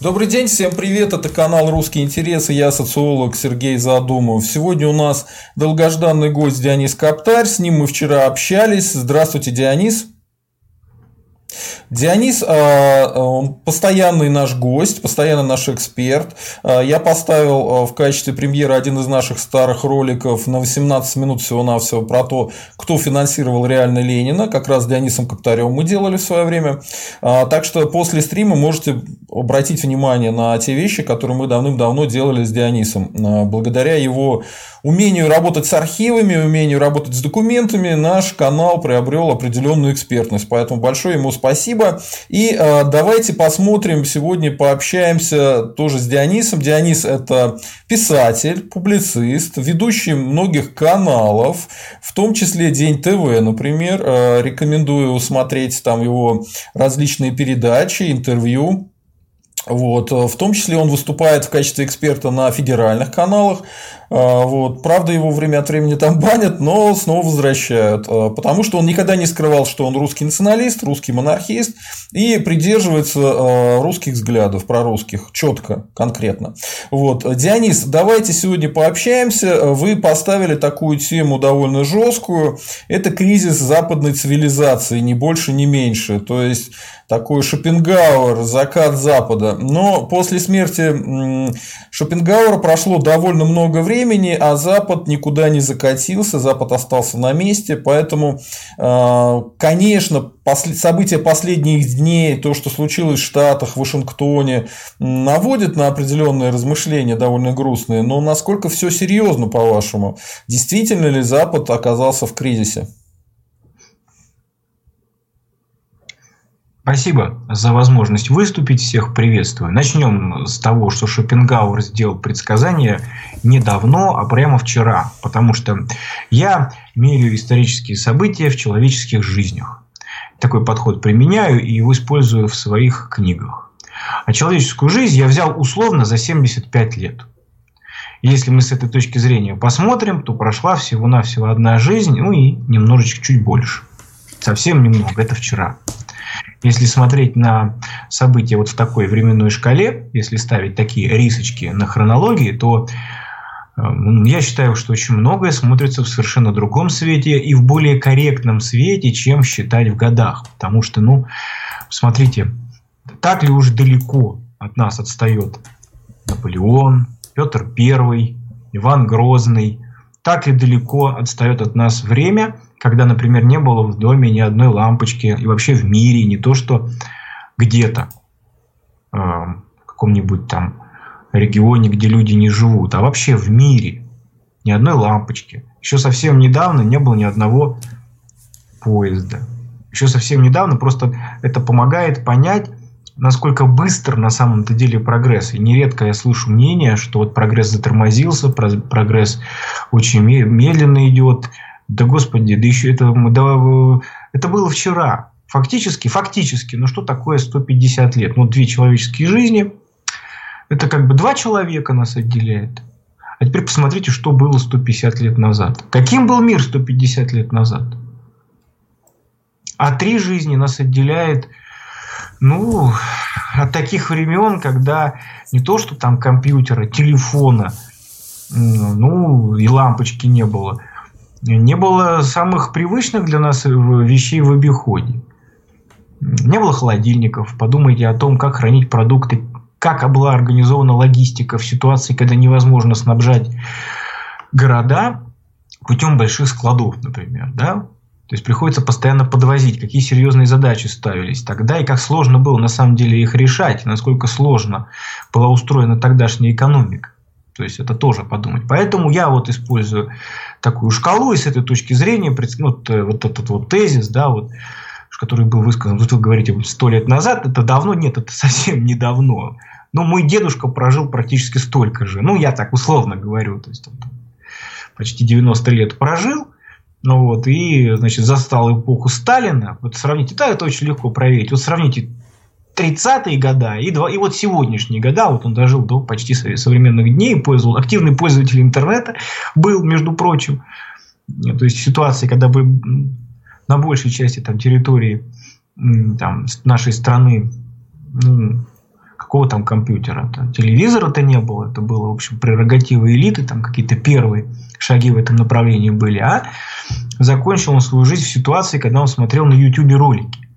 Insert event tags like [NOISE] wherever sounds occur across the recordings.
Добрый день, всем привет, это канал «Русские интересы», я социолог Сергей Задумов. Сегодня у нас долгожданный гость Дионис Каптарь, с ним мы вчера общались. Здравствуйте, Дионис. Дионис, а, он постоянный наш гость, постоянно наш эксперт. А, я поставил а, в качестве премьеры один из наших старых роликов на 18 минут всего-навсего про то, кто финансировал реально Ленина. Как раз с Дионисом Коптаревым мы делали в свое время. Так что после стрима можете обратить внимание на те вещи, которые мы давным-давно делали с Дионисом. Благодаря его умению работать с архивами, умению работать с документами, наш канал приобрел определенную экспертность. Поэтому большое ему спасибо. И э, давайте посмотрим, сегодня пообщаемся тоже с Дионисом. Дионис – это писатель, публицист, ведущий многих каналов, в том числе День ТВ, например. Э, рекомендую смотреть там его различные передачи, интервью. Вот. В том числе он выступает в качестве эксперта на федеральных каналах. А, вот. Правда, его время от времени там банят, но снова возвращают. А, потому что он никогда не скрывал, что он русский националист, русский монархист и придерживается а, русских взглядов, прорусских, четко, конкретно. Вот. Дионис, давайте сегодня пообщаемся. Вы поставили такую тему довольно жесткую. Это кризис западной цивилизации, ни больше, ни меньше. То есть такой Шопенгауэр, закат Запада. Но после смерти Шопенгауэра прошло довольно много времени времени, а Запад никуда не закатился, Запад остался на месте, поэтому, а, конечно, события последних дней, то, что случилось в Штатах, в Вашингтоне, наводит на определенные размышления довольно грустные, но насколько все серьезно, по-вашему? Действительно ли Запад оказался в кризисе? Спасибо за возможность выступить. Всех приветствую. Начнем с того, что Шопенгауэр сделал предсказание не давно, а прямо вчера. Потому что я меряю исторические события в человеческих жизнях. Такой подход применяю и его использую в своих книгах. А человеческую жизнь я взял условно за 75 лет. Если мы с этой точки зрения посмотрим, то прошла всего-навсего одна жизнь, ну и немножечко чуть больше. Совсем немного, это вчера. Если смотреть на события вот в такой временной шкале, если ставить такие рисочки на хронологии, то э, я считаю, что очень многое смотрится в совершенно другом свете и в более корректном свете, чем считать в годах. Потому что, ну, смотрите, так ли уж далеко от нас отстает Наполеон, Петр I, Иван Грозный, так ли далеко отстает от нас время – когда, например, не было в доме ни одной лампочки, и вообще в мире, не то что где-то э, в каком-нибудь там регионе, где люди не живут, а вообще в мире ни одной лампочки. Еще совсем недавно не было ни одного поезда. Еще совсем недавно просто это помогает понять, насколько быстр на самом-то деле прогресс. И нередко я слышу мнение, что вот прогресс затормозился, прогресс очень медленно идет, да господи, да еще это, да, это было вчера. Фактически, фактически, ну что такое 150 лет? Ну, две человеческие жизни. Это как бы два человека нас отделяет. А теперь посмотрите, что было 150 лет назад. Каким был мир 150 лет назад? А три жизни нас отделяет, ну, от таких времен, когда не то, что там компьютера, телефона, ну, и лампочки не было – не было самых привычных для нас вещей в обиходе. Не было холодильников. Подумайте о том, как хранить продукты, как была организована логистика в ситуации, когда невозможно снабжать города путем больших складов, например. Да? То есть приходится постоянно подвозить, какие серьезные задачи ставились тогда и как сложно было на самом деле их решать, насколько сложно была устроена тогдашняя экономика. То есть это тоже подумать. Поэтому я вот использую такую шкалу и с этой точки зрения э, вот этот вот тезис, да, вот, который был высказан, вот вы говорите, сто лет назад, это давно, нет, это [LAUGHS] совсем недавно. Но мой дедушка прожил практически столько же. Ну, я так условно говорю, то есть он почти 90 лет прожил, ну вот, и, значит, застал эпоху Сталина. Вот сравните, да, это очень легко проверить. Вот сравните 30-е года и, два, и вот сегодняшние года, вот он дожил до почти современных дней, пользовал, активный пользователь интернета был, между прочим. То есть ситуация, когда бы на большей части там, территории там, нашей страны ну, Какого там компьютера-то? Телевизора-то не было. Это было, в общем, прерогатива элиты, там какие-то первые шаги в этом направлении были. А закончил он свою жизнь в ситуации, когда он смотрел на YouTube ролики.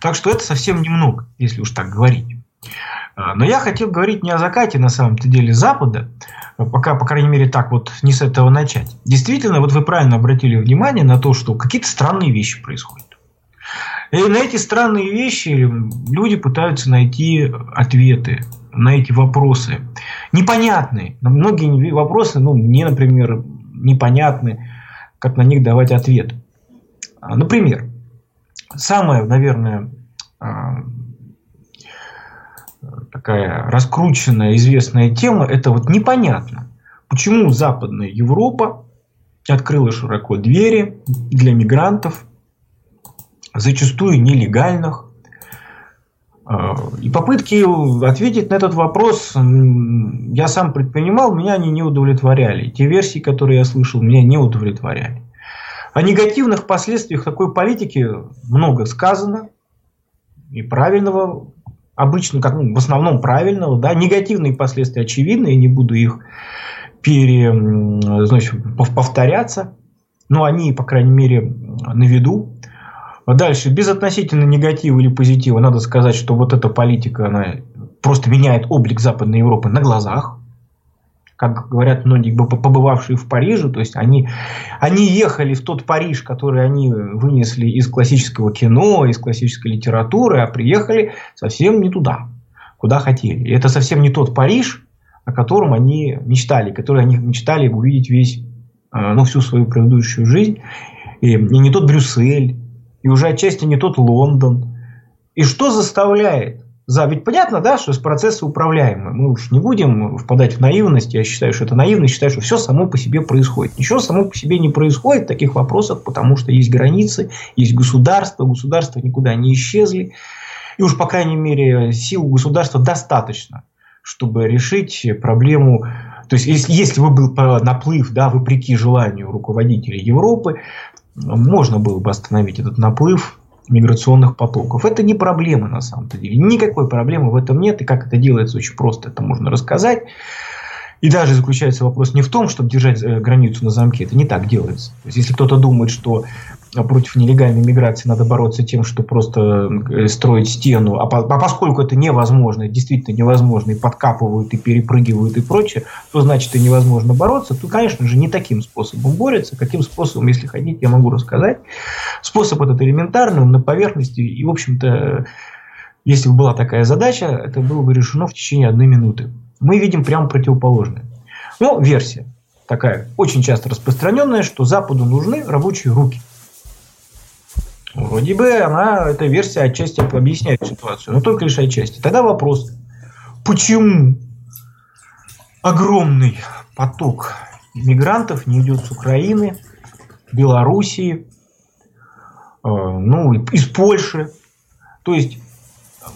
Так что это совсем немного, если уж так говорить. А, но я хотел говорить не о закате, на самом-то деле, Запада, а пока, по крайней мере, так вот не с этого начать. Действительно, вот вы правильно обратили внимание на то, что какие-то странные вещи происходят. И на эти странные вещи люди пытаются найти ответы на эти вопросы. Непонятные. Многие вопросы, ну, мне, например, непонятны, как на них давать ответ. А, например, самая, наверное, а, такая раскрученная, известная тема, это вот непонятно, почему Западная Европа открыла широко двери для мигрантов, зачастую нелегальных. А, и попытки ответить на этот вопрос я сам предпринимал, меня они не удовлетворяли. Те версии, которые я слышал, меня не удовлетворяли. О негативных последствиях такой политики много сказано. И правильного, обычно, как, ну, в основном правильного. Да, негативные последствия очевидны, я не буду их пере, значит, повторяться. Но они, по крайней мере, на виду. Дальше, без относительно негатива или позитива, надо сказать, что вот эта политика, она просто меняет облик Западной Европы на глазах как говорят многие побывавшие в Париже, то есть они, они ехали в тот Париж, который они вынесли из классического кино, из классической литературы, а приехали совсем не туда, куда хотели. И это совсем не тот Париж, о котором они мечтали, который они мечтали увидеть весь, э, ну, всю свою предыдущую жизнь. И, и не тот Брюссель, и уже отчасти не тот Лондон. И что заставляет за... Ведь понятно, да, что процессы управляемые. Мы уж не будем впадать в наивность. Я считаю, что это наивность. Считаю, что все само по себе происходит. Ничего само по себе не происходит в таких вопросах, потому что есть границы, есть государство. Государства никуда не исчезли. И уж, по крайней мере, сил государства достаточно, чтобы решить проблему то есть, если, если бы был наплыв, да, вопреки желанию руководителей Европы, можно было бы остановить этот наплыв, миграционных потоков. Это не проблема на самом-то деле. Никакой проблемы в этом нет. И как это делается, очень просто это можно рассказать. И даже заключается вопрос не в том, чтобы держать э, границу на замке. Это не так делается. То есть, если кто-то думает, что против нелегальной миграции надо бороться тем, что просто э, строить стену. А, по, а поскольку это невозможно, действительно невозможно, и подкапывают, и перепрыгивают, и прочее, то значит и невозможно бороться, то, конечно же, не таким способом борется. Каким способом, если хотите, я могу рассказать. Способ этот элементарный, он на поверхности, и, в общем-то, если бы была такая задача, это было бы решено в течение одной минуты. Мы видим прямо противоположное. Ну, версия такая очень часто распространенная, что Западу нужны рабочие руки. Вроде бы она, эта версия отчасти объясняет ситуацию, но только лишь отчасти. Тогда вопрос, почему огромный поток мигрантов не идет с Украины, Белоруссии, э, ну, из Польши. То есть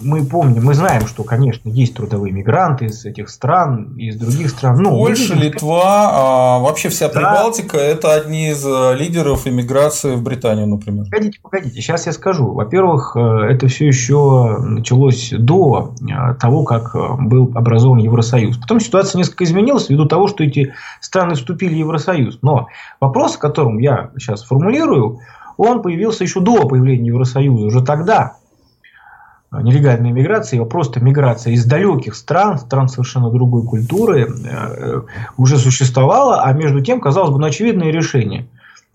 мы помним, мы знаем, что, конечно, есть трудовые мигранты из этих стран, из других стран. Ну, Польша, Литва, а вообще вся Прибалтика да. это одни из э, лидеров иммиграции в Британию, например. Погодите, погодите, сейчас я скажу. Во-первых, э, это все еще началось до э, того, как был образован Евросоюз. Потом ситуация несколько изменилась ввиду того, что эти страны вступили в Евросоюз. Но вопрос, о котором я сейчас формулирую, он появился еще до появления Евросоюза. Уже тогда нелегальной миграции, а просто миграция из далеких стран, стран совершенно другой культуры, э, уже существовала, а между тем, казалось бы, ну, очевидное решение.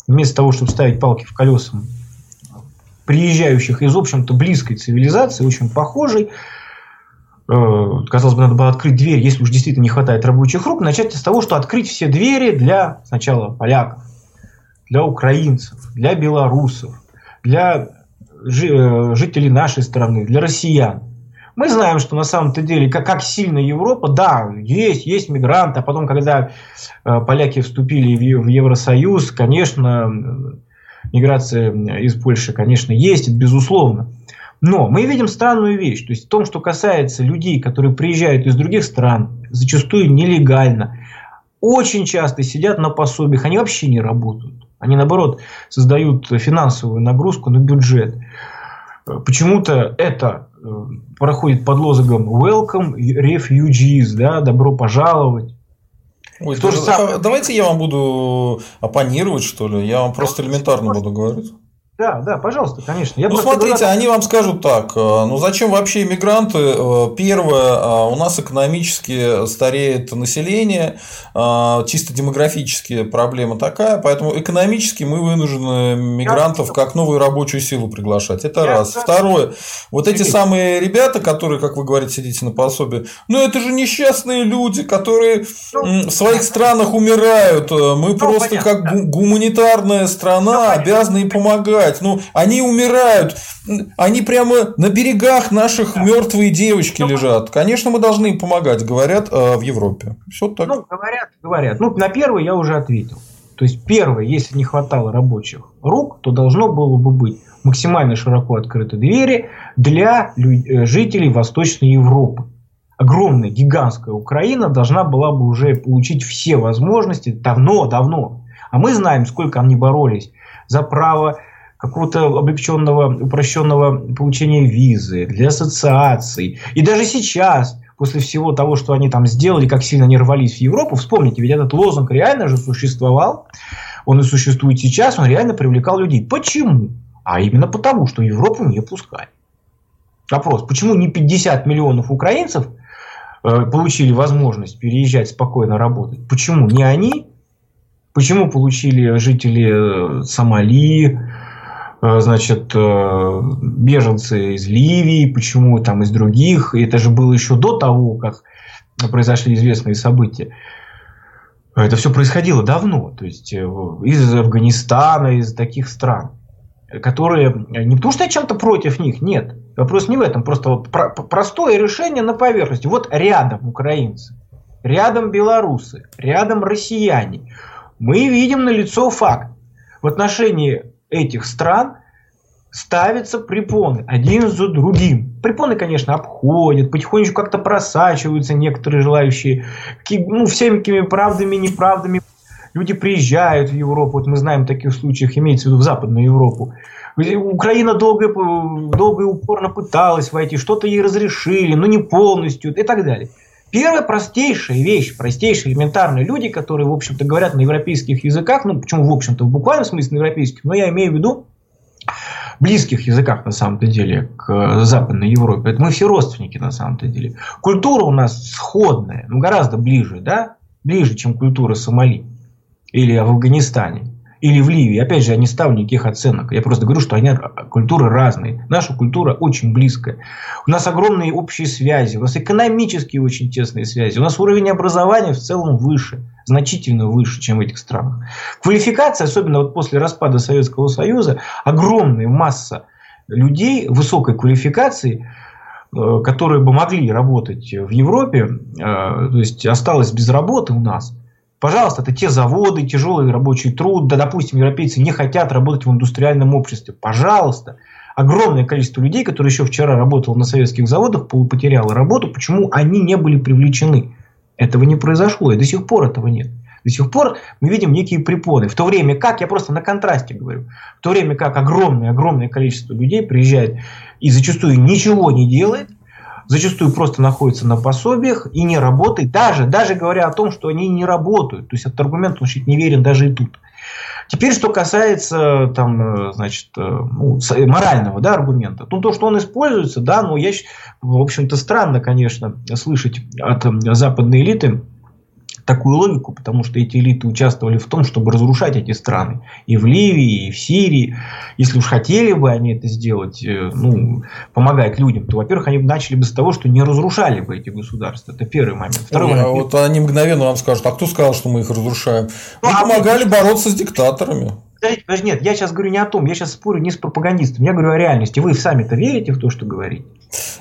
Вместо того, чтобы ставить палки в колеса приезжающих из, в общем-то, близкой цивилизации, очень похожей, э, казалось бы, надо было открыть дверь, если уж действительно не хватает рабочих рук, начать с того, что открыть все двери для сначала поляков, для украинцев, для белорусов, для жителей нашей страны, для россиян. Мы знаем, что на самом-то деле, как, как сильно Европа, да, есть, есть мигранты, а потом, когда э, поляки вступили в, Евросоюз, конечно, миграция из Польши, конечно, есть, безусловно. Но мы видим странную вещь, то есть в том, что касается людей, которые приезжают из других стран, зачастую нелегально, очень часто сидят на пособиях, они вообще не работают. Они, наоборот, создают финансовую нагрузку на бюджет. Почему-то это проходит под лозунгом Welcome Refugees, да, добро пожаловать. Ой, то же самое. Давайте я вам буду оппонировать, что ли. Я вам просто элементарно буду говорить. Да, да, пожалуйста, конечно. Я ну, смотрите, говорю... они вам скажут так, э, ну зачем вообще иммигранты? Э, первое, э, у нас экономически стареет население, чисто демографические проблема такая, поэтому экономически мы вынуждены мигрантов как новую рабочую силу приглашать. Это Я раз. Второе, вот эти самые ребята, которые, как вы говорите, сидите на пособии, ну это же несчастные люди, которые ну, в своих странах умирают. Мы ну, просто как гуманитарная страна ну, обязаны им помогать умирать. Ну, они умирают. Они прямо на берегах наших да. мертвые девочки ну, лежат. Конечно, мы должны им помогать, говорят э, в Европе. Все так. Ну, говорят, говорят. Ну, на первый я уже ответил. То есть, первое, если не хватало рабочих рук, то должно было бы быть максимально широко открыты двери для э, жителей Восточной Европы. Огромная, гигантская Украина должна была бы уже получить все возможности давно-давно. А мы знаем, сколько они боролись за право какого-то облегченного, упрощенного получения визы, для ассоциаций. И даже сейчас, после всего того, что они там сделали, как сильно они рвались в Европу, вспомните, ведь этот лозунг реально же существовал, он и существует сейчас, он реально привлекал людей. Почему? А именно потому, что Европу не пускали. Вопрос, почему не 50 миллионов украинцев э, получили возможность переезжать спокойно работать? Почему не они? Почему получили жители э, Сомали, значит, э, беженцы из Ливии, почему там из других. И это же было еще до того, как произошли известные события. Это все происходило давно, то есть э, из Афганистана, из таких стран, которые не потому что я чем-то против них, нет, вопрос не в этом, просто вот про- простое решение на поверхности. Вот рядом украинцы, рядом белорусы, рядом россияне. Мы видим на лицо факт. В отношении этих стран ставятся препоны один за другим. Препоны, конечно, обходят, потихонечку как-то просачиваются некоторые желающие, ну, всеми правдами, неправдами. Люди приезжают в Европу, вот мы знаем в таких случаях, имеется в виду в Западную Европу. Украина долго, долго и упорно пыталась войти, что-то ей разрешили, но не полностью и так далее. Первая простейшая вещь, простейшие элементарные люди, которые, в общем-то, говорят на европейских языках, ну, почему, в общем-то, в буквальном смысле на европейских, но я имею в виду близких языках, на самом-то деле, к Западной Европе. Это мы все родственники, на самом-то деле. Культура у нас сходная, ну, гораздо ближе, да, ближе, чем культура Сомали или в Афганистане или в Ливии. Опять же, я не ставлю никаких оценок. Я просто говорю, что они культуры разные. Наша культура очень близкая. У нас огромные общие связи. У нас экономические очень тесные связи. У нас уровень образования в целом выше. Значительно выше, чем в этих странах. Квалификация, особенно вот после распада Советского Союза, огромная масса людей высокой квалификации, э, которые бы могли работать в Европе, э, то есть осталось без работы у нас – Пожалуйста, это те заводы, тяжелый рабочий труд. Да, допустим, европейцы не хотят работать в индустриальном обществе. Пожалуйста. Огромное количество людей, которые еще вчера работало на советских заводах, потеряло работу. Почему они не были привлечены? Этого не произошло, и до сих пор этого нет. До сих пор мы видим некие препоны. В то время как, я просто на контрасте говорю, в то время как огромное-огромное количество людей приезжает и зачастую ничего не делает, зачастую просто находится на пособиях и не работает, даже, даже говоря о том, что они не работают. То есть этот аргумент он не верен даже и тут. Теперь, что касается там, э, значит, э, ну, морального да, аргумента. Ну, то, что он используется, да, ну, я, в общем-то, странно, конечно, слышать от западной элиты, такую логику, потому что эти элиты участвовали в том, чтобы разрушать эти страны. И в Ливии, и в Сирии. Если уж хотели бы они это сделать, э, ну, помогать людям, то, во-первых, они начали бы с того, что не разрушали бы эти государства. Это первый момент. Второй Ой, момент. А вот они мгновенно вам скажут, а кто сказал, что мы их разрушаем? Мы ну, а помогали мы... бороться с диктаторами. Подождите, нет, я сейчас говорю не о том, я сейчас спорю не с пропагандистом, я говорю о реальности. Вы сами-то верите в то, что говорите?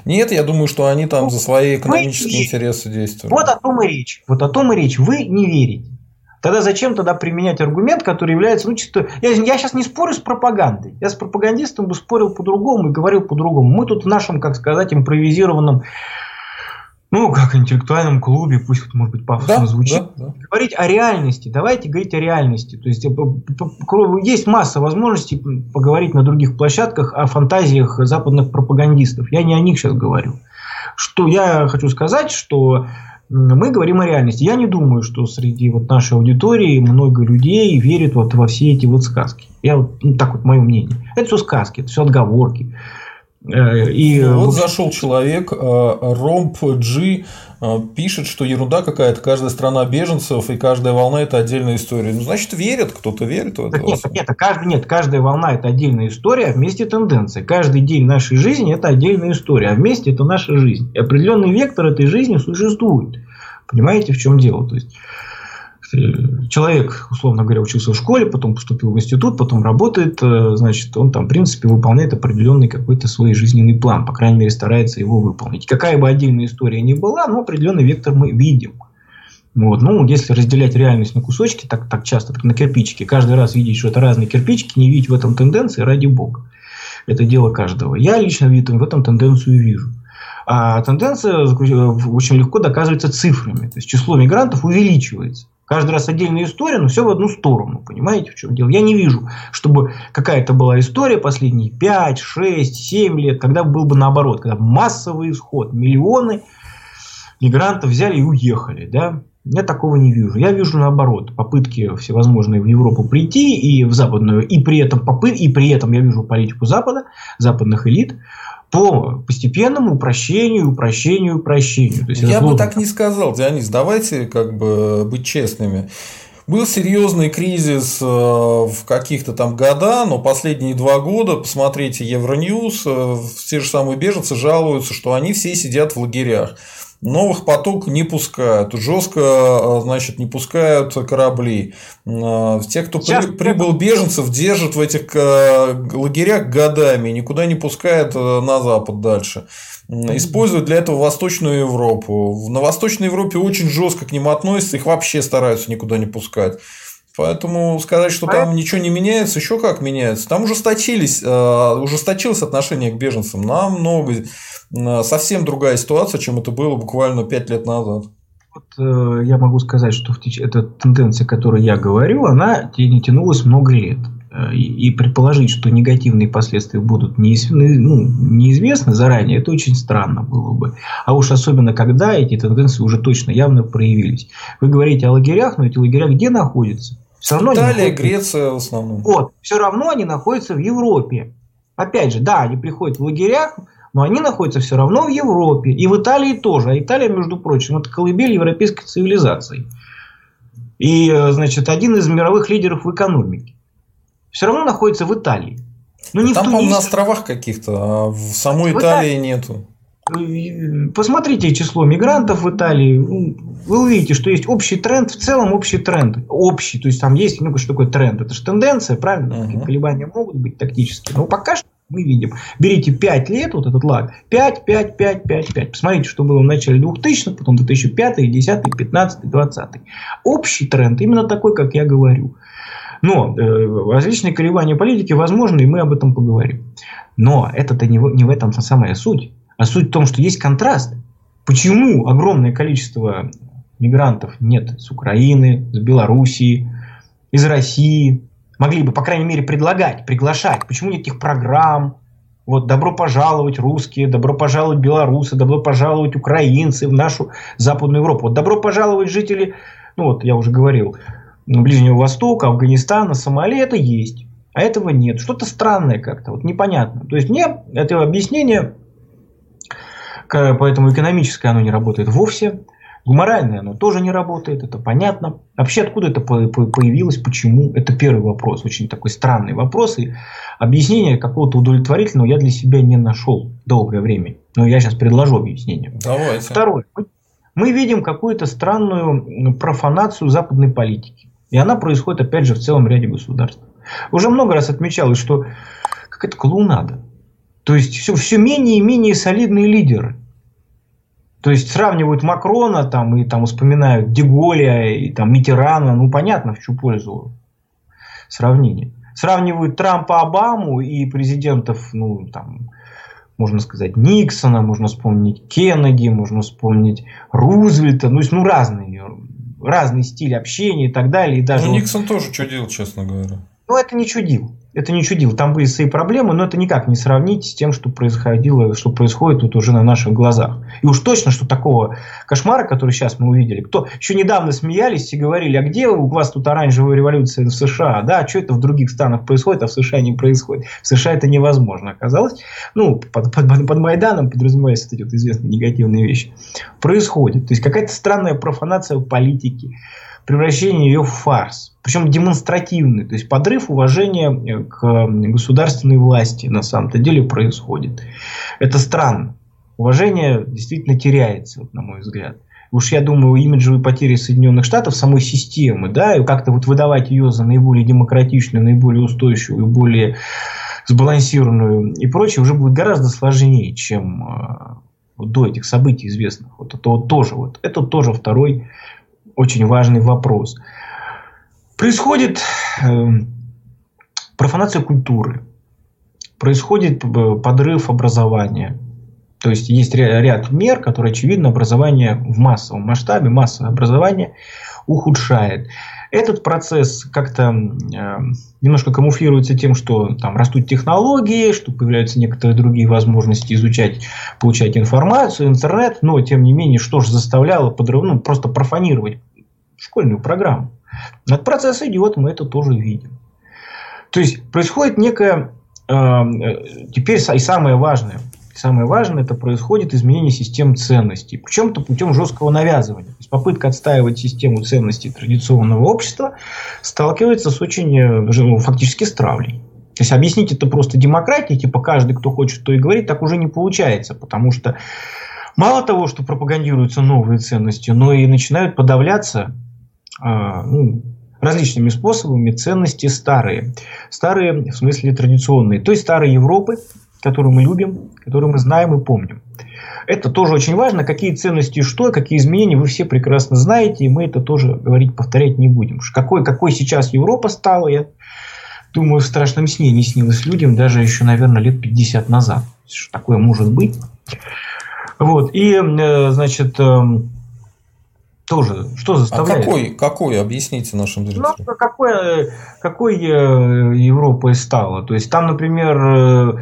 Нет, я думаю, что они там за свои экономические вы... интересы действуют. Вот о том и речь. Вот о том и речь. Вы не верите. Тогда зачем тогда применять аргумент, который является, ну, чисто... Я, я сейчас не спорю с пропагандой. Я с пропагандистом бы спорил по-другому и говорил по-другому. Мы тут в нашем, как сказать, импровизированном ну, как интеллектуальном клубе, пусть, может быть, пафосно да, звучит. Да, да. Говорить о реальности. Давайте говорить о реальности. То есть э, есть масса возможностей поговорить на других площадках о фантазиях западных пропагандистов. Я не о них сейчас говорю. Что я хочу сказать, что мы говорим о реальности. Я не думаю, что среди вот нашей аудитории много людей верит вот во все эти вот сказки. Я вот, ну, так вот мое мнение. Это все сказки, это все отговорки. Э, и ну, вот зашел человек, э, Ромп G э, пишет, что ерунда какая-то, каждая страна беженцев и каждая волна это отдельная история. Ну, значит, верят, кто-то верит в это. Нет, нет, каждый, нет, каждая волна это отдельная история, а вместе тенденция. Каждый день нашей жизни это отдельная история, а вместе это наша жизнь. И определенный вектор этой жизни существует. Понимаете, в чем дело? То есть человек, условно говоря, учился в школе, потом поступил в институт, потом работает, э, значит, он там, в принципе, выполняет определенный какой-то свой жизненный план, по крайней мере, старается его выполнить. Какая бы отдельная история ни была, но определенный вектор мы видим. Вот. Ну, если разделять реальность на кусочки, так, так часто, так на кирпичики, каждый раз видеть, что это разные кирпичики, не видеть в этом тенденции, ради бога. Это дело каждого. Я лично в этом тенденцию вижу. А тенденция очень легко доказывается цифрами. То есть число мигрантов увеличивается. Каждый раз отдельная история, но все в одну сторону. Понимаете, в чем дело? Я не вижу, чтобы какая-то была история последние 5, 6, 7 лет, когда был бы наоборот, когда массовый исход, миллионы мигрантов взяли и уехали. Да? Я такого не вижу. Я вижу наоборот попытки всевозможные в Европу прийти и в западную, и при этом попы, и при этом я вижу политику Запада, западных элит по постепенному упрощению, упрощению, упрощению. То есть Я бы так не сказал, Дионис, давайте как бы быть честными. Был серьезный кризис э, в каких-то там года, но последние два года, посмотрите Евроньюз, э, те же самые беженцы жалуются, что они все сидят в лагерях новых поток не пускают, жестко, э, значит, не пускают корабли. Э, те, кто Сейчас... прибыл беженцев, держат в этих э, лагерях годами, никуда не пускают на запад дальше. Используют для этого Восточную Европу. На Восточной Европе очень жестко к ним относятся, их вообще стараются никуда не пускать. Поэтому сказать, что там ничего не меняется, еще как меняется. Там ужесточились, ужесточилось отношение к беженцам намного совсем другая ситуация, чем это было буквально 5 лет назад. Вот, э, я могу сказать, что в теч... эта тенденция, о которой я говорю, она не тянулась много лет. Э, и, и предположить, что негативные последствия будут неизвестны, ну, неизвестны заранее, это очень странно было бы. А уж особенно, когда эти тенденции уже точно явно проявились. Вы говорите о лагерях, но эти лагеря где находятся? Все равно Италия, Греция в основном. Вот, все равно они находятся в Европе. Опять же, да, они приходят в лагерях, но они находятся все равно в Европе. И в Италии тоже. А Италия, между прочим, это колыбель европейской цивилизации. И, э, значит, один из мировых лидеров в экономике. Все равно находится в Италии. Ну, не Там, по-моему, на островах каких-то, а в самой в Италии Италии нету. Посмотрите число мигрантов в Италии. Вы увидите, что есть общий тренд, в целом общий тренд. Общий, то есть там есть, ну что такое тренд? Это же тенденция, правильно? Uh-huh. Колебания могут быть тактические. Но пока что мы видим. Берите 5 лет, вот этот лаг, 5, 5, 5, 5, 5. Посмотрите, что было в начале 2000-х, потом 2005, 10, 15, 20. Общий тренд именно такой, как я говорю. Но э, различные колебания политики возможны, и мы об этом поговорим. Но это-то не, не в этом самая суть. А суть в том, что есть контраст. Почему огромное количество мигрантов нет с Украины, с Белоруссии, из России, могли бы, по крайней мере, предлагать, приглашать. Почему нет этих программ? Вот добро пожаловать русские, добро пожаловать белорусы, добро пожаловать украинцы в нашу Западную Европу. Вот добро пожаловать жители, ну вот я уже говорил, Ближнего Востока, Афганистана, Сомали, это есть. А этого нет. Что-то странное как-то, вот непонятно. То есть мне это объяснение, поэтому экономическое оно не работает вовсе. Гуморальное оно тоже не работает, это понятно. Вообще откуда это появилось, почему? Это первый вопрос, очень такой странный вопрос. И объяснения какого-то удовлетворительного я для себя не нашел долгое время. Но я сейчас предложу объяснение. Давайте. Второе. Мы видим какую-то странную профанацию западной политики. И она происходит, опять же, в целом ряде государств. Уже много раз отмечалось, что какая-то клоунада. То есть все, все менее и менее солидные лидеры. То есть сравнивают Макрона там, и там вспоминают Деголя и там Митерана. Ну, понятно, в чью пользу сравнение. Сравнивают Трампа, Обаму и президентов, ну, там, можно сказать, Никсона, можно вспомнить Кеннеди, можно вспомнить Рузвельта, ну, ну разные, разный стиль общения и так далее. И даже ну, Никсон тоже чудил, честно говоря. Ну, это не чудил это не чудил. Там были свои проблемы, но это никак не сравнить с тем, что происходило, что происходит тут уже на наших глазах. И уж точно, что такого кошмара, который сейчас мы увидели, кто еще недавно смеялись и говорили, а где у вас тут оранжевая революция в США? Да, а что это в других странах происходит, а в США не происходит? В США это невозможно оказалось. Ну, под, под, под Майданом подразумеваются эти вот известные негативные вещи. Происходит. То есть какая-то странная профанация политики превращение ее в фарс. Причем демонстративный, то есть подрыв уважения э, к государственной власти на самом-то деле происходит. Это странно. Уважение действительно теряется, вот, на мой взгляд. Уж я думаю, имиджевые потери Соединенных Штатов, самой системы, да, и как-то вот выдавать ее за наиболее демократичную, наиболее устойчивую, более сбалансированную и прочее, уже будет гораздо сложнее, чем э, до этих событий известных. Вот это вот тоже, вот это тоже второй очень важный вопрос. Происходит э, профанация культуры, происходит э, подрыв образования. То есть есть ряд мер, которые, очевидно, образование в массовом масштабе, массовое образование ухудшает. Этот процесс как-то э, немножко камуфлируется тем, что там растут технологии, что появляются некоторые другие возможности изучать, получать информацию, интернет, но тем не менее, что же заставляло подрыв, ну, просто профанировать школьную программу. Этот процесс идет, мы это тоже видим. То есть происходит некое, э, теперь и самое важное, самое важное, это происходит изменение систем ценностей. Причем-то путем жесткого навязывания. То есть попытка отстаивать систему ценностей традиционного общества сталкивается с очень, э, ну, фактически, с травлей. То есть объяснить это просто демократией, типа каждый, кто хочет, то и говорит, так уже не получается, потому что мало того, что пропагандируются новые ценности, но и начинают подавляться ну, различными способами ценности старые. Старые в смысле традиционные. То есть старой Европы, которую мы любим, которую мы знаем и помним. Это тоже очень важно, какие ценности что, какие изменения, вы все прекрасно знаете, и мы это тоже говорить, повторять не будем. Какой, какой сейчас Европа стала, я думаю, в страшном сне не снилось людям даже еще, наверное, лет 50 назад. Что такое может быть? Вот. И, э, значит, эм, тоже, что заставляет? А какой, какой, объясните нашим зрителям. Ну, какой, какой э, Европой стала? То есть, там, например, э,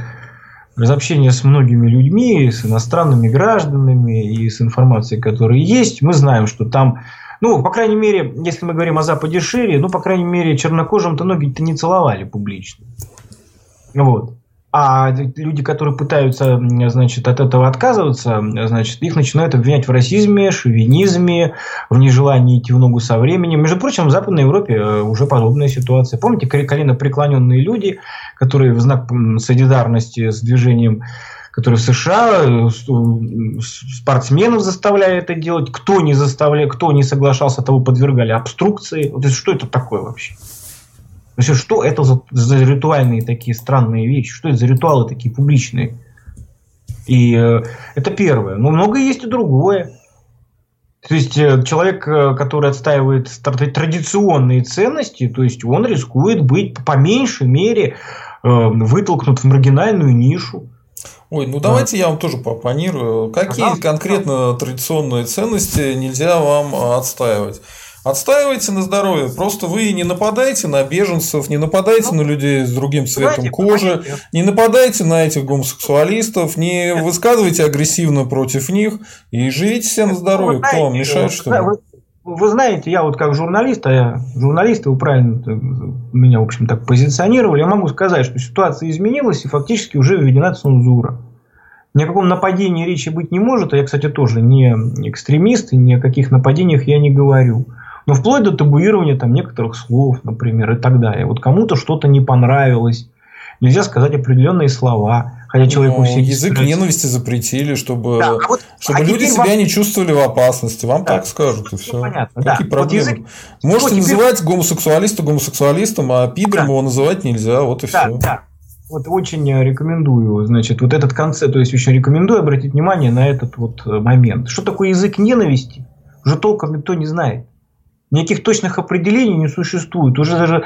разобщение с многими людьми, с иностранными гражданами и с информацией, которая есть, мы знаем, что там, ну, по крайней мере, если мы говорим о Западе шире, ну, по крайней мере, чернокожим-то ноги-то не целовали публично. Вот. А люди, которые пытаются, значит, от этого отказываться, значит, их начинают обвинять в расизме, шовинизме, в нежелании идти в ногу со временем. Между прочим, в Западной Европе э, уже подобная ситуация. Помните, колено преклоненные люди, которые в знак солидарности с движением которые в США э, спортсменов заставляли это делать, кто не заставлял, кто не соглашался, того подвергали обструкции. Вот что это такое вообще? Вообще, что это за, за ритуальные такие странные вещи? Что это за ритуалы такие публичные? И э, это первое. Но много есть и другое. То есть э, человек, э, который отстаивает традиционные ценности, то есть он рискует быть по меньшей мере э, вытолкнут в маргинальную нишу. Ой, ну давайте я вам тоже попонирую. Какие конкретно традиционные ценности нельзя вам отстаивать? Отстаивайте на здоровье. Просто вы не нападайте на беженцев, не нападайте ну, на людей с другим цветом кожи, не нападайте на этих гомосексуалистов, не высказывайте агрессивно против них и живите все на здоровье. Кто вам мешает, что ли? Вы, вы знаете, я вот как журналист, а я журналист, вы правильно меня, в общем, так позиционировали, я могу сказать, что ситуация изменилась и фактически уже введена цензура. Ни о каком нападении речи быть не может, а я, кстати, тоже не экстремист, и ни о каких нападениях я не говорю но ну, вплоть до табуирования там некоторых слов, например, и так далее. Вот кому-то что-то не понравилось, нельзя сказать определенные слова, хотя человеку все язык сказать. ненависти запретили, чтобы, да, а вот, чтобы а люди себя вам... не чувствовали в опасности. Вам да, так скажут и все. Понятно, Какие да. проблемы? Вот язык... Можете теперь... называть гомосексуалиста гомосексуалистом, а пидором да. его называть нельзя. Вот и да, все. Да. Вот очень рекомендую, значит, вот этот концепт, то есть очень рекомендую обратить внимание на этот вот момент. Что такое язык ненависти? Уже толком никто не знает. Никаких точных определений не существует. Уже даже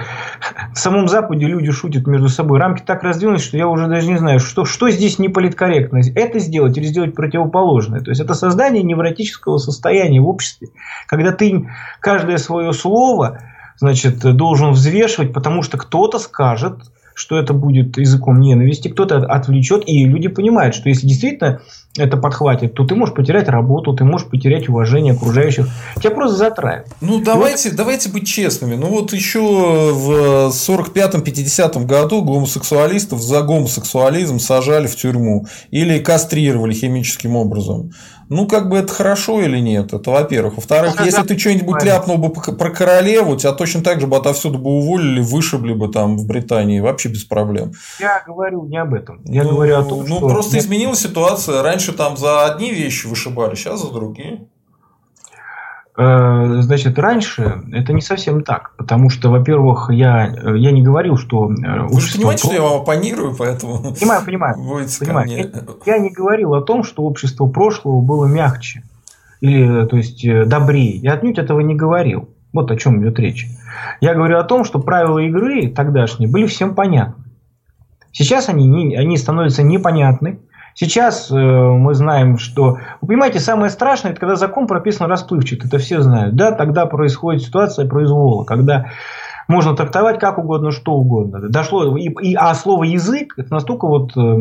в самом Западе люди шутят между собой. Рамки так раздвинулись, что я уже даже не знаю, что, что здесь не политкорректно. Это сделать или сделать противоположное. То есть, это создание невротического состояния в обществе, когда ты каждое свое слово значит, должен взвешивать, потому что кто-то скажет, что это будет языком ненависти, кто-то отвлечет, и люди понимают, что если действительно это подхватит, то ты можешь потерять работу, ты можешь потерять уважение окружающих. Тебя просто затравят. Ну, давайте, вот... давайте быть честными. Ну, вот еще в 45-50 году гомосексуалистов за гомосексуализм сажали в тюрьму или кастрировали химическим образом. Ну, как бы это хорошо или нет? Это во-первых. Во-вторых, ну, если ты что-нибудь ляпнул бы про королеву, тебя точно так же бы отовсюду бы уволили, вышибли бы там в Британии, вообще без проблем. Я говорю не об этом. Я ну, говорю о том, ну, что... Ну, просто изменилась ситуация. Раньше там за одни вещи вышибали, сейчас за другие. Э, значит, раньше это не совсем так, потому что, во-первых, я, я не говорил, что э, Вы же понимаете, про... что я вам оппонирую, поэтому... Понимаю, понимаю. [LAUGHS] понимаю. Я, я не говорил о том, что общество прошлого было мягче или, то есть, э, добрее. Я отнюдь этого не говорил. Вот о чем идет речь. Я говорю о том, что правила игры тогдашние были всем понятны. Сейчас они, не, они становятся непонятны, Сейчас э, мы знаем, что... Вы понимаете, самое страшное, это когда закон прописан расплывчато. Это все знают. Да, тогда происходит ситуация произвола, когда можно трактовать как угодно, что угодно. Дошло, и, и, а слово язык это настолько вот э,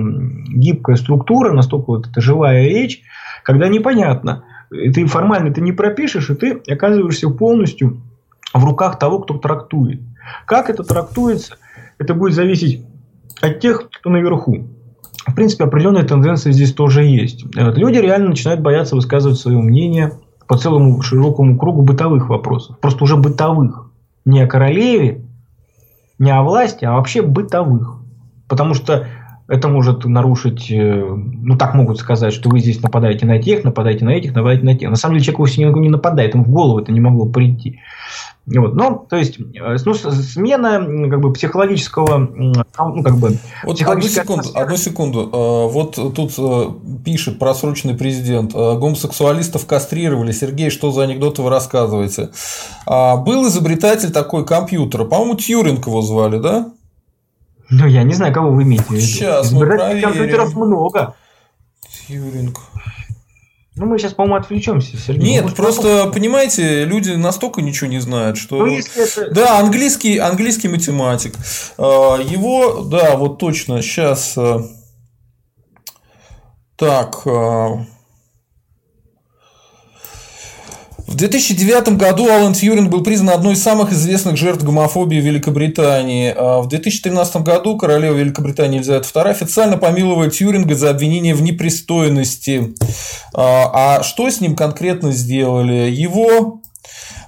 гибкая структура, настолько вот это живая речь, когда непонятно. Ты формально ты не пропишешь, и ты оказываешься полностью в руках того, кто трактует. Как это трактуется, это будет зависеть от тех, кто наверху в принципе, определенные тенденции здесь тоже есть. Э, люди реально начинают бояться высказывать свое мнение по целому широкому кругу бытовых вопросов. Просто уже бытовых. Не о королеве, не о власти, а вообще бытовых. Потому что это может нарушить, э, ну так могут сказать, что вы здесь нападаете на тех, нападаете на этих, нападаете на тех. На самом деле человек вовсе не нападает, ему в голову это не могло прийти. Вот. Но, то есть, э, ну, смена как бы, психологического... Ну, как бы, вот одну секунду, одну секунду. Э, вот тут пишет просроченный президент. Гомосексуалистов кастрировали. Сергей, что за анекдоты вы рассказываете? А, был изобретатель такой компьютера. По-моему, Тьюринг его звали, да? Ну, я не знаю, кого вы имеете в виду. Сейчас проверим. компьютеров много. Тьюринг. Ну, мы сейчас, по-моему, отвлечемся, Сергей. Нет, просто, потом... понимаете, люди настолько ничего не знают, что... Ну, если это... Да, английский, английский математик. А, его, да, вот точно, сейчас... Э, так, а, В 2009 году Алан Тьюринг был признан одной из самых известных жертв гомофобии в Великобритании. А в 2013 году королева Великобритании Елизавета II официально помиловала Тьюринга за обвинение в непристойности. А, а что с ним конкретно сделали? Его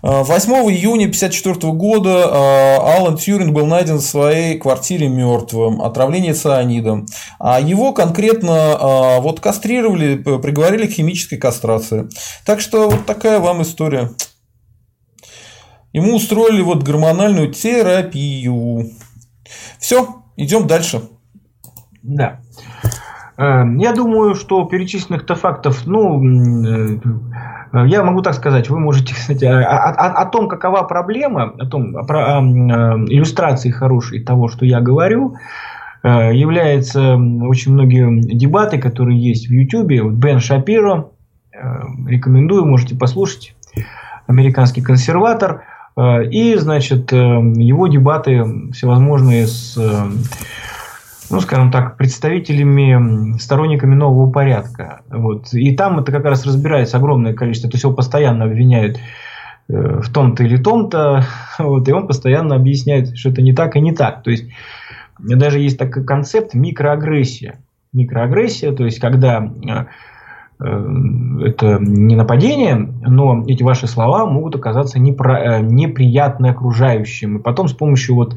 8 июня 1954 года а, Алан Тьюринг был найден в своей квартире мертвым, отравление цианидом. А его конкретно а, вот кастрировали, приговорили к химической кастрации. Так что вот такая вам история. Ему устроили вот гормональную терапию. Все, идем дальше. Да. Э, я думаю, что перечисленных-то фактов, ну, э, я могу так сказать, вы можете, кстати, о, о, о том, какова проблема, о том, про о, иллюстрации хорошей того, что я говорю, э, являются очень многие дебаты, которые есть в Ютубе. Бен Шапиро, рекомендую, можете послушать, американский консерватор, и, значит, его дебаты всевозможные с ну, скажем так, представителями, сторонниками нового порядка. Вот. И там это как раз разбирается огромное количество, то есть его постоянно обвиняют э, в том-то или том-то, [LAUGHS] вот, и он постоянно объясняет, что это не так и не так. То есть даже есть такой концепт микроагрессия. Микроагрессия, то есть когда э, э, это не нападение, но эти ваши слова могут оказаться непро, неприятны окружающим. И потом с помощью вот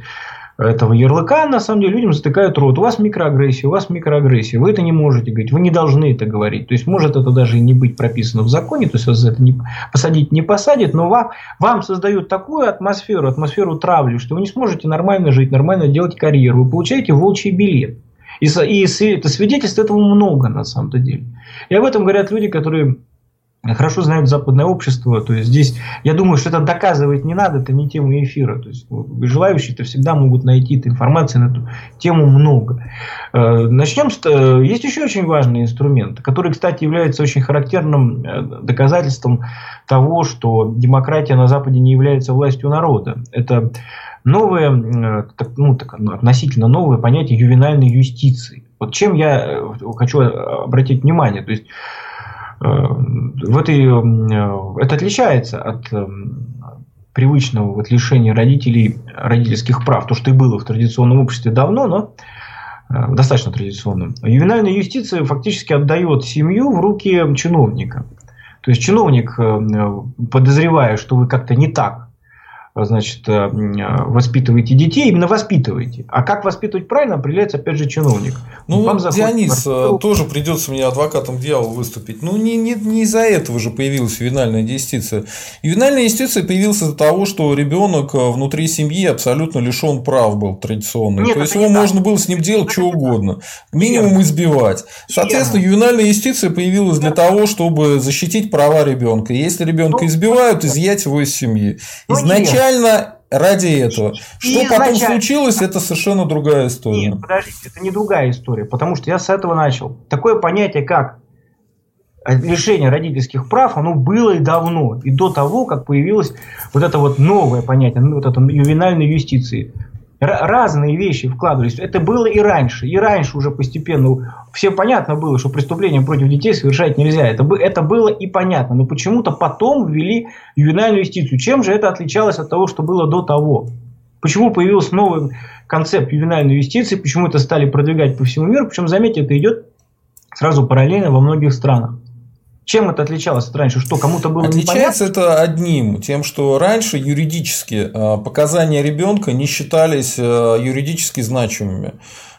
этого ярлыка, на самом деле людям затыкают рот. У вас микроагрессия, у вас микроагрессия. Вы это не можете говорить, вы не должны это говорить. То есть может это даже и не быть прописано в законе, то есть вас это не посадить не посадит, но вам, вам создают такую атмосферу, атмосферу травли, что вы не сможете нормально жить, нормально делать карьеру. Вы получаете волчий билет. И, и это свидетельств этого много на самом деле. И об этом говорят люди, которые хорошо знают западное общество. То есть здесь, я думаю, что это доказывать не надо, это не тема эфира. То есть желающие-то всегда могут найти эту информацию на эту тему много. Э, начнем с... Э, есть еще очень важный инструмент, который, кстати, является очень характерным э, доказательством того, что демократия на Западе не является властью народа. Это новое, ну, так, ну, относительно новое понятие ювенальной юстиции. Вот чем я хочу обратить внимание. То есть Э, в этой, э, это отличается от э, привычного вот лишения родителей родительских прав, то, что и было в традиционном обществе давно, но достаточно традиционным. Ювенальная юстиция фактически отдает семью в руки чиновника. То есть чиновник, подозревая, что вы как-то не так значит, э, воспитываете детей, именно воспитываете. А как воспитывать правильно, определяется, опять же, чиновник. Ну, Вам Дионис, квартиру... Э, тоже придется мне адвокатом дьявола выступить. Ну, не, не, не из-за этого же появилась ювенальная юстиция. Ювенальная юстиция появилась из-за того, что ребенок э, внутри семьи абсолютно лишен прав был традиционно. Нет, То есть, его можно было с ним делать что угодно. Минимум избивать. Соответственно, ювенальная юстиция появилась для того, чтобы защитить права ребенка. Если ребенка ну, избивают, изъять его из семьи. Ну, Изначально специально ради этого. Что и потом изначально... случилось, это совершенно другая история. Нет, подождите, это не другая история, потому что я с этого начал. Такое понятие, как лишение родительских прав, оно было и давно, и до того, как появилось вот это вот новое понятие, ну, вот это ювенальной юстиции разные вещи вкладывались. Это было и раньше. И раньше уже постепенно всем понятно было, что преступления против детей совершать нельзя. Это, это было и понятно. Но почему-то потом ввели ювенальную юстицию. Чем же это отличалось от того, что было до того? Почему появился новый концепт ювенальной юстиции? Почему это стали продвигать по всему миру? Причем, заметьте, это идет сразу параллельно во многих странах. Чем это отличалось от раньше? Что кому-то было Отличается непонятно? это одним, тем, что раньше юридически э, показания ребенка не считались э, юридически значимыми.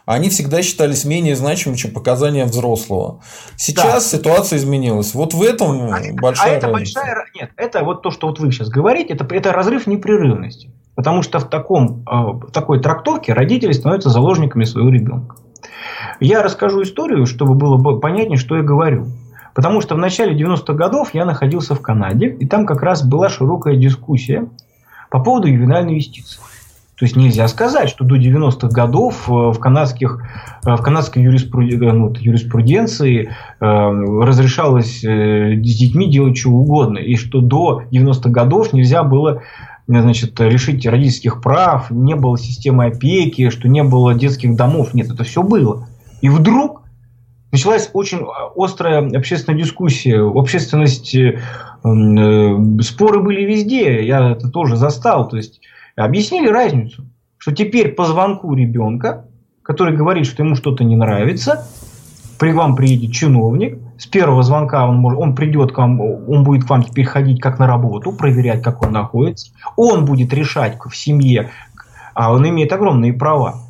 Они всегда считались менее значимыми, чем показания взрослого. Сейчас да. ситуация изменилась. Вот в этом а большая а это разница. большая нет, это вот то, что вот вы сейчас говорите, это это разрыв непрерывности, потому что в таком в такой трактовке родители становятся заложниками своего ребенка. Я расскажу историю, чтобы было понятнее, что я говорю. Потому что в начале 90-х годов я находился в Канаде, и там как раз была широкая дискуссия по поводу ювенальной юстиции. То есть нельзя сказать, что до 90-х годов э, в, канадских, э, в канадской юриспруденции, ну, юриспруденции э, разрешалось э, с детьми делать что угодно. И что до 90-х годов нельзя было значит, лишить родительских прав, не было системы опеки, что не было детских домов. Нет, это все было. И вдруг началась очень острая общественная дискуссия. В общественности э, споры были везде, я это тоже застал. То есть объяснили разницу, что теперь по звонку ребенка, который говорит, что ему что-то не нравится, при вам приедет чиновник, с первого звонка он, может, он придет к вам, он будет к вам теперь ходить как на работу, проверять, как он находится, он будет решать в семье, а он имеет огромные права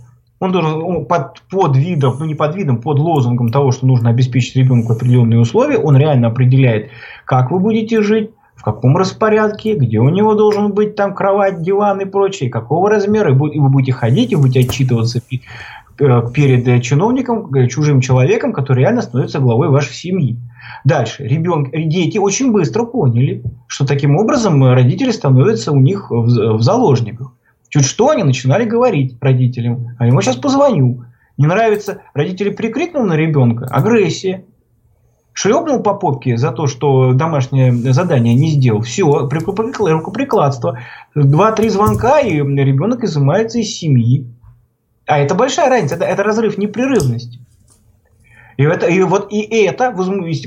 он должен он под, под видом, ну не под видом, под лозунгом того, что нужно обеспечить ребенку определенные условия, он реально определяет, как вы будете жить, в каком распорядке, где у него должен быть там кровать, диван и прочее, какого размера, и вы будете ходить и будете отчитываться э, перед чиновником, э, чужим человеком, который реально становится главой вашей семьи. Дальше. Ребенок, дети очень быстро поняли, что таким образом родители становятся у них в заложниках. Чуть что они начинали говорить родителям. А ему сейчас позвоню. Не нравится, родители прикрикнул на ребенка. Агрессия. Шлепнул по попке за то, что домашнее задание не сделал. Все, рукоприкладство. Два-три звонка, и ребенок изымается из семьи. А это большая разница, это, это разрыв непрерывности. И, это, и вот и это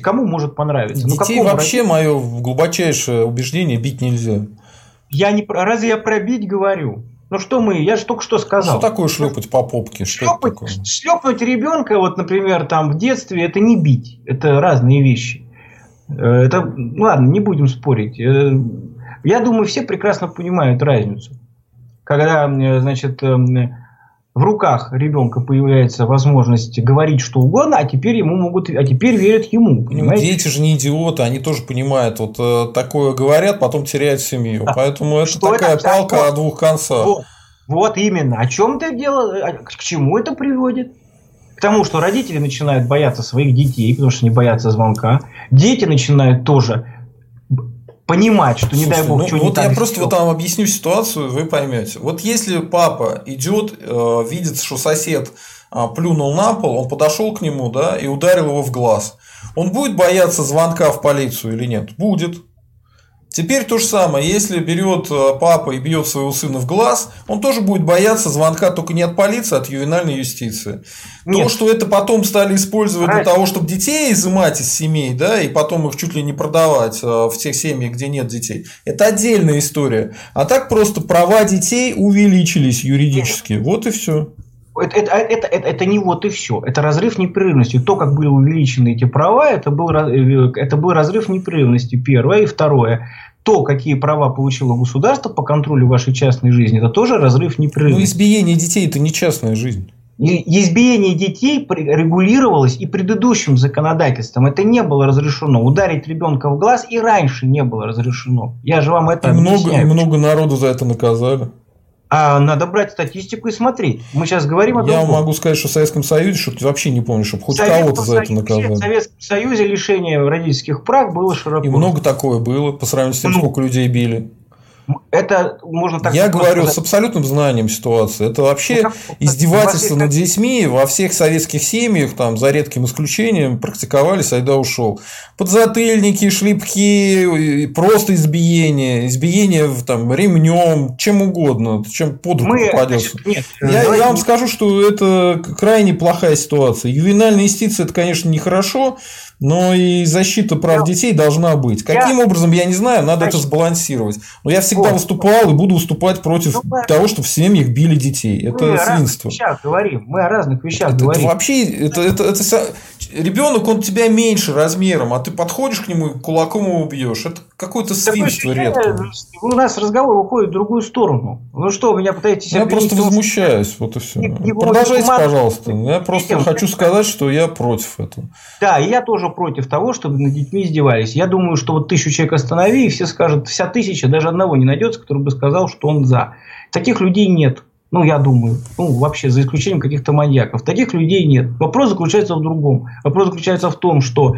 кому может понравиться? Ну, Детей ну, вообще родителю? мое глубочайшее убеждение бить нельзя. Я не разве я пробить говорю? Ну что мы, я же только что сказал. Что такое шлепать по попке? Шлепать, шлепнуть ребенка, вот, например, там в детстве, это не бить. Это разные вещи. Э, это, ну ладно, не будем спорить. Э, я думаю, все прекрасно понимают разницу. Когда, э, значит, эм, в руках ребенка появляется возможность говорить что угодно, а теперь ему могут, а теперь верят ему, понимаете? Дети же не идиоты, они тоже понимают, вот э, такое говорят, потом теряют семью, да. поэтому это что такая это, палка вот, о двух концах. Вот, вот именно, о чем это дело, а к чему это приводит? К тому, что родители начинают бояться своих детей, потому что не боятся звонка. Дети начинают тоже понимать, что не Слушайте, дай бог, ну, что вот не так Я просто вот там объясню ситуацию, вы поймете. Вот если папа идет, э, видит, что сосед э, плюнул на пол, он подошел к нему, да, и ударил его в глаз. Он будет бояться звонка в полицию или нет? Будет. Теперь то же самое, если берет э, папа и бьет своего сына в глаз, он тоже будет бояться звонка только не от полиции, а от ювенальной юстиции. Нет. То, что это потом стали использовать Правильно. для того, чтобы детей изымать из семей, да, и потом их чуть ли не продавать э, в тех семьях, где нет детей, это отдельная история. А так просто права детей увеличились юридически. Нет. Вот и все. Это, это, это, это, это не вот и все. Это разрыв непрерывности. То, как были увеличены эти права, это был, э, это был разрыв непрерывности, первое. И второе, то, какие права получило государство по контролю вашей частной жизни, это тоже разрыв непрерывности. Но избиение детей – это не частная жизнь. Избиение детей регулировалось и предыдущим законодательством. Это не было разрешено. Ударить ребенка в глаз и раньше не было разрешено. Я же вам это объясняю. Много, и много народу за это наказали. А надо брать статистику и смотреть. Мы сейчас говорим о Я другом. могу сказать, что в Советском Союзе что-то вообще не помню, чтобы хоть кого-то за это наказали. В Советском Союзе лишение родительских прав было широко. И много такое было по сравнению с тем, ну, сколько людей били. Это можно так Я говорю сказать. с абсолютным знанием ситуации. Это вообще ну, издевательство над детьми во всех советских семьях, там, за редким исключением, практиковались, айда ушел. Подзатыльники, шлепки, просто избиение, избиение там, ремнем, чем угодно, чем под руку Мы, попадется. Нет, я, я вам скажу, что это крайне плохая ситуация. Ювенальная юстиция это, конечно, нехорошо, но и защита прав детей должна быть. Каким образом, я не знаю, надо это сбалансировать. Но я всегда выступал и буду выступать против ну, того, что в семьях били детей. Это свинство. Мы о разных вещах говорим. Мы о разных вещах это, говорим. Это вообще, это, это, это, ребенок, он тебя меньше размером, а ты подходишь к нему и кулаком его убьешь. Это какое-то свинство редкое. У нас разговор уходит в другую сторону. Ну что, вы меня пытаетесь... Я просто возмущаюсь, вот и все. Продолжайте, пожалуйста. Я просто хочу сказать, что я против этого. Да, и я тоже против того, чтобы над детьми издевались. Я думаю, что вот тысячу человек останови, и все скажут, вся тысяча, даже одного не найдется, который бы сказал, что он за. Таких людей нет. Ну, я думаю. Ну, вообще, за исключением каких-то маньяков. Таких людей нет. Вопрос заключается в другом. Вопрос заключается в том, что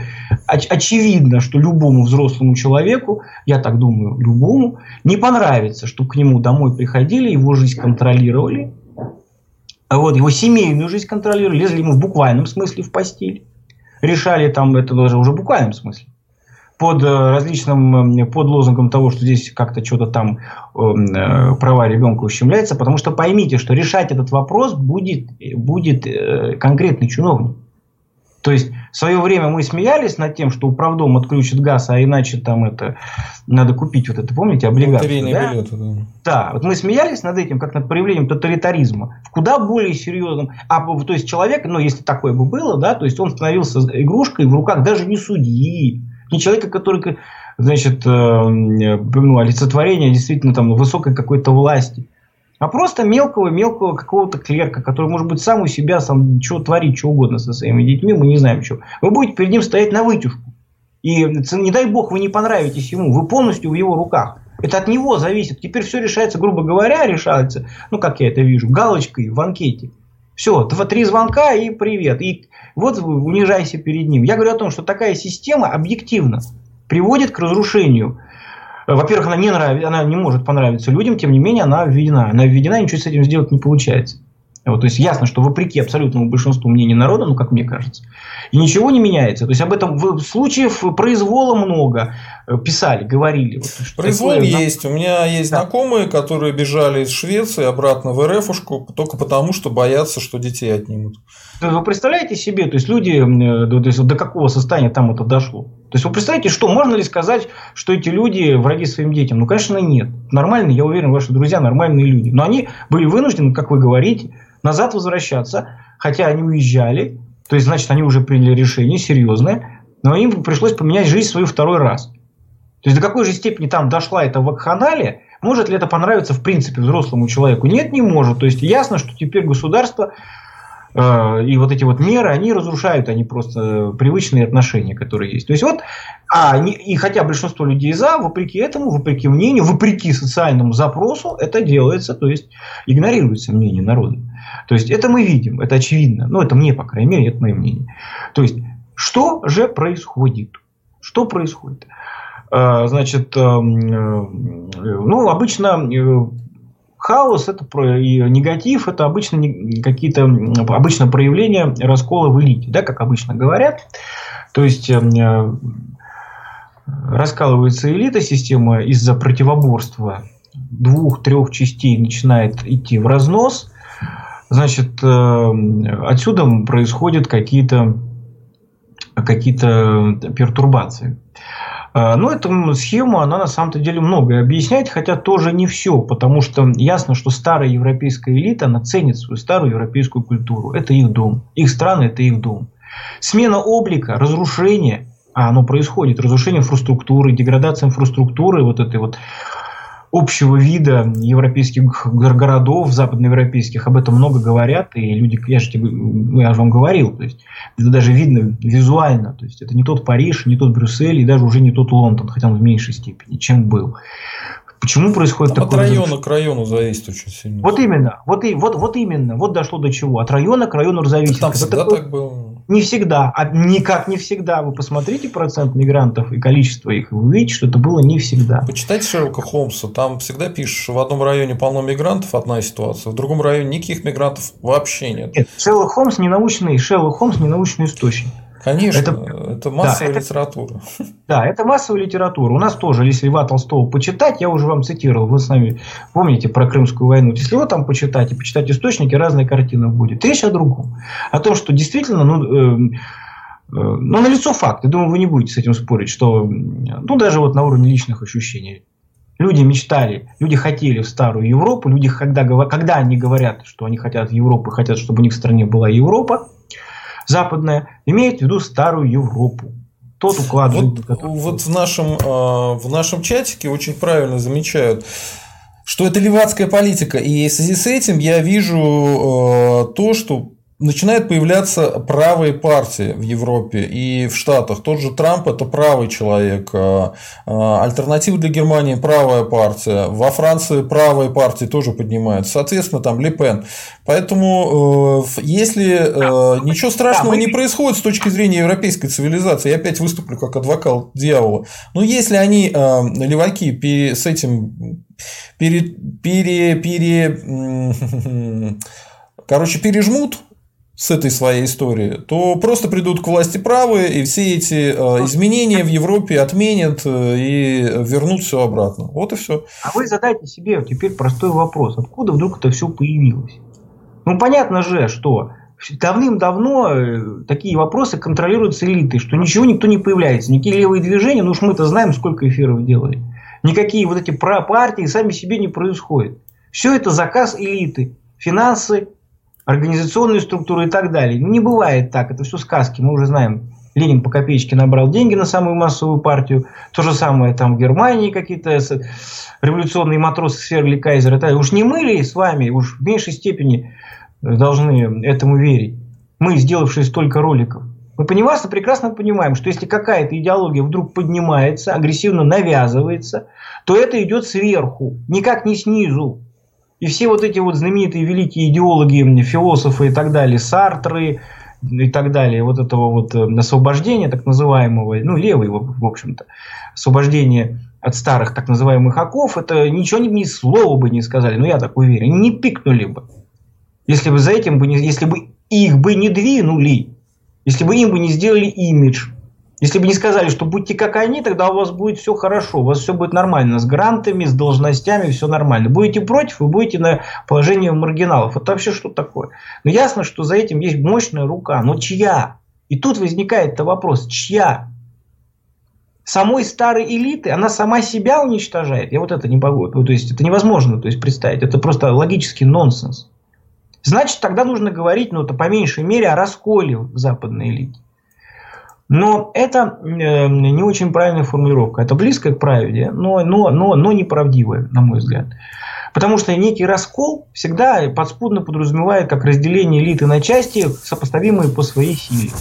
оч- очевидно, что любому взрослому человеку, я так думаю, любому, не понравится, чтобы к нему домой приходили, его жизнь контролировали, вот, его семейную жизнь контролировали, лезли ему в буквальном смысле в постель. Решали там это даже уже в буквальном смысле под э, различным, под лозунгом того, что здесь как-то что-то там эм, э, права ребенка ущемляется, потому что поймите, что решать этот вопрос будет, будет э, конкретный чиновник. То есть в свое время мы смеялись над тем, что управдом отключит газ, а иначе там это надо купить вот это, помните, облигации. Да? Билеты, да. да, вот мы смеялись над этим, как над проявлением тоталитаризма. В куда более серьезном. А, то есть человек, ну если такое бы было, да, то есть он становился игрушкой в руках даже не судьи, не человека, который, значит, э, ну, олицетворение действительно там высокой какой-то власти, а просто мелкого-мелкого какого-то клерка, который, может быть, сам у себя сам что творит, что угодно со своими детьми, мы не знаем что. Вы будете перед ним стоять на вытяжку. И не дай бог вы не понравитесь ему, вы полностью в его руках. Это от него зависит. Теперь все решается, грубо говоря, решается, ну как я это вижу, галочкой в анкете. Все, два-три звонка и привет. И вот унижайся перед ним. Я говорю о том, что такая система объективно приводит к разрушению. Во-первых, она не, нравится, она не может понравиться людям, тем не менее она введена. Она введена, ничего с этим сделать не получается. Вот, то есть ясно, что вопреки абсолютному большинству мнений народа, ну как мне кажется, и ничего не меняется. То есть об этом в, случаев произвола много писали, говорили. Вот, Произвол такое, есть. У меня есть да. знакомые, которые бежали из Швеции обратно в РФушку только потому, что боятся, что детей отнимут. Вы представляете себе, то есть люди, э, то есть, до какого состояния там это дошло? То есть вы представляете, что можно ли сказать, что эти люди враги своим детям? Ну, конечно, нет. Нормальные, я уверен, ваши друзья нормальные люди. Но они были вынуждены, как вы говорите, назад возвращаться, хотя они уезжали, то есть, значит, они уже приняли решение серьезное, но им пришлось поменять жизнь свою второй раз. То есть, до какой же степени там дошла эта вакханалия, может ли это понравиться в принципе взрослому человеку? Нет, не может. То есть, ясно, что теперь государство э, и вот эти вот меры, они разрушают, они просто привычные отношения, которые есть. То есть вот, а, и хотя большинство людей за, вопреки этому, вопреки мнению, вопреки социальному запросу, это делается, то есть игнорируется мнение народа. То есть это мы видим, это очевидно. Ну, это мне, по крайней мере, это мое мнение. То есть, что же происходит? Что происходит? Значит, ну, обычно хаос это и негатив это обычно какие-то обычно проявления раскола в элите, да, как обычно говорят. То есть раскалывается элита, система из-за противоборства двух-трех частей начинает идти в разнос, значит, э, отсюда происходят какие-то какие-то пертурбации. Э, но эту схему, она на самом-то деле многое объясняет, хотя тоже не все, потому что ясно, что старая европейская элита, она ценит свою старую европейскую культуру. Это их дом. Их страны – это их дом. Смена облика, разрушение, а оно происходит, разрушение инфраструктуры, деградация инфраструктуры, вот этой вот общего вида европейских городов, западноевропейских, об этом много говорят, и люди, я же, тебе, я же вам говорил, то есть это даже видно визуально, то есть это не тот Париж, не тот Брюссель, и даже уже не тот Лондон, хотя он в меньшей степени, чем был. Почему происходит От такое? От района к району зависит очень сильно. Вот именно, вот, и, вот, вот именно, вот дошло до чего. От района к району зависит. Там всегда такое... так было. Не всегда, а никак не всегда. Вы посмотрите процент мигрантов и количество их, вы увидите, что это было не всегда. Почитайте Шерлока Холмса, там всегда пишешь, в одном районе полно мигрантов, одна ситуация, в другом районе никаких мигрантов вообще нет. Нет, Шерлок Холмс не научный, Шерлок Холмс не научный источник. Конечно, это, это массовая да, литература. да, это массовая литература. У нас тоже, если Льва Толстого почитать, я уже вам цитировал, вы с нами помните про Крымскую войну. Если его там почитать и почитать источники, разная картина будет. Речь о другом. О том, что действительно, ну, э, ну, налицо факт. Я думаю, вы не будете с этим спорить, что, ну, даже вот на уровне личных ощущений. Люди мечтали, люди хотели в старую Европу, люди, когда, когда они говорят, что они хотят в Европу, хотят, чтобы у них в стране была Европа, западная, имеет в виду старую Европу. Тот уклад вот, жизни, вот в нашем, а, в нашем чатике очень правильно замечают, что это левацкая политика. И в связи с этим я вижу а, то, что начинают появляться правые партии в Европе и в Штатах. Тот же Трамп – это правый человек. А, а, альтернатива для Германии – правая партия. Во Франции правые партии тоже поднимаются. Соответственно, там Ле Пен. Поэтому, если ничего страшного не происходит с точки зрения европейской цивилизации, я опять выступлю как адвокат дьявола, но если они, э, леваки, с этим пере, пере, пере, [LAUGHS] короче, пережмут с этой своей историей, то просто придут к власти правые и все эти э, изменения в Европе отменят э, и вернут все обратно. Вот и все. А вы задайте себе теперь простой вопрос. Откуда вдруг это все появилось? Ну, понятно же, что давным-давно э, такие вопросы контролируются элитой, что ничего никто не появляется. Никакие левые движения, ну уж мы-то знаем, сколько эфиров делали. Никакие вот эти партии сами себе не происходят. Все это заказ элиты. Финансы, организационные структуры и так далее. Не бывает так, это все сказки, мы уже знаем. Ленин по копеечке набрал деньги на самую массовую партию. То же самое там в Германии какие-то революционные матросы свергли кайзера. Это уж не мы ли с вами, уж в меньшей степени должны этому верить. Мы, сделавшие столько роликов. Мы понимаем, прекрасно понимаем, что если какая-то идеология вдруг поднимается, агрессивно навязывается, то это идет сверху, никак не снизу. И все вот эти вот знаменитые великие идеологи, философы и так далее, Сартры и так далее, вот этого вот э, освобождения так называемого, ну, левый, в общем-то, освобождение от старых так называемых оков, это ничего ни слова бы не сказали, но я так уверен, не пикнули бы. Если бы за этим бы не, если бы их бы не двинули, если бы им бы не сделали имидж, если бы не сказали, что будьте как они, тогда у вас будет все хорошо, у вас все будет нормально, с грантами, с должностями, все нормально. Будете против, вы будете на положении маргиналов. Это вообще что такое? Но ясно, что за этим есть мощная рука, но чья? И тут возникает -то вопрос, чья? Самой старой элиты, она сама себя уничтожает. Я вот это не могу, ну, то есть это невозможно то есть, представить, это просто логический нонсенс. Значит, тогда нужно говорить, ну, то по меньшей мере о расколе в западной элите. Но это э, не очень правильная формулировка. Это близко к правде, но, но, но, но неправдивая, на мой взгляд. Потому что некий раскол всегда подспудно подразумевает как разделение элиты на части, сопоставимые по своей силе.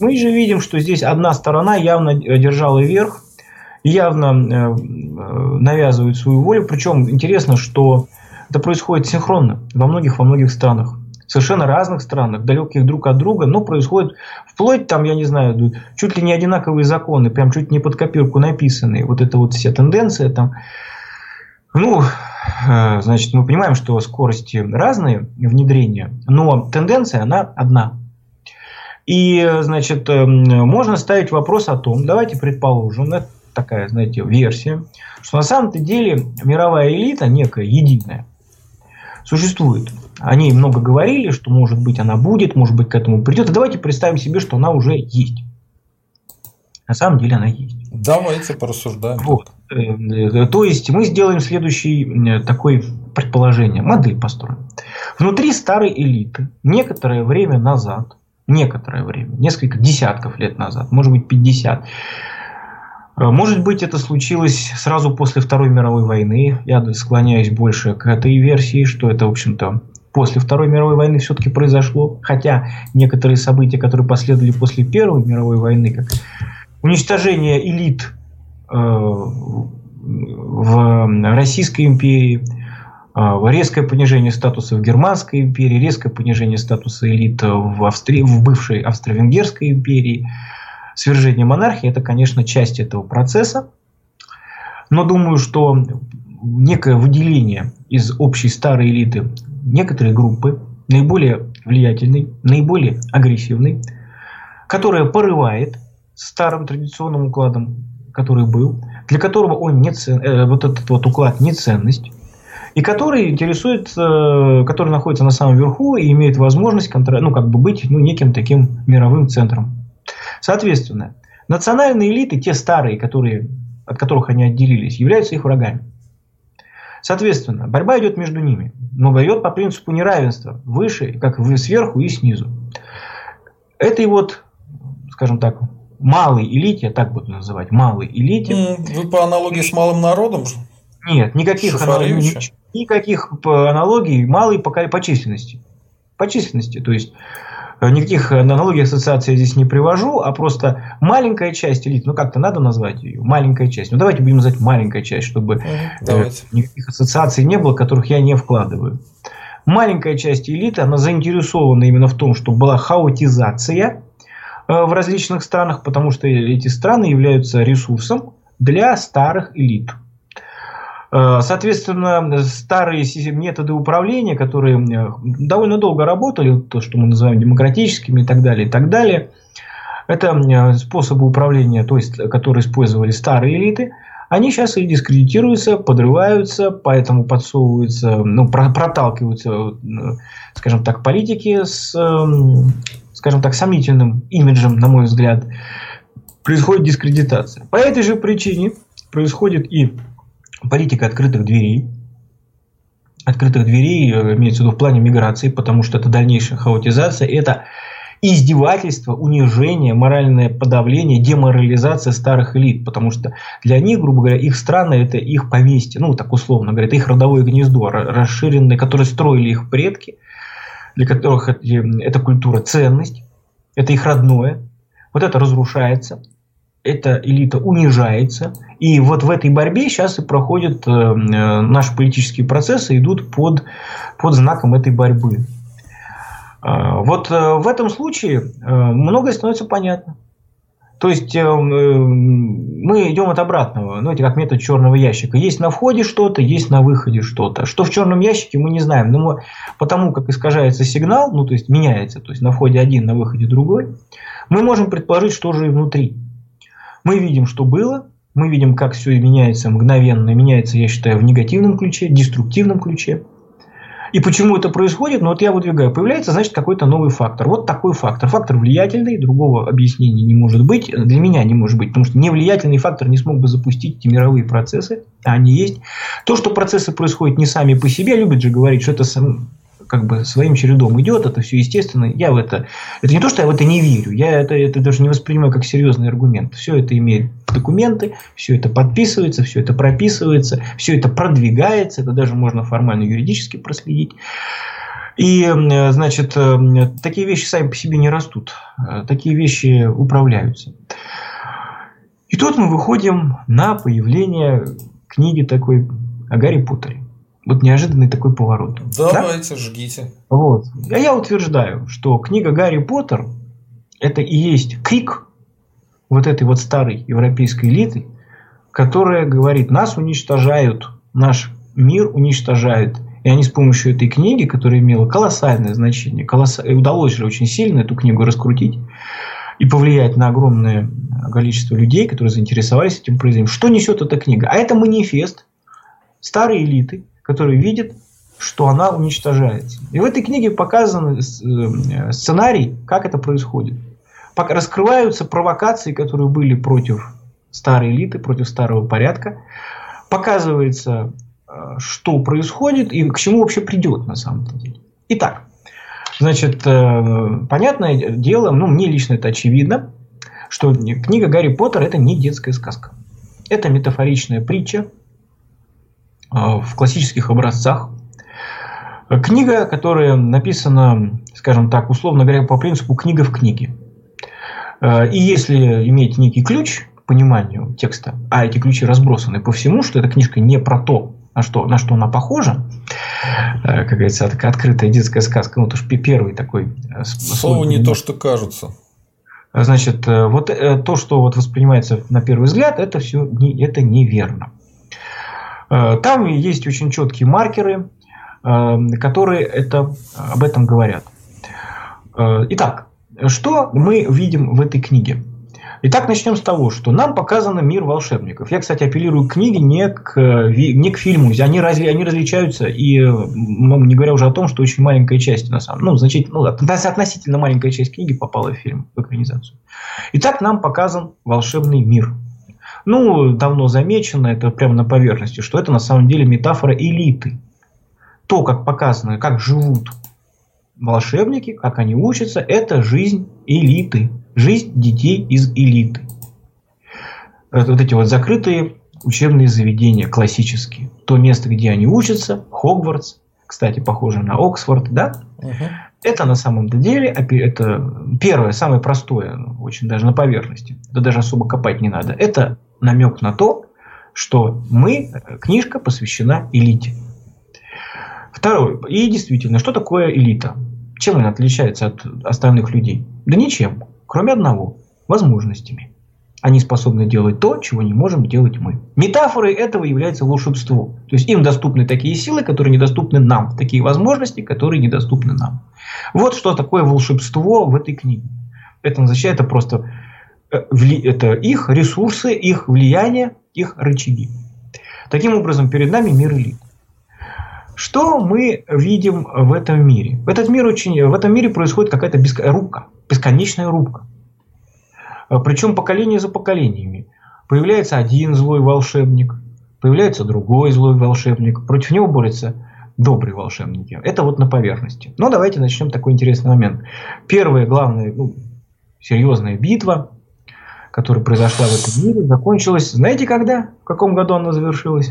Мы же видим, что здесь одна сторона явно держала верх, явно э, навязывает свою волю. Причем интересно, что это происходит синхронно во многих во многих странах. Совершенно разных странах, далеких друг от друга, но происходит вплоть там, я не знаю, чуть ли не одинаковые законы, прям чуть не под копирку написанные. Вот эта вот вся тенденция там. Ну, э, значит, мы понимаем, что скорости разные внедрения, но тенденция, она одна. И, значит, э, можно ставить вопрос о том, давайте предположим, это такая, знаете, версия, что на самом-то деле мировая элита некая единая существует. О ней много говорили, что может быть она будет, может быть к этому придет. И давайте представим себе, что она уже есть. На самом деле она есть. Давайте порассуждаем. Вот. Э, э, то есть мы сделаем следующий э, такой предположение, модель построим. Внутри старой элиты некоторое время назад, некоторое время, несколько десятков лет назад, может быть 50, может быть, это случилось сразу после Второй мировой войны. Я склоняюсь больше к этой версии, что это, в общем-то, после Второй мировой войны все-таки произошло. Хотя некоторые события, которые последовали после Первой мировой войны, как уничтожение элит э, в Российской империи, э, резкое понижение статуса в Германской империи, резкое понижение статуса элит в, Австри... в бывшей Австро-Венгерской империи, свержение монархии – это, конечно, часть этого процесса. Но думаю, что некое выделение из общей старой элиты некоторой группы, наиболее влиятельной, наиболее агрессивной, которая порывает старым традиционным укладом, который был, для которого он не цен, э, вот этот вот уклад не ценность, и который интересует, э, который находится на самом верху и имеет возможность контр... ну, как бы быть ну, неким таким мировым центром. Соответственно, национальные элиты, те старые, которые, от которых они отделились, являются их врагами. Соответственно, борьба идет между ними, но идет по принципу неравенства, выше, как сверху и снизу. Этой вот, скажем так, малой элите, так буду называть, малой элите. Вы по аналогии с малым народом? Нет, никаких аналогий, никаких аналогий малой по, по численности. По численности, то есть никаких аналогий ассоциаций я здесь не привожу, а просто маленькая часть элит, ну как-то надо назвать ее, маленькая часть. Ну давайте будем называть маленькая часть, чтобы э, никаких ассоциаций не было, которых я не вкладываю. Маленькая часть элиты, она заинтересована именно в том, чтобы была хаотизация Э, в различных странах, потому что эти страны являются ресурсом для старых элит. Э, соответственно, старые методы управления, которые э, довольно долго работали, то, что мы называем демократическими и так далее, и так далее, это способы управления, то есть, которые использовали старые элиты, они сейчас и дискредитируются, подрываются, поэтому подсовываются, ну, проталкиваются, скажем так, политики с скажем так, сомнительным имиджем, на мой взгляд, происходит дискредитация. По этой же причине происходит и политика открытых дверей. Открытых дверей э, имеется в виду в плане миграции, потому что это дальнейшая хаотизация, это издевательство, унижение, моральное подавление, деморализация старых элит, потому что для них, грубо говоря, их страны это их поместье, ну так условно говоря, это их родовое гнездо, расширенное, которое строили их предки, для которых эта культура ценность, это их родное, вот это разрушается, эта элита унижается, и вот в этой борьбе сейчас и проходят э, э, наши политические процессы, идут под, под знаком этой борьбы. Э, вот э, в этом случае э, многое становится понятно. То есть э, э, мы идем от обратного, ну это как метод черного ящика. Есть на входе что-то, есть на выходе что-то. Что в черном ящике мы не знаем, но мы, потому как искажается сигнал, ну то есть меняется, то есть на входе один, на выходе другой, мы можем предположить, что же и внутри. Мы видим, что было, мы видим, как все меняется мгновенно, меняется, я считаю, в негативном ключе, деструктивном ключе. И почему это происходит? Ну, вот я выдвигаю. Появляется, значит, какой-то новый фактор. Вот такой фактор. Фактор влиятельный, другого объяснения не может быть. Для меня не может быть. Потому что невлиятельный фактор не смог бы запустить эти мировые процессы. А они есть. То, что процессы происходят не сами по себе, любят же говорить, что это сам, как бы своим чередом идет, это все естественно. Я в это... Это не то, что я в это не верю. Я это, это даже не воспринимаю как серьезный аргумент. Все это имеет документы, все это подписывается, все это прописывается, все это продвигается. Это даже можно формально юридически проследить. И, значит, такие вещи сами по себе не растут. Э, такие вещи управляются. И тут мы выходим на появление книги такой о Гарри Поттере. Вот неожиданный такой поворот. Давайте, да? жгите. Вот. А я утверждаю, что книга Гарри Поттер это и есть крик вот этой вот старой европейской элиты, которая говорит, нас уничтожают, наш мир уничтожают. И они с помощью этой книги, которая имела колоссальное значение, колосс... удалось же очень сильно эту книгу раскрутить и повлиять на огромное количество людей, которые заинтересовались этим произведением. Что несет эта книга? А это манифест старой элиты, которые видят, что она уничтожается. И в этой книге показан э, сценарий, как это происходит. Раскрываются провокации, которые были против старой элиты, против старого порядка. Показывается, э, что происходит и к чему вообще придет на самом деле. Итак, значит, э, понятное дело, ну, мне лично это очевидно, что книга Гарри Поттер это не детская сказка. Это метафоричная притча в классических образцах. Книга, которая написана, скажем так, условно говоря, по принципу книга в книге. И если иметь некий ключ, пониманию текста, а эти ключи разбросаны по всему, что эта книжка не про то, на что, на что она похожа, э, как говорится, открытая детская сказка, ну, то что первый такой... Э, Слово не то, что кажется. Значит, э, вот то, что вот воспринимается на первый взгляд, это все не, это неверно. Там есть очень четкие маркеры, которые это, об этом говорят. Итак, что мы видим в этой книге? Итак, начнем с того, что нам показан мир волшебников. Я, кстати, апеллирую к книге, не к, не к фильму. Они, разли, они различаются, и не говоря уже о том, что очень маленькая часть, на самом ну, значительно, ну, относительно маленькая часть книги попала в фильм, в экранизацию. Итак, нам показан волшебный мир. Ну, давно замечено, это прямо на поверхности, что это на самом деле метафора элиты. То, как показано, как живут волшебники, как они учатся, это жизнь элиты. Жизнь детей из элиты. Это вот эти вот закрытые учебные заведения, классические. То место, где они учатся, Хогвартс, кстати, похоже на Оксфорд, да? Угу. Это на самом деле, это первое, самое простое, очень даже на поверхности, да даже особо копать не надо. Это намек на то, что мы, книжка посвящена элите. Второе. И действительно, что такое элита? Чем она отличается от остальных людей? Да ничем. Кроме одного – возможностями. Они способны делать то, чего не можем делать мы. Метафорой этого является волшебство. То есть им доступны такие силы, которые недоступны нам. Такие возможности, которые недоступны нам. Вот что такое волшебство в этой книге. Это означает это просто э, это их ресурсы, их влияние, их рычаги. Таким образом, перед нами мир элит. Что мы видим в этом мире? В, этот мир очень, в этом мире происходит какая-то рубка, бесконечная рубка. Причем поколение за поколениями. Появляется один злой волшебник, появляется другой злой волшебник, против него борются добрые волшебники. Это вот на поверхности. Но давайте начнем такой интересный момент. Первая главная, ну, серьезная битва, которая произошла в этом мире, закончилась, знаете когда? В каком году она завершилась?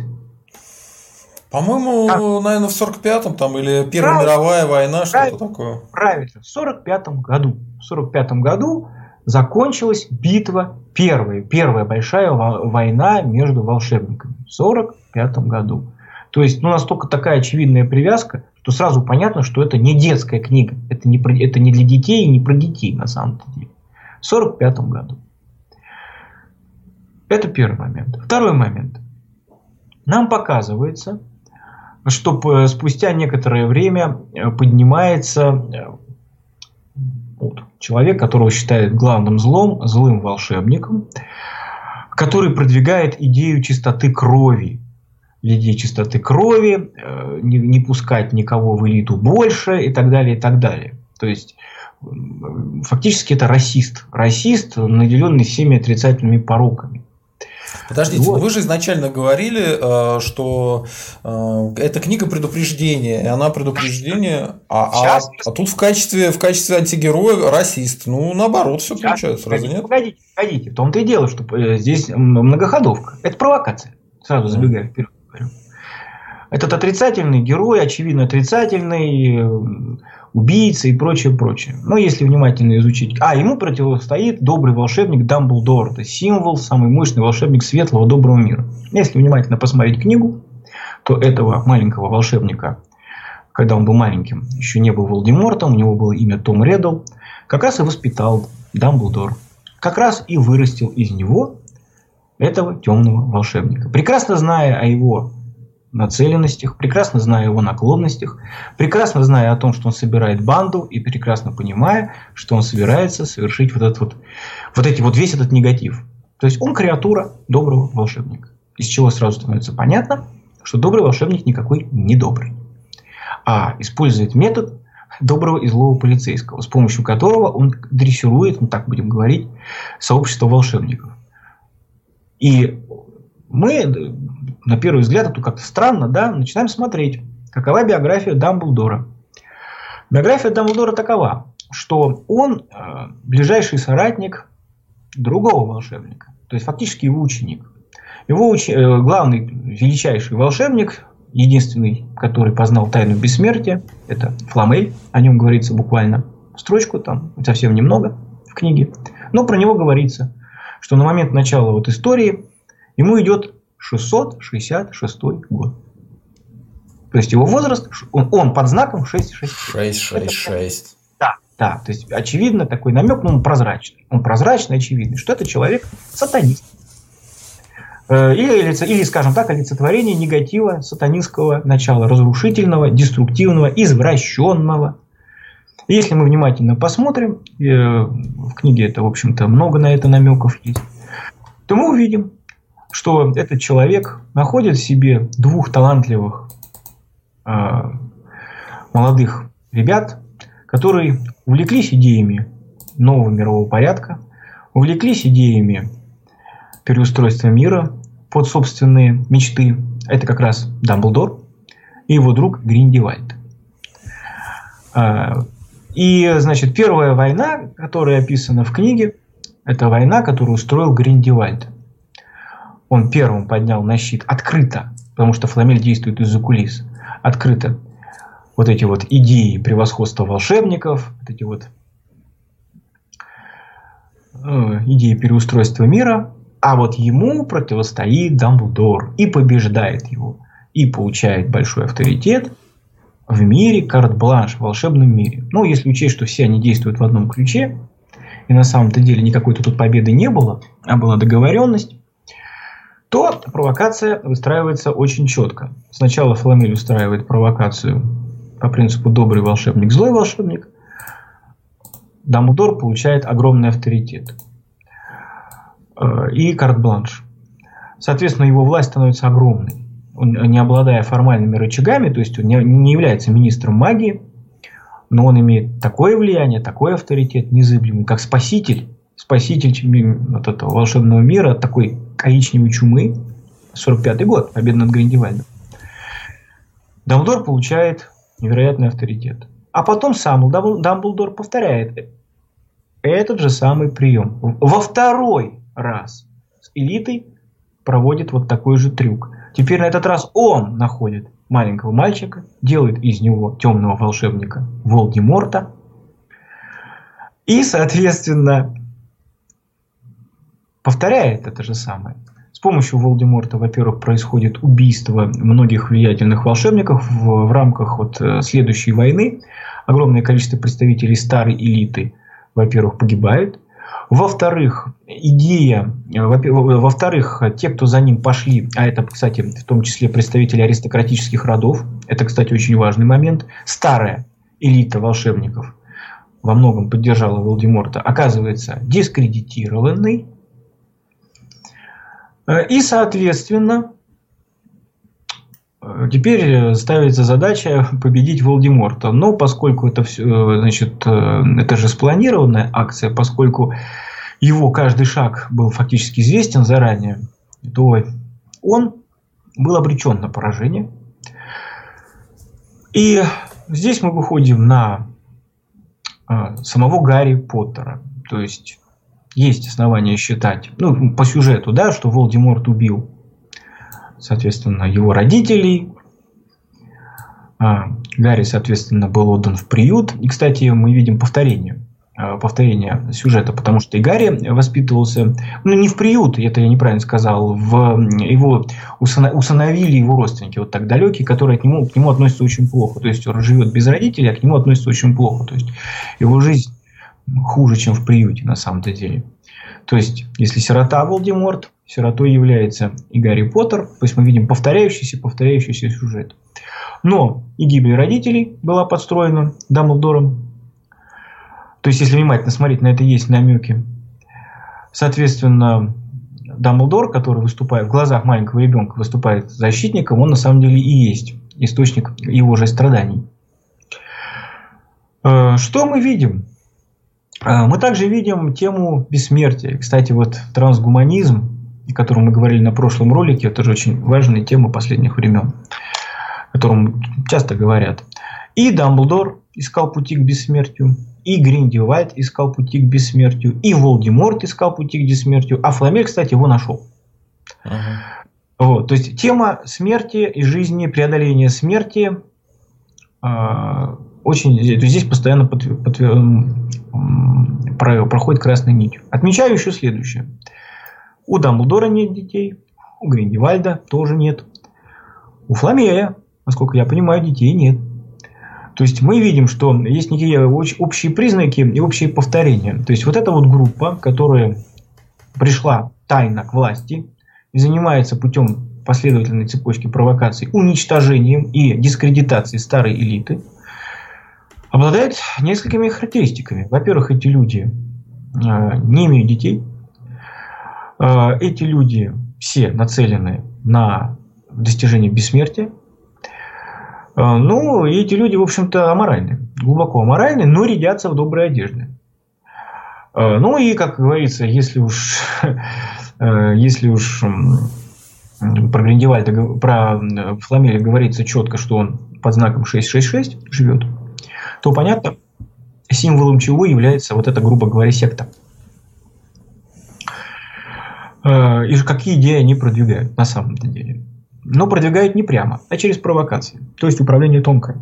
По-моему, а? наверное, в 45-м там или Первая правильно, мировая война, что-то такое. Правильно, в 45-м году. В 45-м году закончилась битва, первая, первая большая война между волшебниками. В 45 году. То есть, ну, настолько такая очевидная привязка, что сразу понятно, что это не детская книга. Это не, про, это не для детей и не про детей на самом деле. В 45 году. Это первый момент. Второй момент. Нам показывается, что спустя некоторое время э, поднимается э, вот, человек, которого считает главным злом, злым волшебником, который продвигает идею чистоты крови. Идею чистоты крови, э, не, не пускать никого в элиту больше и так далее, и так далее. То есть, фактически это расист. Расист, наделенный всеми отрицательными пороками. Подождите, вот. вы же изначально говорили, э, что э, это книга предупреждения, и она предупреждение, а, а, а тут в качестве, в качестве антигероя расист. Ну, наоборот, все получается, разве нет? Погодите, погодите. В том-то и дело, что э, здесь многоходовка. Это провокация. Сразу забегая вперед говорю. Этот отрицательный герой, очевидно отрицательный, убийца и прочее, прочее. Но если внимательно изучить... А, ему противостоит добрый волшебник Дамблдор. Это символ, самый мощный волшебник светлого, доброго мира. Если внимательно посмотреть книгу, то этого маленького волшебника, когда он был маленьким, еще не был Волдемортом, у него было имя Том Реддл, как раз и воспитал Дамблдор. Как раз и вырастил из него этого темного волшебника. Прекрасно зная о его нацеленностях, прекрасно зная его наклонностях, прекрасно зная о том, что он собирает банду и прекрасно понимая, что он собирается совершить вот, этот вот, вот, эти, вот весь этот негатив. То есть он креатура доброго волшебника. Из чего сразу становится понятно, что добрый волшебник никакой не добрый. А использует метод доброго и злого полицейского, с помощью которого он дрессирует, ну так будем говорить, сообщество волшебников. И мы на первый взгляд, это как-то странно, да, начинаем смотреть, какова биография Дамблдора. Биография Дамблдора такова, что он э, ближайший соратник другого волшебника, то есть фактически его ученик. Его уч... э, главный величайший волшебник, единственный, который познал тайну бессмертия, это Фламель, о нем говорится буквально строчку, там совсем немного в книге, но про него говорится, что на момент начала вот истории ему идет 666 год. То есть его возраст, он, он под знаком 666. 666. Да, да. То есть очевидно такой намек, но он прозрачный. Он прозрачный, очевидный, что это человек сатанист. Э, или, или, скажем так, олицетворение негатива сатанинского начала, разрушительного, деструктивного, извращенного. Если мы внимательно посмотрим, э, в книге это, в общем-то, много на это намеков есть, то мы увидим, что этот человек находит в себе двух талантливых э, молодых ребят, которые увлеклись идеями нового мирового порядка, увлеклись идеями переустройства мира под собственные мечты. Это как раз Дамблдор и его друг Гриндевальд. А, и, значит, первая война, которая описана в книге, это война, которую устроил Гриндевальд он первым поднял на щит. Открыто, потому что Фламель действует из-за кулис, открыто. Вот эти вот идеи превосходства волшебников, вот эти вот э, идеи переустройства мира, а вот ему противостоит Дамблдор и побеждает его, и получает большой авторитет в мире карт-бланш, в волшебном мире. Ну, если учесть, что все они действуют в одном ключе, и на самом-то деле никакой-то тут победы не было, а была договоренность, то провокация выстраивается очень четко. Сначала Фламель устраивает провокацию по принципу добрый волшебник, злой волшебник. Дамблдор получает огромный авторитет э, и карт-бланш. Соответственно, его власть становится огромной. Он, не обладая формальными рычагами, то есть он не, не является министром магии, но он имеет такое влияние, такой авторитет незыблемый, как спаситель, спаситель вот этого волшебного мира, такой коричневой чумы, 45 год, победа над Гриндевальдом. Дамблдор получает невероятный авторитет. А потом сам Дамблдор повторяет этот же самый прием. Во второй раз с элитой проводит вот такой же трюк. Теперь на этот раз он находит маленького мальчика, делает из него темного волшебника Волдеморта. И, соответственно, повторяет это же самое. С помощью Волдеморта, во-первых, происходит убийство многих влиятельных волшебников в, в рамках вот э, следующей войны. Огромное количество представителей старой элиты, во-первых, погибает. Во-вторых, идея, во-вторых, те, кто за ним пошли, а это, кстати, в том числе представители аристократических родов, это, кстати, очень важный момент, старая элита волшебников во многом поддержала Волдеморта, оказывается дискредитированной, Э, и, соответственно, э, теперь ставится задача [LAUGHS] победить Волдеморта. Но поскольку это все, э, значит, это же спланированная акция, поскольку его каждый шаг был фактически известен заранее, то он был обречен на поражение. И здесь мы выходим на самого Гарри Поттера. То есть есть основания считать, ну, по сюжету, да, что Волдеморт убил, соответственно, его родителей. А, Гарри, соответственно, был отдан в приют. И, кстати, мы видим повторение Э, повторения сюжета, потому что и Гарри воспитывался, ну не в приют, это я неправильно сказал, в его усыновили его родственники, вот так далекие, которые к нему, к нему относятся очень плохо. То есть он живет без родителей, а к нему относятся очень плохо. То есть его жизнь хуже, чем в приюте на самом-то деле. То есть, если сирота Волдеморт, сиротой является и Гарри Поттер, то есть мы видим повторяющийся, повторяющийся сюжет. Но и гибель родителей была подстроена Дамблдором, то есть, если внимательно смотреть на это, есть намеки. Соответственно, Дамблдор, который выступает в глазах маленького ребенка, выступает защитником, он на самом деле и есть источник его же страданий. Э, что мы видим? Э, мы также видим тему бессмертия. Кстати, вот трансгуманизм, о котором мы говорили на прошлом ролике, это же очень важная тема последних времен, о котором часто говорят. И Дамблдор искал пути к бессмертию, и Гриндевальд искал пути к бессмертию, и Волдеморт искал пути к бессмертию, а Фламель, кстати, его нашел. Ага. Вот, то есть тема смерти и жизни, преодоления смерти э, очень здесь постоянно под, под, про, проходит красной нить. Отмечаю еще следующее. У Дамблдора нет детей, у Гриндевальда тоже нет. У Фламея, насколько я понимаю, детей нет. То есть мы видим, что есть некие общие признаки и общие повторения. То есть вот эта вот группа, которая пришла тайно к власти и занимается путем последовательной цепочки провокаций уничтожением и дискредитацией старой элиты, обладает несколькими характеристиками. Во-первых, эти люди э, не имеют детей. Э, эти люди все нацелены на достижение бессмертия. А, ну, эти люди, в общем-то, аморальны. Глубоко аморальны, но рядятся в доброй одежде. Ну и, как говорится, если уж, [LAUGHS] э, если уж про Гриндевальда, про Фламеля говорится четко, что он под знаком 666 живет, то понятно, символом чего является вот эта, грубо говоря, секта. А, и какие идеи они продвигают на самом-то деле но продвигают не прямо, а через провокации, то есть управление тонкое.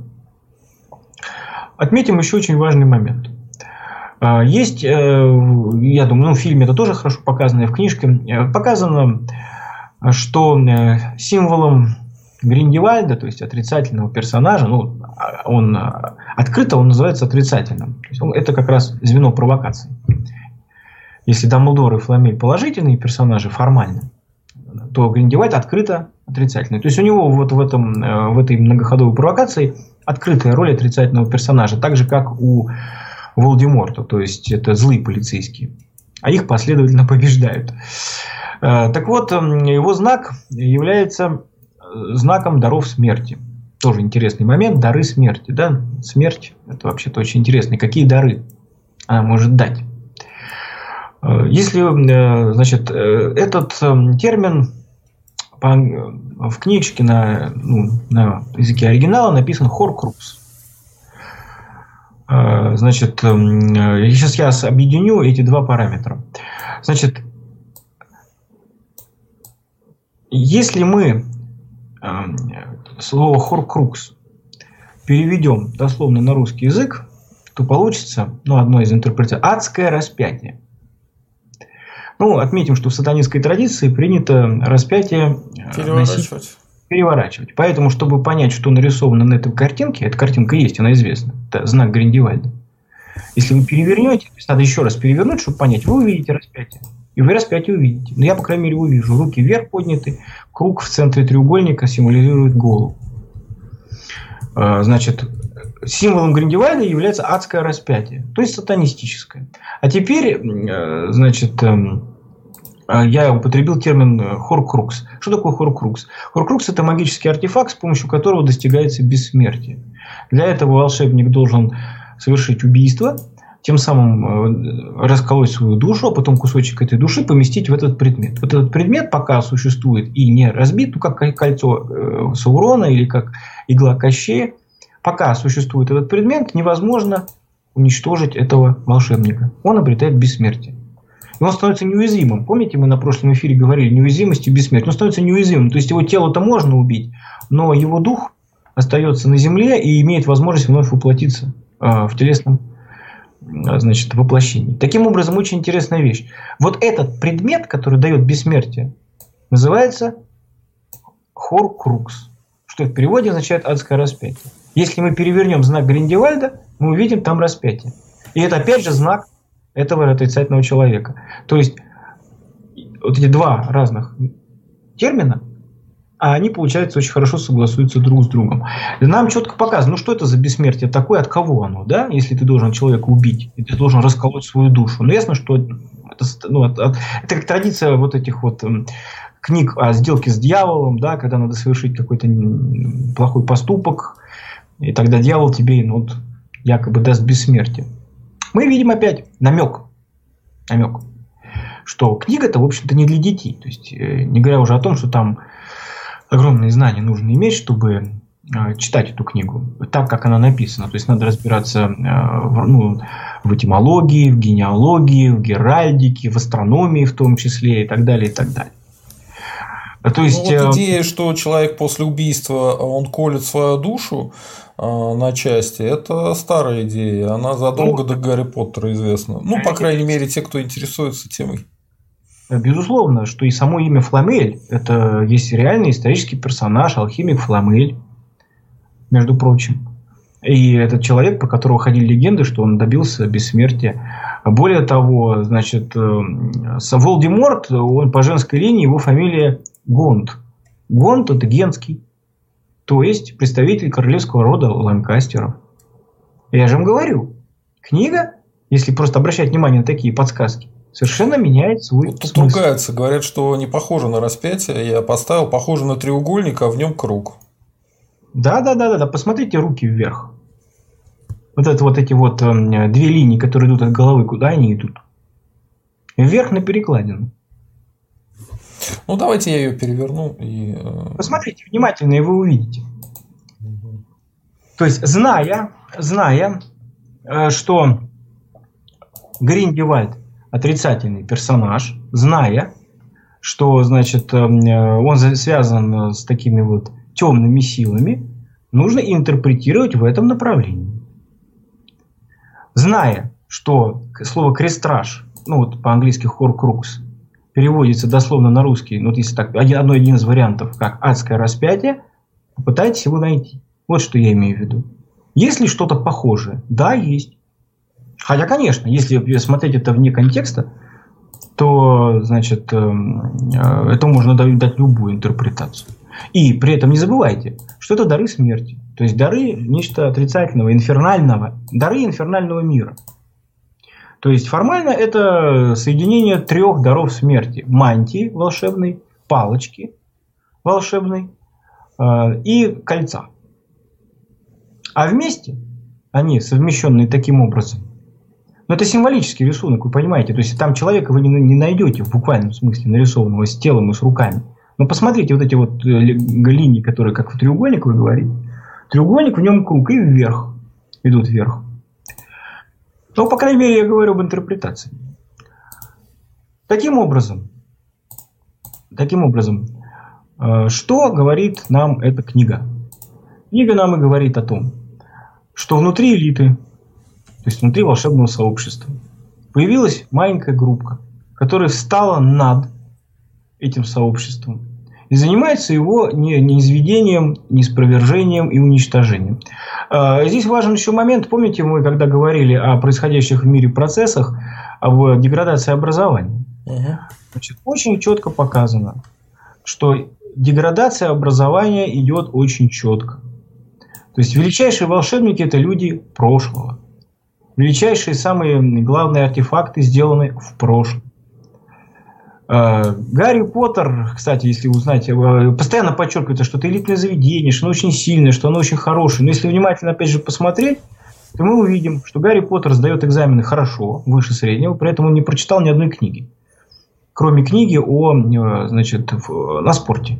Отметим еще очень важный момент. А, есть, э, я думаю, ну, в фильме это тоже хорошо показано, и в книжке э, показано, что э, символом Гриндевальда, то есть отрицательного персонажа, ну, а, он открыто он называется отрицательным. Он, это как раз звено провокации. Если Дамблдор и Фламель положительные персонажи формально, то Гриндевальд открыто отрицательный. То есть у него вот в, этом, э, в этой многоходовой провокации открытая роль отрицательного персонажа, так же как у Волдеморта, то есть это злые полицейские, а их последовательно побеждают. Э, так вот, его знак является э, знаком даров смерти. Тоже интересный момент, дары смерти. Да? Смерть – это вообще-то очень интересно. Какие дары она может дать? Если, значит, этот термин в книжке на, ну, на языке оригинала написан Хоркрукс. А, значит, сейчас я объединю эти два параметра. Значит, если мы слово Хоркрукс переведем дословно на русский язык, то получится, ну, одно из интерпретаций, адское распятие. Ну, отметим, что в сатанинской традиции принято распятие э, переворачивать. Носить, переворачивать. Поэтому, чтобы понять, что нарисовано на этой картинке, эта картинка есть, она известна. Это знак Гриндевальда. Если вы перевернете, то есть надо еще раз перевернуть, чтобы понять, вы увидите распятие. Вы распятие увидите. Но я, по крайней мере, увижу. Руки вверх подняты, круг в центре треугольника символизирует голову. Э, значит, символом Гриндевальда является адское распятие, то есть сатанистическое. А теперь, э, значит, эм, а, я употребил термин э, хоркрукс. Что такое хоркрукс? Хоркрукс – это магический артефакт, с помощью которого достигается бессмертие. Для этого волшебник должен совершить убийство, тем самым э, расколоть свою душу, а потом кусочек этой души поместить в этот предмет. Вот этот предмет пока существует и не разбит, ну, как кольцо э, Саурона или как игла Кощея, пока существует этот предмет, невозможно уничтожить этого волшебника. Он обретает бессмертие. И он становится неуязвимым. Помните, мы на прошлом эфире говорили, неуязвимость и бессмертие. Он становится неуязвимым. То есть его тело-то можно убить, но его дух остается на земле и имеет возможность вновь воплотиться э, в телесном значит, воплощений. Таким образом, очень интересная вещь. Вот этот предмет, который дает бессмертие, называется Хоркрукс, что в переводе означает адское распятие. Если мы перевернем знак Гриндевальда, мы увидим там распятие. И это опять же знак этого отрицательного человека. То есть вот эти два разных термина, а они, получается, очень хорошо согласуются друг с другом. Нам четко показано, ну что это за бессмертие такое, от кого оно, да, если ты должен человека убить, и ты должен расколоть свою душу. Ну, ясно, что это, ну, это, это как традиция вот этих вот книг о сделке с дьяволом, да, когда надо совершить какой-то плохой поступок, и тогда дьявол тебе ну, вот, якобы даст бессмертие. Мы видим опять намек, намек, что книга-то, в общем-то, не для детей. То есть, э, не говоря уже о том, что там огромные знания нужно иметь, чтобы э, читать эту книгу так, как она написана. То есть надо разбираться э, в, ну, в этимологии, в генеалогии, в геральдике, в астрономии в том числе и так далее, и так далее. То есть, ну, вот идея, что человек после убийства он колет свою душу, а, на части. Это старая идея. Она задолго ну, до Гарри Поттера известна. Ну, по крайней мере, те, кто интересуется темой. Безусловно, что и само имя Фламель – это есть реальный исторический персонаж, алхимик Фламель, между прочим. И этот человек, про которого ходили легенды, что он добился бессмертия. Более того, значит, э, Волдеморт, он по женской линии, его фамилия Гонд. Гонд – это генский то есть представитель королевского рода Ланкастеров. Я же вам говорю, книга, если просто обращать внимание на такие подсказки, совершенно меняет свой вот Тут ругаются, говорят, что не похоже на распятие. Я поставил похоже на треугольник, а в нем круг. Да, да, да, да, да. Посмотрите руки вверх. Вот это вот эти вот э, две линии, которые идут от головы, куда они идут? Вверх на перекладину. Ну, давайте я ее переверну. И... Э, Посмотрите внимательно, и вы увидите. Угу. То есть, зная, зная, э, что Гриндевальд отрицательный персонаж, зная, что, значит, э, он связан с такими вот темными силами, нужно интерпретировать в этом направлении. Зная, что слово крестраж, ну вот по-английски хоркрукс, переводится дословно на русский, ну, вот если так, одно один из вариантов, как адское распятие, попытайтесь его найти. Вот что я имею в виду. Есть ли что-то похожее? Да, есть. Хотя, конечно, если смотреть это вне контекста, то, значит, эм, э, это можно дать любую интерпретацию. И при этом не забывайте, что это дары смерти. То есть дары нечто отрицательного, инфернального, дары инфернального мира – то есть формально это соединение трех даров смерти. Мантии волшебной, палочки волшебной э, и кольца. А вместе они совмещенные таким образом. Но это символический рисунок, вы понимаете. То есть там человека вы не, не найдете в буквальном смысле нарисованного с телом и с руками. Но посмотрите вот эти вот э, линии, которые как в треугольник вы говорите. Треугольник, в нем круг и вверх идут вверх. Ну, по крайней мере, я говорю об интерпретации. Таким образом, таким образом, э, что говорит нам эта книга? Книга нам и говорит о том, что внутри элиты, то есть внутри волшебного сообщества, появилась маленькая группа, которая встала над этим сообществом и занимается его не, не изведением, не спровержением и уничтожением. А, здесь важен еще момент, помните, мы когда говорили о происходящих в мире процессах, об деградации образования. Угу. Значит, очень четко показано, что деградация образования идет очень четко. То есть величайшие волшебники это люди прошлого. Величайшие самые главные артефакты сделаны в прошлом. Э, Гарри Поттер, кстати, если узнать, э, постоянно подчеркивается, что это элитное заведение, что оно очень сильное, что оно очень хорошее. Но если внимательно, опять же, посмотреть, то мы увидим, что Гарри Поттер сдает экзамены хорошо, выше среднего, при этом он не прочитал ни одной книги. Кроме книги о, э, значит, на спорте.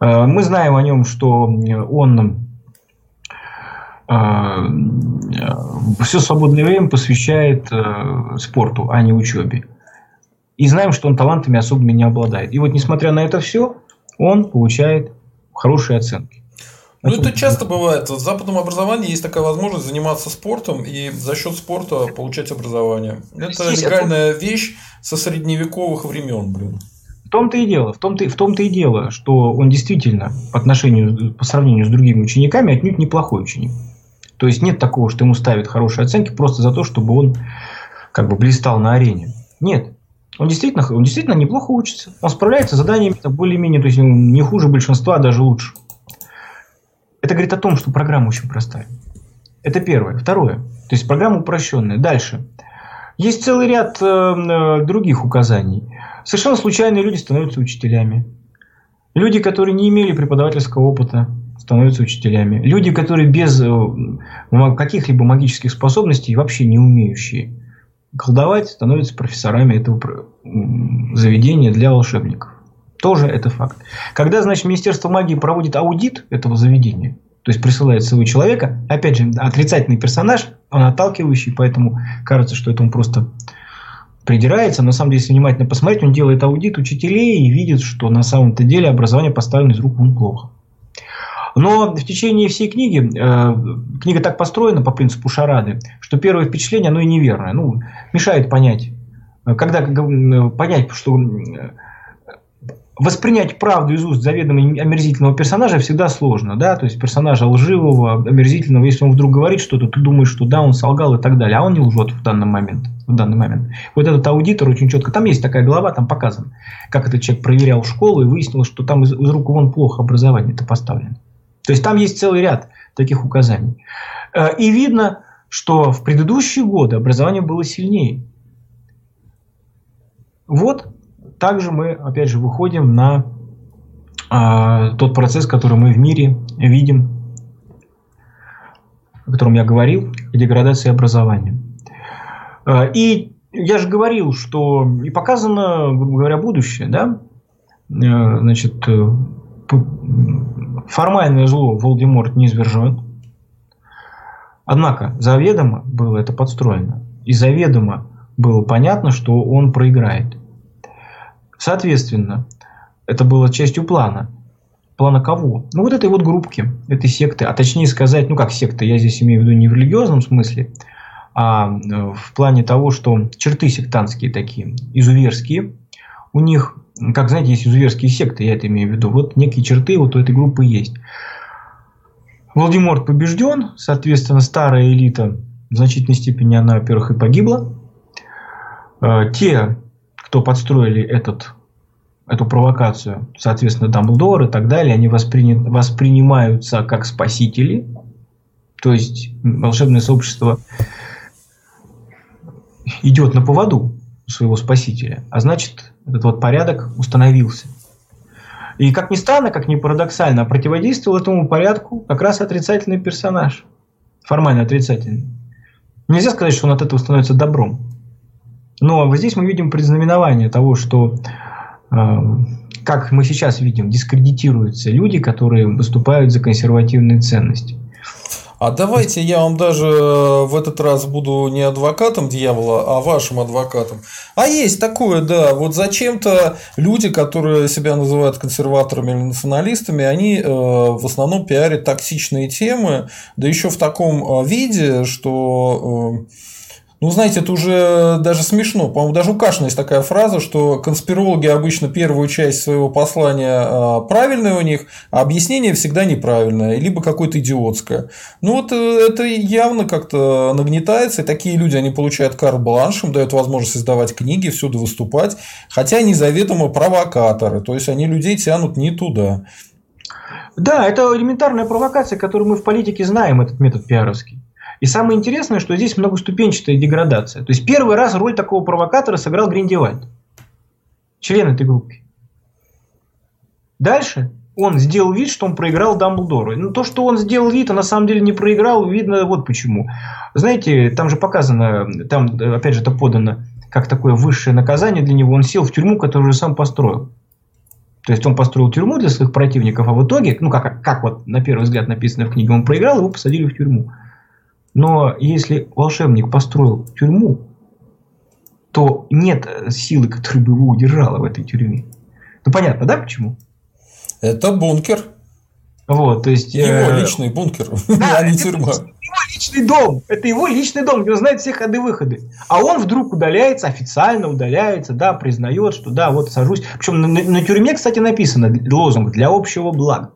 Мы знаем о нем, что он все свободное время посвящает спорту, а не учебе и знаем, что он талантами особыми не обладает. И вот несмотря на это все, он получает хорошие оценки. Ну, это часто бывает. В западном образовании есть такая возможность заниматься спортом и за счет спорта получать образование. Это легальная вещь со средневековых времен, блин. В том-то и дело, в том-то, в том-то и дело, что он действительно по отношению, по сравнению с другими учениками отнюдь неплохой ученик. То есть нет такого, что ему ставят хорошие оценки просто за то, чтобы он как бы блистал на арене. Нет. Он действительно, он действительно неплохо учится. Он справляется с заданиями более-менее, то есть не хуже большинства, а даже лучше. Это говорит о том, что программа очень простая. Это первое. Второе. То есть программа упрощенная. Дальше. Есть целый ряд э, э, других указаний. Совершенно случайные люди становятся учителями. Люди, которые не имели преподавательского опыта, становятся учителями. Люди, которые без э, каких-либо магических способностей, вообще не умеющие колдовать, становятся профессорами этого заведения для волшебников. Тоже это факт. Когда, значит, Министерство магии проводит аудит этого заведения, то есть присылает своего человека, опять же, отрицательный персонаж, он отталкивающий, поэтому кажется, что это он просто придирается. На самом деле, если внимательно посмотреть, он делает аудит учителей и видит, что на самом-то деле образование поставлено из рук вон плохо. Но в течение всей книги, э, книга так построена по принципу шарады, что первое впечатление, оно и неверное. Ну, мешает понять. Когда понять, что воспринять правду из уст заведомо омерзительного персонажа всегда сложно, да, то есть персонажа лживого, омерзительного, если он вдруг говорит что-то, ты думаешь, что да, он солгал и так далее, а он не лжет в данный момент. В данный момент. Вот этот аудитор очень четко, там есть такая глава, там показано, как этот человек проверял школу и выяснил, что там из, из рук вон плохо образование это поставлено. То есть там есть целый ряд таких указаний. Э, и видно, что в предыдущие годы образование было сильнее. Вот также мы, опять же, выходим на э, тот процесс, который мы в мире видим, о котором я говорил, деградация образования. Э, и я же говорил, что и показано, грубо говоря, будущее, да? Э, значит, э, формальное зло Волдеморт не извержен. Однако заведомо было это подстроено. И заведомо было понятно, что он проиграет. Соответственно, это было частью плана. Плана кого? Ну, вот этой вот группки, этой секты. А точнее сказать, ну как секта, я здесь имею в виду не в религиозном смысле, а э, в плане того, что черты сектантские такие, изуверские, у них, как знаете, есть изуверские секты, я это имею в виду, вот некие черты вот у этой группы есть. Владимир побежден, соответственно, старая элита в значительной степени она, во-первых, и погибла. Э, те кто подстроили этот, эту провокацию, соответственно, Дамблдор и так далее, они воспри... воспринимаются как спасители. То есть волшебное сообщество идет на поводу своего спасителя. А значит, этот вот порядок установился. И как ни странно, как ни парадоксально, противодействовал этому порядку как раз отрицательный персонаж. Формально отрицательный. Нельзя сказать, что он от этого становится добром. Но вот здесь мы видим предзнаменование того, что, э, как мы сейчас видим, дискредитируются люди, которые выступают за консервативные ценности. А давайте я вам даже э, в этот раз буду не адвокатом дьявола, а вашим адвокатом. А есть такое, да, вот зачем-то люди, которые себя называют консерваторами или националистами, они э, в основном пиарят токсичные темы, да еще в таком виде, что ну, знаете, это уже даже смешно. По-моему, даже у Кашина есть такая фраза, что конспирологи обычно первую часть своего послания а, правильная у них, а объяснение всегда неправильное, либо какое-то идиотское. Ну, вот э, это явно как-то нагнетается, и такие люди, они получают карт-бланш, им дают возможность издавать книги, всюду выступать, хотя они заведомо провокаторы, то есть они людей тянут не туда. Да, это элементарная провокация, которую мы в политике знаем, этот метод пиаровский. И самое интересное, что здесь многоступенчатая деградация. То есть первый раз роль такого провокатора сыграл Гриндевальд, член этой группы. Дальше он сделал вид, что он проиграл Дамблдору. Но ну, то, что он сделал вид, а на самом деле не проиграл, видно вот почему. Знаете, там же показано, там опять же это подано как такое высшее наказание для него. Он сел в тюрьму, которую сам построил. То есть он построил тюрьму для своих противников, а в итоге, ну как, как вот на первый взгляд написано в книге, он проиграл, его посадили в тюрьму. Но если волшебник построил тюрьму, то нет силы, которая бы его удержала в этой тюрьме. Ну понятно, да, почему? Это бункер. Вот, то есть... Его э... личный бункер, [LAUGHS] да, а не тюрьма. Его личный дом. Это его личный дом, где он знает все ходы-выходы. А он вдруг удаляется, официально удаляется, да, признает, что да, вот сажусь. Причем на, на тюрьме, кстати, написано лозунг «для общего блага».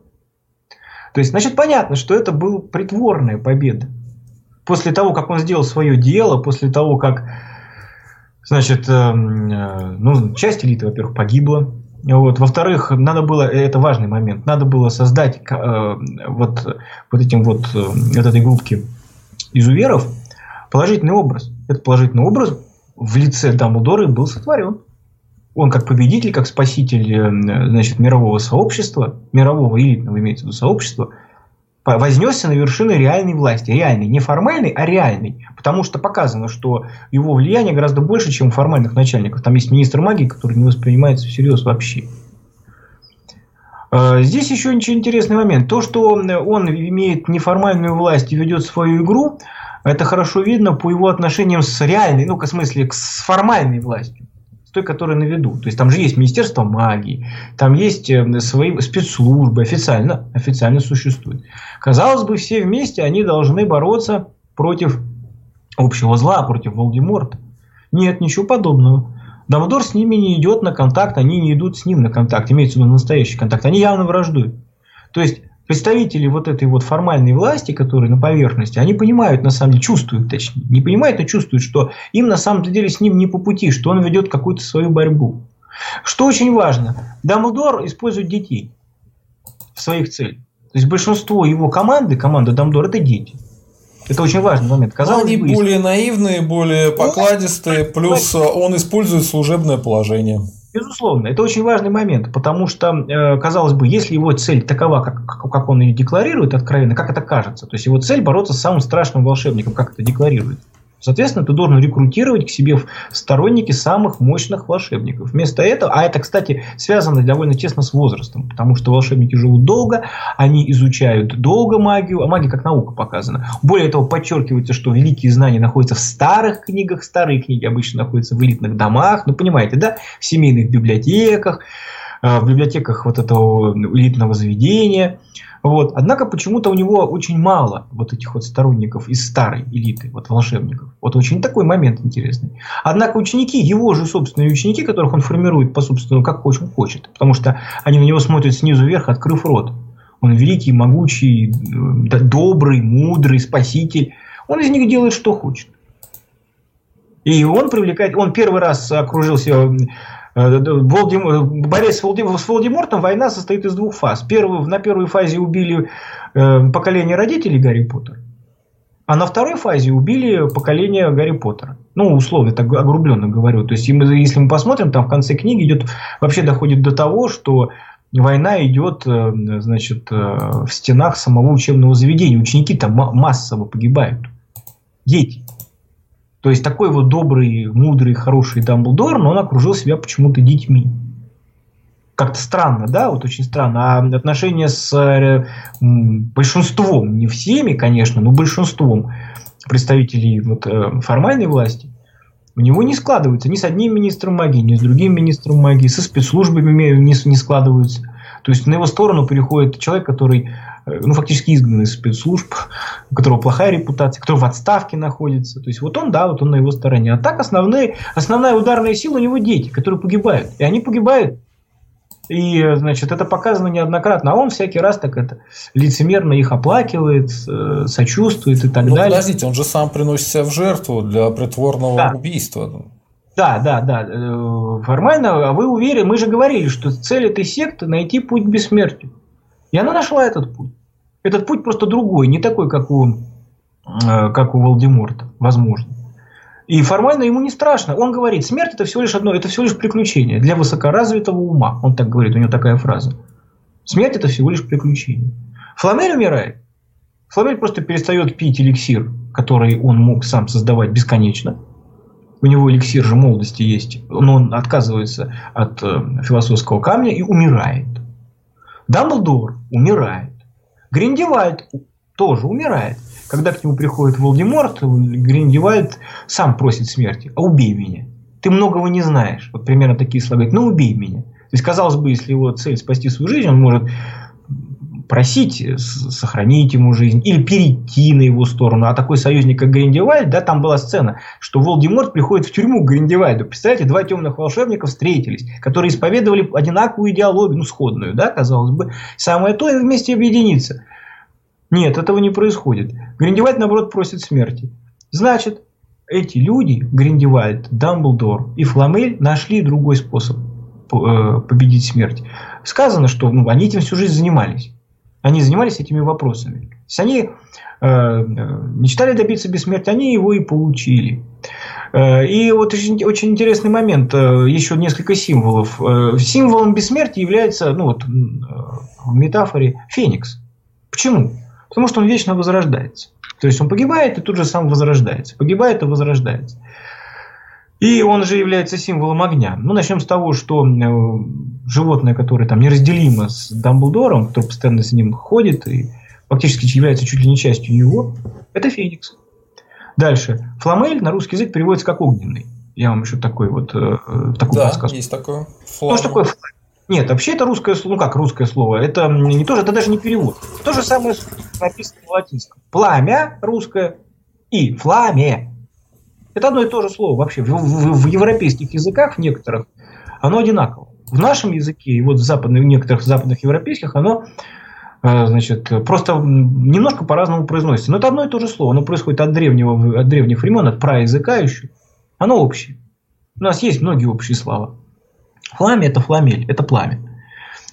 То есть, значит, понятно, что это была притворная победа. После того, как он сделал свое дело, после того, как, значит, э, э, ну, часть элиты, во-первых, погибла, вот. Во-вторых, надо было, это важный момент, надо было создать э, вот, вот этим вот, э, вот этой группке изуверов положительный образ. Этот положительный образ в лице Дамблдора был сотворен. Он как победитель, как спаситель э, значит, мирового сообщества, мирового элитного имеется в виду сообщества – вознесся на вершины реальной власти. Реальной, не формальной, а реальной. Потому что показано, что его влияние гораздо больше, чем у формальных начальников. Там есть министр магии, который не воспринимается всерьез вообще. А, здесь еще очень интересный момент. То, что он имеет неформальную власть и ведет свою игру, это хорошо видно по его отношениям с реальной, ну, в смысле, с формальной властью той, которая на виду. То есть там же есть Министерство магии, там есть э, свои спецслужбы, официально, официально существуют. Казалось бы, все вместе они должны бороться против общего зла, против Волдеморта. Нет, ничего подобного. Дамблдор с ними не идет на контакт, они не идут с ним на контакт, имеется в виду настоящий контакт. Они явно враждуют. То есть представители вот этой вот формальной власти, которые на поверхности, они понимают, на самом деле, чувствуют, точнее, не понимают, а чувствуют, что им на самом деле с ним не по пути, что он ведет какую-то свою борьбу. Что очень важно, Дамблдор использует детей в своих целях. То есть большинство его команды, команда Дамблдор, это дети. Это очень важный момент. Казалось они бы, более наивные, более покладистые, плюс он использует служебное положение. Безусловно, это очень важный момент, потому что, э, казалось бы, если его цель такова, как, как он ее декларирует откровенно, как это кажется, то есть его цель бороться с самым страшным волшебником, как это декларирует, Соответственно, ты должен рекрутировать к себе сторонники самых мощных волшебников. Вместо этого, а это, кстати, связано довольно тесно с возрастом, потому что волшебники живут долго, они изучают долго магию, а магия как наука показана. Более того, подчеркивается, что великие знания находятся в старых книгах, старые книги обычно находятся в элитных домах, ну, понимаете, да, в семейных библиотеках, э, в библиотеках вот этого элитного заведения. Вот. Однако почему-то у него очень мало вот этих вот сторонников из старой элиты, вот волшебников. Вот очень такой момент интересный. Однако ученики, его же собственные ученики, которых он формирует по собственному, как очень хочет. Потому что они на него смотрят снизу вверх, открыв рот. Он великий, могучий, добрый, мудрый, спаситель. Он из них делает, что хочет. И он привлекает, он первый раз окружился Э, Волдем... Борясь с, Волдем... с Волдемортом, война состоит из двух фаз. Первый... На первой фазе убили э, поколение родителей Гарри Поттера. А на второй фазе убили поколение Гарри Поттера. Ну, условно, так огрубленно говорю. То есть, если мы посмотрим, там в конце книги идет, вообще доходит до того, что война идет, э, значит, в стенах самого учебного заведения. Ученики там массово погибают. Дети. То есть такой вот добрый, мудрый, хороший Дамблдор, но он окружил себя почему-то детьми. Как-то странно, да, вот очень странно. А отношения с э, большинством, не всеми, конечно, но большинством представителей вот, э, формальной власти у него не складываются ни с одним министром магии, ни с другим министром магии, со спецслужбами не, не складываются. То есть на его сторону переходит человек, который ну, фактически изгнан из спецслужб, у которого плохая репутация, который в отставке находится. То есть вот он, да, вот он на его стороне. А так основные, основная ударная сила у него дети, которые погибают. И они погибают. И, значит, это показано неоднократно. А он всякий раз так это лицемерно их оплакивает, э, сочувствует и так ну, далее. Подождите, он же сам приносит себя в жертву для притворного да. убийства. Да, да, да. Э, формально, а вы уверены, мы же говорили, что цель этой секты найти путь к бессмертию. И она нашла этот путь. Этот путь просто другой, не такой, как у, э, как у Волдеморта, возможно. И формально ему не страшно. Он говорит, смерть это всего лишь одно, это всего лишь приключение для высокоразвитого ума. Он так говорит, у него такая фраза. Смерть это всего лишь приключение. Фламель умирает. Фламель просто перестает пить эликсир, который он мог сам создавать бесконечно. У него эликсир же молодости есть, но он отказывается от э, философского камня и умирает. Дамблдор умирает. Гриндевальд тоже умирает. Когда к нему приходит Волдеморт, Гриндевальд сам просит смерти. А убей меня. Ты многого не знаешь. Вот примерно такие слова. Ну убей меня. То есть, казалось бы, если его цель спасти свою жизнь, он может просить сохранить ему жизнь или перейти на его сторону. А такой союзник, как Гриндевальд, да, там была сцена, что Волдеморт приходит в тюрьму к Гриндевальду. Представляете, два темных волшебника встретились, которые исповедовали одинаковую идеологию, ну, сходную, да, казалось бы. Самое то и вместе объединиться. Нет, этого не происходит. Гриндевальд, наоборот, просит смерти. Значит, эти люди, Гриндевальд, Дамблдор и Фламель, нашли другой способ э, победить смерть. Сказано, что ну, они этим всю жизнь занимались. Они занимались этими вопросами. То есть они э, мечтали добиться бессмертия, они его и получили. Э, и вот очень, очень интересный момент, э, еще несколько символов. Э, символом бессмертия является, ну вот в метафоре, феникс. Почему? Потому что он вечно возрождается. То есть он погибает и тут же сам возрождается. Погибает и возрождается. И он же является символом огня. Ну, начнем с того, что э, животное, которое там неразделимо с Дамблдором, который постоянно с ним ходит и фактически является чуть ли не частью него, это Феникс. Дальше. Фламель на русский язык переводится как огненный. Я вам еще такой вот э, такую да, подсказку. есть такое. Флам. Ну, что такое фламель? Нет, вообще это русское слово, ну как русское слово, это не тоже, это даже не перевод. То же самое написано в латинском. Пламя русское и фламе. Это одно и то же слово вообще. В, в, в европейских языках в некоторых оно одинаково. В нашем языке и вот в западных, в некоторых западных европейских оно э, значит, просто немножко по-разному произносится. Но это одно и то же слово. Оно происходит от, древнего, от древних времен, от праязыка еще. Оно общее. У нас есть многие общие слова. Пламя – это фламель, это пламя.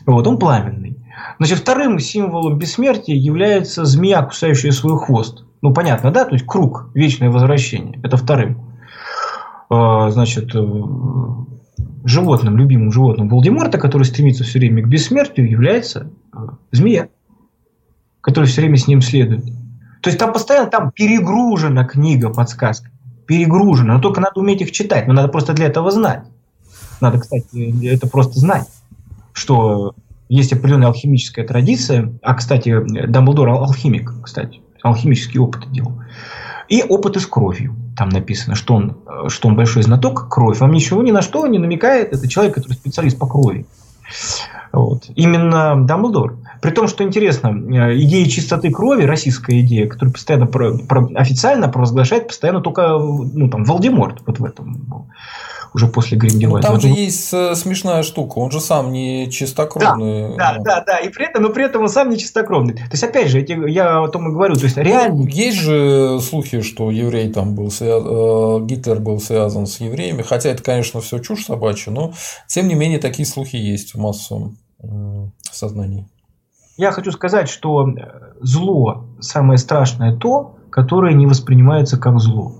Вот, он пламенный. Значит, вторым символом бессмертия является змея, кусающая свой хвост. Ну, понятно, да? То есть круг, вечное возвращение. Это вторым. А, значит, э, животным, любимым животным Волдеморта, который стремится все время к бессмертию, является э, змея, которая все время с ним следует. То есть там постоянно там перегружена книга подсказка. Перегружена. Но только надо уметь их читать. Но надо просто для этого знать. Надо, кстати, это просто знать, что есть определенная алхимическая традиция. А, кстати, Дамблдор алхимик, кстати, алхимические опыты делал. И опыты с кровью. Там написано, что он, что он большой знаток кровь. Вам ничего ни на что не намекает. Это человек, который специалист по крови. Вот. Именно Дамблдор. При том, что интересно, идея чистоты крови, российская идея, которую постоянно про, про, официально провозглашает постоянно только ну, там, Валдеморт вот в этом уже после Гриндевальда. Ну, там же есть э, смешная штука, он же сам не чистокровный. Да, да, да, да, и при этом, но при этом он сам не чистокровный. То есть, опять же, я о том и говорю, то есть, реально... Есть же слухи, что еврей там был, э, Гитлер был связан с евреями, хотя это, конечно, все чушь собачья, но, тем не менее, такие слухи есть в массовом сознании. Я хочу сказать, что э, зло самое страшное то, которое не воспринимается как зло.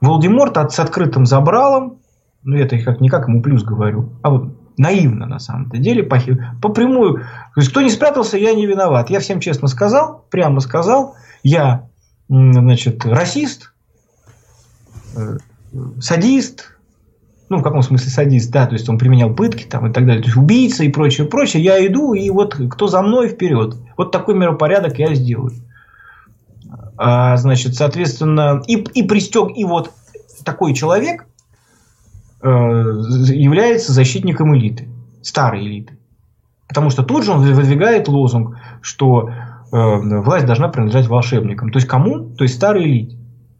Волдеморт с открытым забралом ну это как никак ему плюс говорю, а вот наивно на самом-то деле, по, по прямую. То есть, кто не спрятался, я не виноват. Я всем честно сказал, прямо сказал, я, значит, расист, э, садист, ну, в каком смысле садист, да, то есть он применял пытки там и так далее, то есть убийца и прочее, прочее, я иду, и вот кто за мной вперед. Вот такой миропорядок я сделаю. А, значит, соответственно, и, и пристег, и вот такой человек, является защитником элиты, старой элиты. Потому что тут же он выдвигает лозунг, что э, власть должна принадлежать волшебникам. То есть кому? То есть старой элите.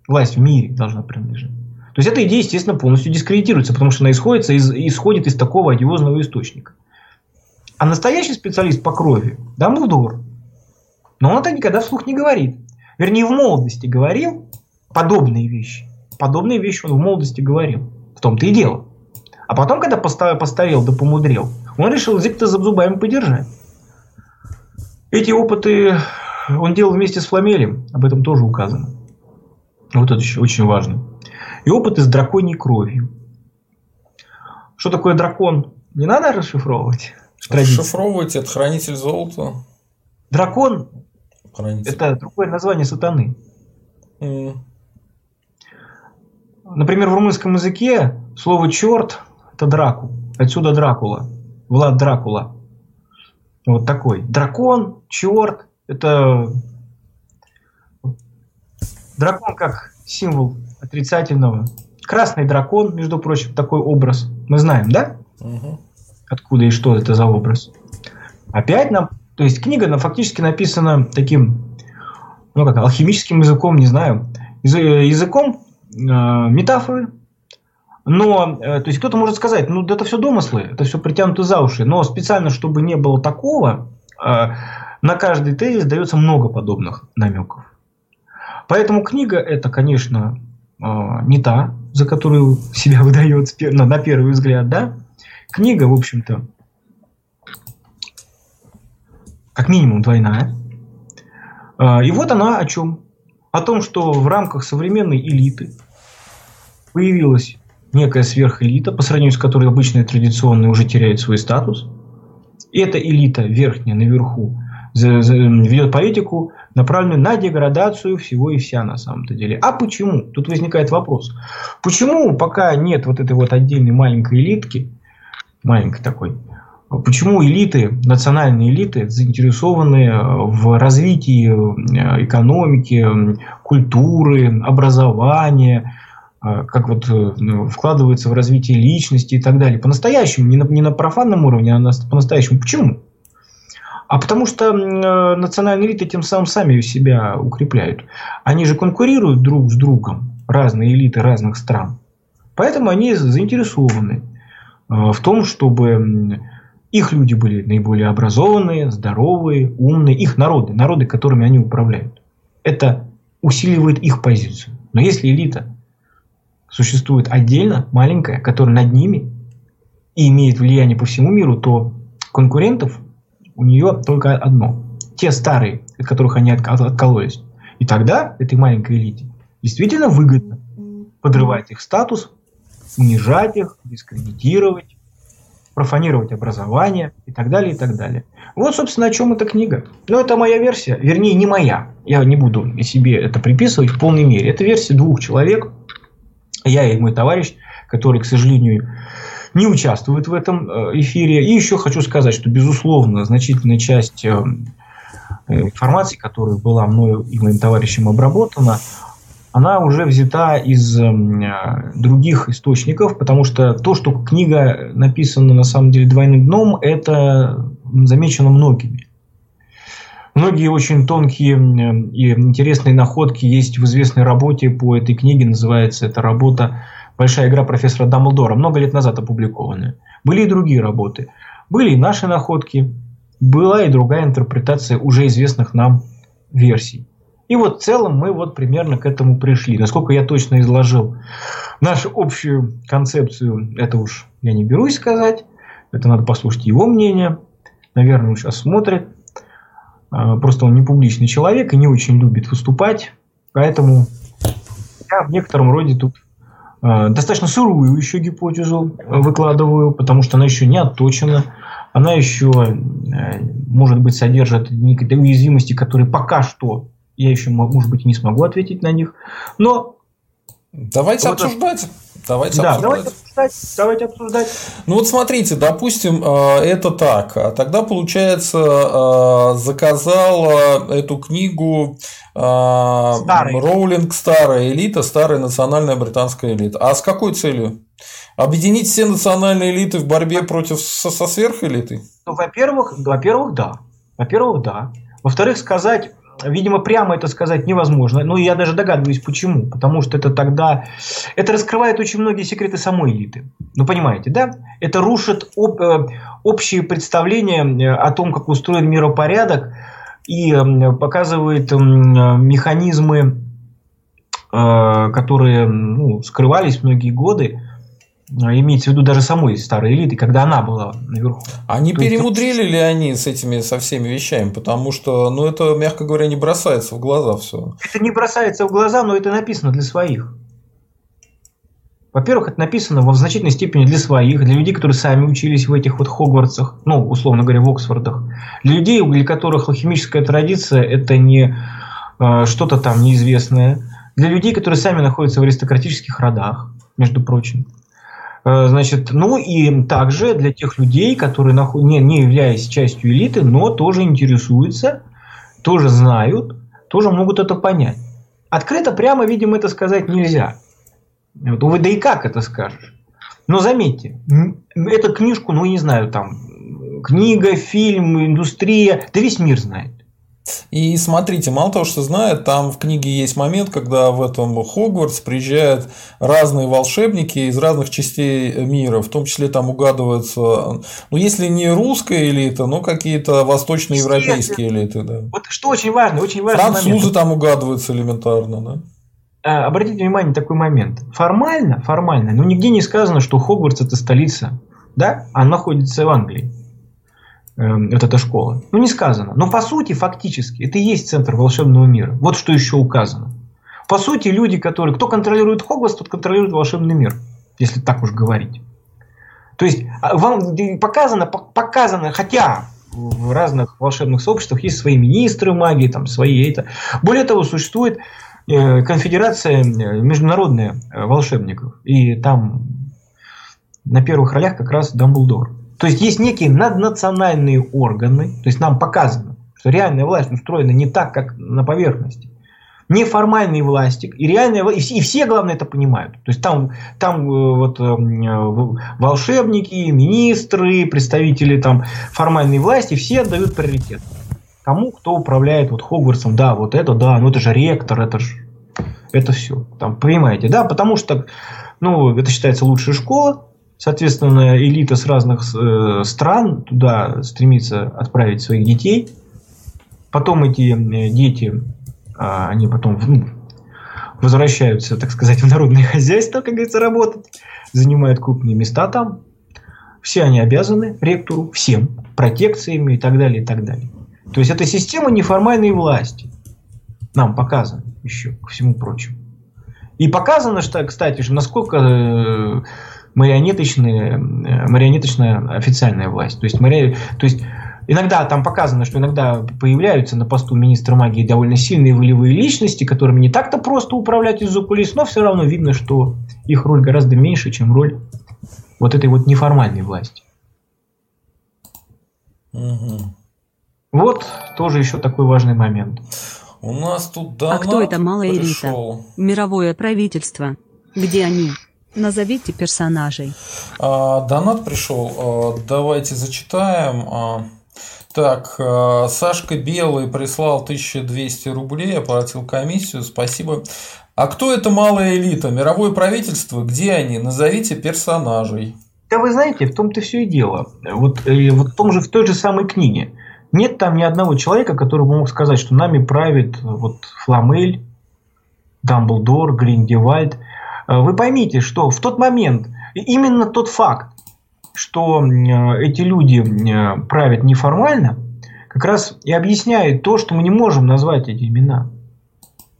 Власть в мире должна принадлежать. То есть эта идея, естественно, полностью дискредитируется, потому что она исходит из, исходит из такого одиозного источника. А настоящий специалист по крови – Дамблдор. Но он это никогда вслух не говорит. Вернее, в молодости говорил подобные вещи. Подобные вещи он в молодости говорил том-то и дело. А потом, когда постарел да помудрел, он решил язык-то за зубами подержать. Эти опыты он делал вместе с Фламелем, об этом тоже указано. Вот это еще очень важно. И опыты с драконьей кровью. Что такое дракон? Не надо расшифровывать. Расшифровывать это хранитель золота. Дракон хранитель. это другое название сатаны. Mm. Например, в румынском языке слово черт это драку. Отсюда Дракула. Влад Дракула. Вот такой. Дракон, черт, это дракон как символ отрицательного. Красный дракон, между прочим, такой образ. Мы знаем, да? Угу. Откуда и что это за образ. Опять нам То есть книга она фактически написана таким, ну как, алхимическим языком, не знаю, языком э, метафоры. Но, э, то есть кто-то может сказать, ну это все домыслы, это все притянуто за уши. Но специально, чтобы не было такого, э, на каждый тезис дается много подобных намеков. Поэтому книга это, конечно, э, не та, за которую себя выдает на первый взгляд, да. Книга, в общем-то, как минимум двойная. И вот она о чем? О том, что в рамках современной элиты появилась некая сверхэлита, по сравнению с которой обычные традиционные уже теряют свой статус. Эта элита верхняя наверху ведет политику, направленную на деградацию всего и вся на самом-то деле. А почему? Тут возникает вопрос. Почему пока нет вот этой вот отдельной маленькой элитки, маленькой такой, Почему элиты, национальные элиты заинтересованы в развитии э, экономики, культуры, образования, как вот ну, вкладываются в развитие личности и так далее. По-настоящему, не на, не на профанном уровне, а на, по-настоящему. Почему? А потому что национальные элиты тем самым сами себя укрепляют. Они же конкурируют друг с другом, разные элиты разных стран. Поэтому они заинтересованы в том, чтобы их люди были наиболее образованные, здоровые, умные, их народы, народы, которыми они управляют. Это усиливает их позицию. Но если элита существует отдельно, маленькая, которая над ними и имеет влияние по всему миру, то конкурентов у нее только одно. Те старые, от которых они откололись. И тогда этой маленькой элите действительно выгодно подрывать их статус, унижать их, дискредитировать, профанировать образование и так далее, и так далее. Вот, собственно, о чем эта книга. Но это моя версия, вернее, не моя. Я не буду себе это приписывать в полной мере. Это версия двух человек, я и мой товарищ, который, к сожалению, не участвует в этом э, эфире. И еще хочу сказать, что, безусловно, значительная часть э, э, информации, которая была мною и моим товарищем обработана, она уже взята из других источников, потому что то, что книга написана на самом деле двойным дном, это замечено многими. Многие очень тонкие и интересные находки есть в известной работе по этой книге, называется эта работа «Большая игра профессора Дамблдора», много лет назад опубликованная. Были и другие работы. Были и наши находки, была и другая интерпретация уже известных нам версий. И вот в целом мы вот примерно к этому пришли. Насколько я точно изложил нашу общую концепцию, это уж я не берусь сказать. Это надо послушать его мнение. Наверное, он сейчас смотрит. А, просто он не публичный человек и не очень любит выступать. Поэтому я в некотором роде тут а, достаточно сырую еще гипотезу выкладываю, потому что она еще не отточена. Она еще, может быть, содержит некие уязвимости, которые пока что я еще, может быть, не смогу ответить на них. Но Давайте вот обсуждать. Давайте да, обсуждать. Давайте обсуждать. Давайте обсуждать. Ну вот смотрите, допустим, э, это так. А тогда, получается, э, заказал эту книгу э, Старый. Роулинг старая элита, старая национальная британская элита. А с какой целью? Объединить все национальные элиты в борьбе против со, со сверхэлитой? Ну, во-первых, во-первых, да. Во-первых, да. Во-вторых, сказать Видимо, прямо это сказать невозможно. Ну, я даже догадываюсь, почему. Потому что это тогда... Это раскрывает очень многие секреты самой элиты. Ну, понимаете, да? Это рушит об, э, общие представления э, о том, как устроен миропорядок и э, показывает механизмы, которые ну, скрывались многие годы имеется в виду даже самой старой элиты, когда она была наверху. А не перемудрили есть... ли они с этими, со всеми вещами? Потому что, ну, это, мягко говоря, не бросается в глаза все. Это не бросается в глаза, но это написано для своих. Во-первых, это написано в значительной степени для своих, для людей, которые сами учились в этих вот Хогвартсах, ну, условно говоря, в Оксфордах. Для людей, для которых алхимическая традиция – это не э, что-то там неизвестное. Для людей, которые сами находятся в аристократических родах, между прочим. Э, значит, ну и также для тех людей, которые не, не являясь частью элиты, но тоже интересуются, тоже знают, тоже могут это понять. Открыто прямо, видимо, это сказать нельзя. Вот, да и как это скажешь? Но заметьте, эту книжку, ну, не знаю, там, книга, фильм, индустрия, да весь мир знает. И смотрите, мало того, что знает, там в книге есть момент, когда в этом Хогвартс приезжают разные волшебники из разных частей мира, в том числе там угадываются, ну, если не русская элита, но какие-то восточноевропейские элиты. Да. Вот что очень важно, очень важно. Французы момент. там угадываются элементарно, да? А, обратите внимание на такой момент. Формально, формально, но нигде не сказано, что Хогвартс это столица. Да? Она находится в Англии. Эм, вот эта школа. Ну, не сказано. Но по сути, фактически, это и есть центр волшебного мира. Вот что еще указано. По сути, люди, которые... Кто контролирует Хогвартс, тот контролирует волшебный мир. Если так уж говорить. То есть, а, вам показано, показано, хотя в разных волшебных сообществах есть свои министры магии, там свои это. Более того, существует э, конфедерация э, международная э, волшебников. И там на первых ролях как раз Дамблдор. То есть есть некие наднациональные органы, то есть нам показано, что реальная власть устроена не так, как на поверхности. Неформальный властик и реальная власть, и все, главное, это понимают. То есть там, там э, вот, э, волшебники, министры, представители там, формальной власти, все отдают приоритет. Тому, кто управляет вот Хогвартсом, да, вот это, да, ну это же ректор, это же это все. Там, понимаете, да, потому что ну, это считается лучшая школа, Соответственно, элита с разных э, стран туда стремится отправить своих детей. Потом эти э, дети, а, они потом ну, возвращаются, так сказать, в народное [LAUGHS] хозяйство, как говорится, работать, занимают крупные места там. Все они обязаны ректору, всем, протекциями и так далее, и так далее. То есть, это система неформальной власти. Нам показано еще, ко всему прочему. И показано, что, кстати, насколько марионеточная, э, марионеточная официальная власть. То есть, мари... то есть иногда там показано, что иногда появляются на посту министра магии довольно сильные волевые личности, которыми не так-то просто управлять из-за кулис, но все равно видно, что их роль гораздо меньше, чем роль вот этой вот неформальной власти. Угу. Вот тоже еще такой важный момент. У нас тут А кто это малая пришел. элита? Мировое правительство. Где они? Назовите персонажей. А, донат пришел. А, давайте зачитаем. А, так, а, Сашка Белый прислал 1200 рублей, оплатил комиссию. Спасибо. А кто это малая элита? Мировое правительство? Где они? Назовите персонажей. Да вы знаете, в том-то все и дело. Вот, э, вот в, том же, в той же самой книге. Нет там ни одного человека, который бы мог сказать, что нами правит вот Фламель, Дамблдор, Гриндевальд. Э, вы поймите, что в тот момент именно тот факт, что э, эти люди э, правят неформально, как раз и объясняет то, что мы не можем назвать эти имена.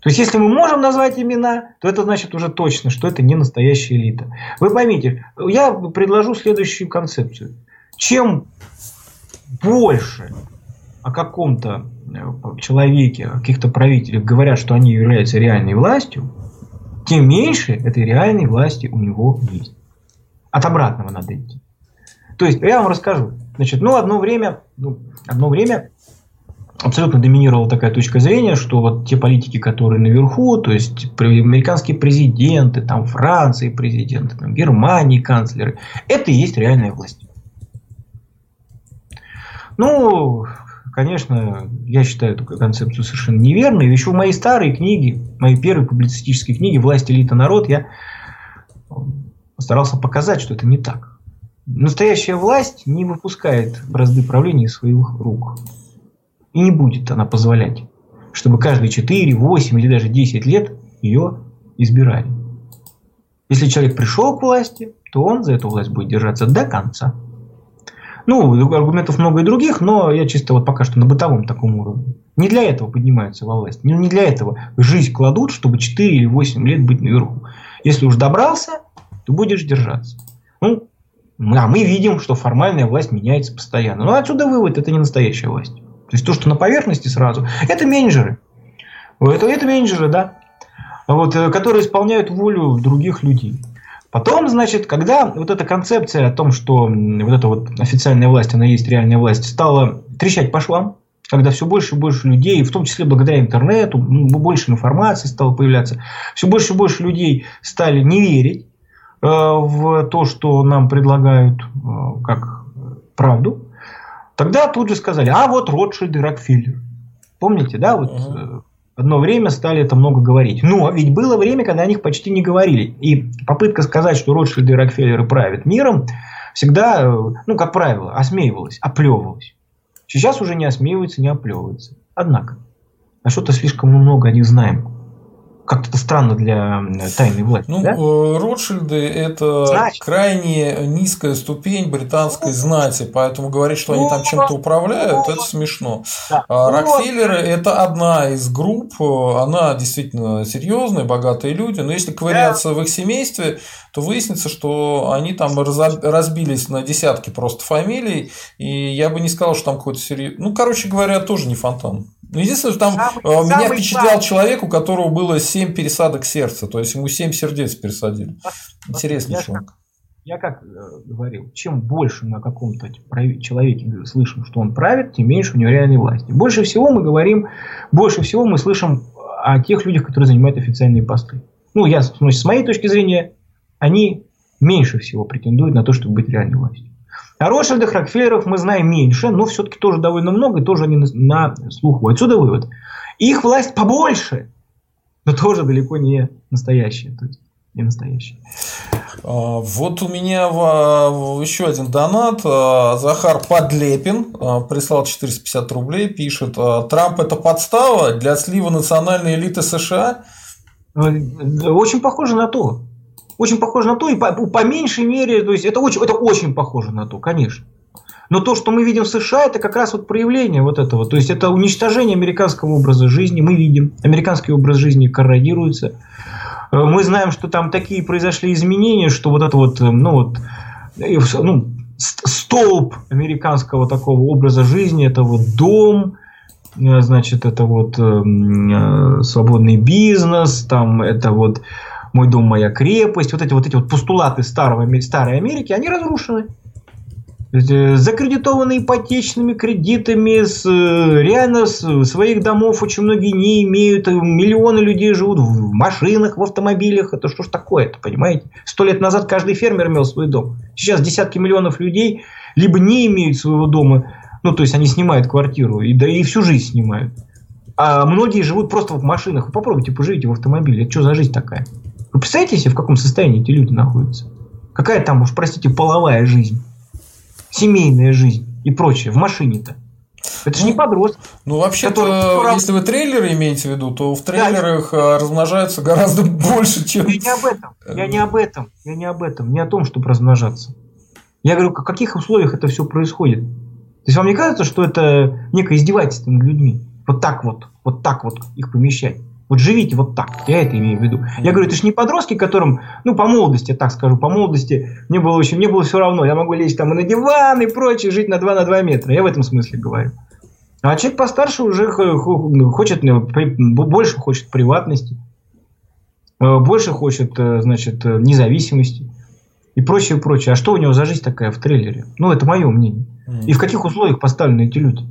То есть, если мы можем назвать имена, то это значит уже точно, что это не настоящая элита. Вы поймите, я предложу следующую концепцию. Чем больше о каком-то человеке, о каких-то правителях говорят, что они являются реальной властью, тем меньше этой реальной власти у него есть. От обратного надо идти. То есть, я вам расскажу. Значит, ну, одно время, ну, одно время абсолютно доминировала такая точка зрения, что вот те политики, которые наверху, то есть американские президенты, там Франции президенты, там Германии канцлеры, это и есть реальная власть. Ну, конечно, я считаю эту концепцию совершенно неверной. Еще в моей старой книге, моей первой публицистической книге «Власть, элита, народ» я постарался показать, что это не так. Настоящая власть не выпускает бразды правления из своих рук. И не будет она позволять, чтобы каждые 4, 8 или даже 10 лет ее избирали. Если человек пришел к власти, то он за эту власть будет держаться до конца. Ну, аргументов много и других, но я чисто вот пока что на бытовом таком уровне. Не для этого поднимаются во власть. Не, не для этого жизнь кладут, чтобы 4 или 8 лет быть наверху. Если уж добрался, то будешь держаться. Ну, а мы видим, что формальная власть меняется постоянно. Но ну, отсюда вывод, это не настоящая власть. То есть то, что на поверхности сразу, это менеджеры. Это, это менеджеры, да. Вот, э, которые исполняют волю других людей. Потом, значит, когда вот эта концепция о том, что вот эта вот официальная власть, она есть реальная власть, стала трещать по швам, когда все больше и больше людей, в том числе благодаря интернету, больше информации стало появляться, все больше и больше людей стали не верить э, в то, что нам предлагают э, как правду, Тогда тут же сказали, а вот Ротшильд и Рокфеллер. Помните, да, вот uh одно время стали это много говорить. Но ведь было время, когда о них почти не говорили. И попытка сказать, что Ротшильды и Рокфеллеры правят миром, всегда, э, ну, как правило, осмеивалась, оплевывалась. Сейчас уже не осмеивается, не оплевывается. Однако, а что-то слишком много о них знаем как-то странно для тайной власти. Ну, да? Э, Ротшильды это Значит. крайне низкая ступень британской знати, поэтому говорить, что они там чем-то управляют, это смешно. Да. А Рокфеллеры это одна из групп, она действительно серьезная, богатые люди, но если ковыряться да. в их семействе, то выяснится, что они там разбились на десятки просто фамилий, и я бы не сказал, что там какой-то серьезный... Ну, короче говоря, тоже не фонтан. Ну, единственное, что там самый, э, меня самый впечатлял человек, у которого было 7 пересадок сердца, то есть ему 7 сердец пересадили. Интересный я я как э, говорил, чем больше на каком-то человеке слышим, что он правит, тем меньше у него реальной власти. Больше всего мы говорим, больше всего мы слышим о тех людях, которые занимают официальные посты. Ну, я, с моей точки зрения, они меньше всего претендуют на то, чтобы быть реальной властью. О Ротшильдах, Рокфеллерах мы знаем меньше, но все-таки тоже довольно много, и тоже они на, на слуху. Отсюда вывод. Их власть побольше, но тоже далеко не настоящая. То есть не настоящая. А, вот у меня еще один донат. А, Захар Подлепин а, прислал 450 рублей, пишет, Трамп это подстава для слива национальной элиты США? Очень похоже на то. Очень похоже на то, и по, по меньшей мере, то есть это очень, это очень похоже на то, конечно. Но то, что мы видим в США, это как раз вот проявление вот этого. То есть это уничтожение американского образа жизни. Мы видим, американский образ жизни корродируется. Э, мы знаем, что там такие произошли изменения, что вот это вот, э, ну вот, э, ну, столб американского такого образа жизни, это вот дом, значит, это вот э, свободный бизнес, там это вот мой дом, моя крепость, вот эти вот эти вот постулаты старого, старой Америки, они разрушены. Э, закредитованы ипотечными кредитами, с, э, реально с своих домов очень многие не имеют, миллионы людей живут в машинах, в автомобилях, это что ж такое-то, понимаете? Сто лет назад каждый фермер имел свой дом, сейчас десятки миллионов людей либо не имеют своего дома, ну то есть они снимают квартиру, и, да и всю жизнь снимают, а многие живут просто в машинах, попробуйте поживите в автомобиле, это что за жизнь такая? Вы представляете себе, в каком состоянии эти люди находятся? Какая там, уж простите, половая жизнь, семейная жизнь и прочее в машине-то? Это же не подросток. Ну, вообще-то, если вы трейлеры имеете в виду, то в трейлерах да, размножаются гораздо [LAUGHS] больше, чем... Я не об этом. Я не об этом. Я не об этом. Не о том, чтобы размножаться. Я говорю, в каких условиях это все происходит. То есть вам не кажется, что это некое издевательство над людьми? Вот так вот, вот так вот их помещать. Вот живите вот так. Я это имею в виду. Я говорю, это же не подростки, которым, ну, по молодости, так скажу, по молодости, мне было очень, мне было все равно. Я могу лечь там и на диван и прочее, жить на 2 на 2 метра. Я в этом смысле говорю. А человек постарше уже хочет, ну, больше хочет приватности, э, больше хочет, э, значит, э, независимости и прочее, прочее. А что у него за жизнь такая в трейлере? Ну, это мое мнение. И в каких условиях поставлены эти люди?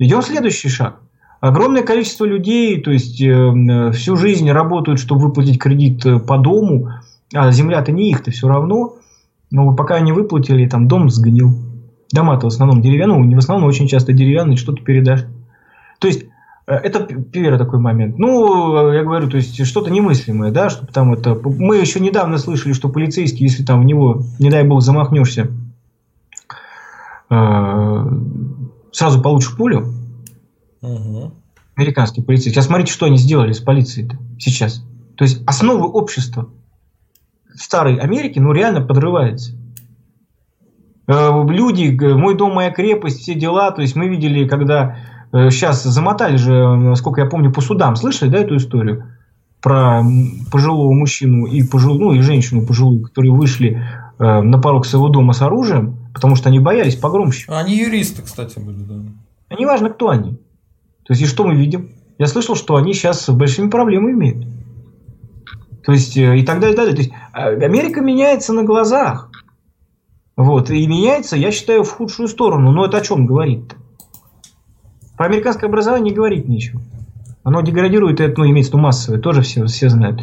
Идем следующий шаг. Огромное количество людей, то есть э, всю жизнь работают, чтобы выплатить кредит э, по дому, а земля-то не их-то все равно. Но пока они выплатили, там дом сгнил. Дома-то в основном деревянные, ну не в основном, очень часто деревянные, что-то передашь. То есть э, это первый такой момент. Ну, я говорю, то есть что-то немыслимое, да, чтобы там это... Мы еще недавно слышали, что полицейский, если там в него, не дай бог, замахнешься, сразу получишь пулю, Угу. Американские полицейские. Сейчас смотрите, что они сделали с полицией сейчас. То есть основы общества старой Америки, ну, реально подрывается. Э, люди, мой дом, моя крепость, все дела. То есть мы видели, когда сейчас э, замотали же, насколько я помню, по судам. Слышали, да, эту историю? Про пожилого мужчину и пожилую, ну, и женщину пожилую, которые вышли э, на порог своего дома с оружием, потому что они боялись погромщиков. Они юристы, кстати, были, да. А неважно, кто они. То есть, и что мы видим? Я слышал, что они сейчас большими проблемами имеют. То есть, э, и так далее, и далее. То есть, э, Америка меняется на глазах. Вот. И меняется, я считаю, в худшую сторону. Но это о чем говорит-то? Про американское образование не говорит ничего. Оно деградирует, это, ну, имеется в виду массовое, тоже все, все знают.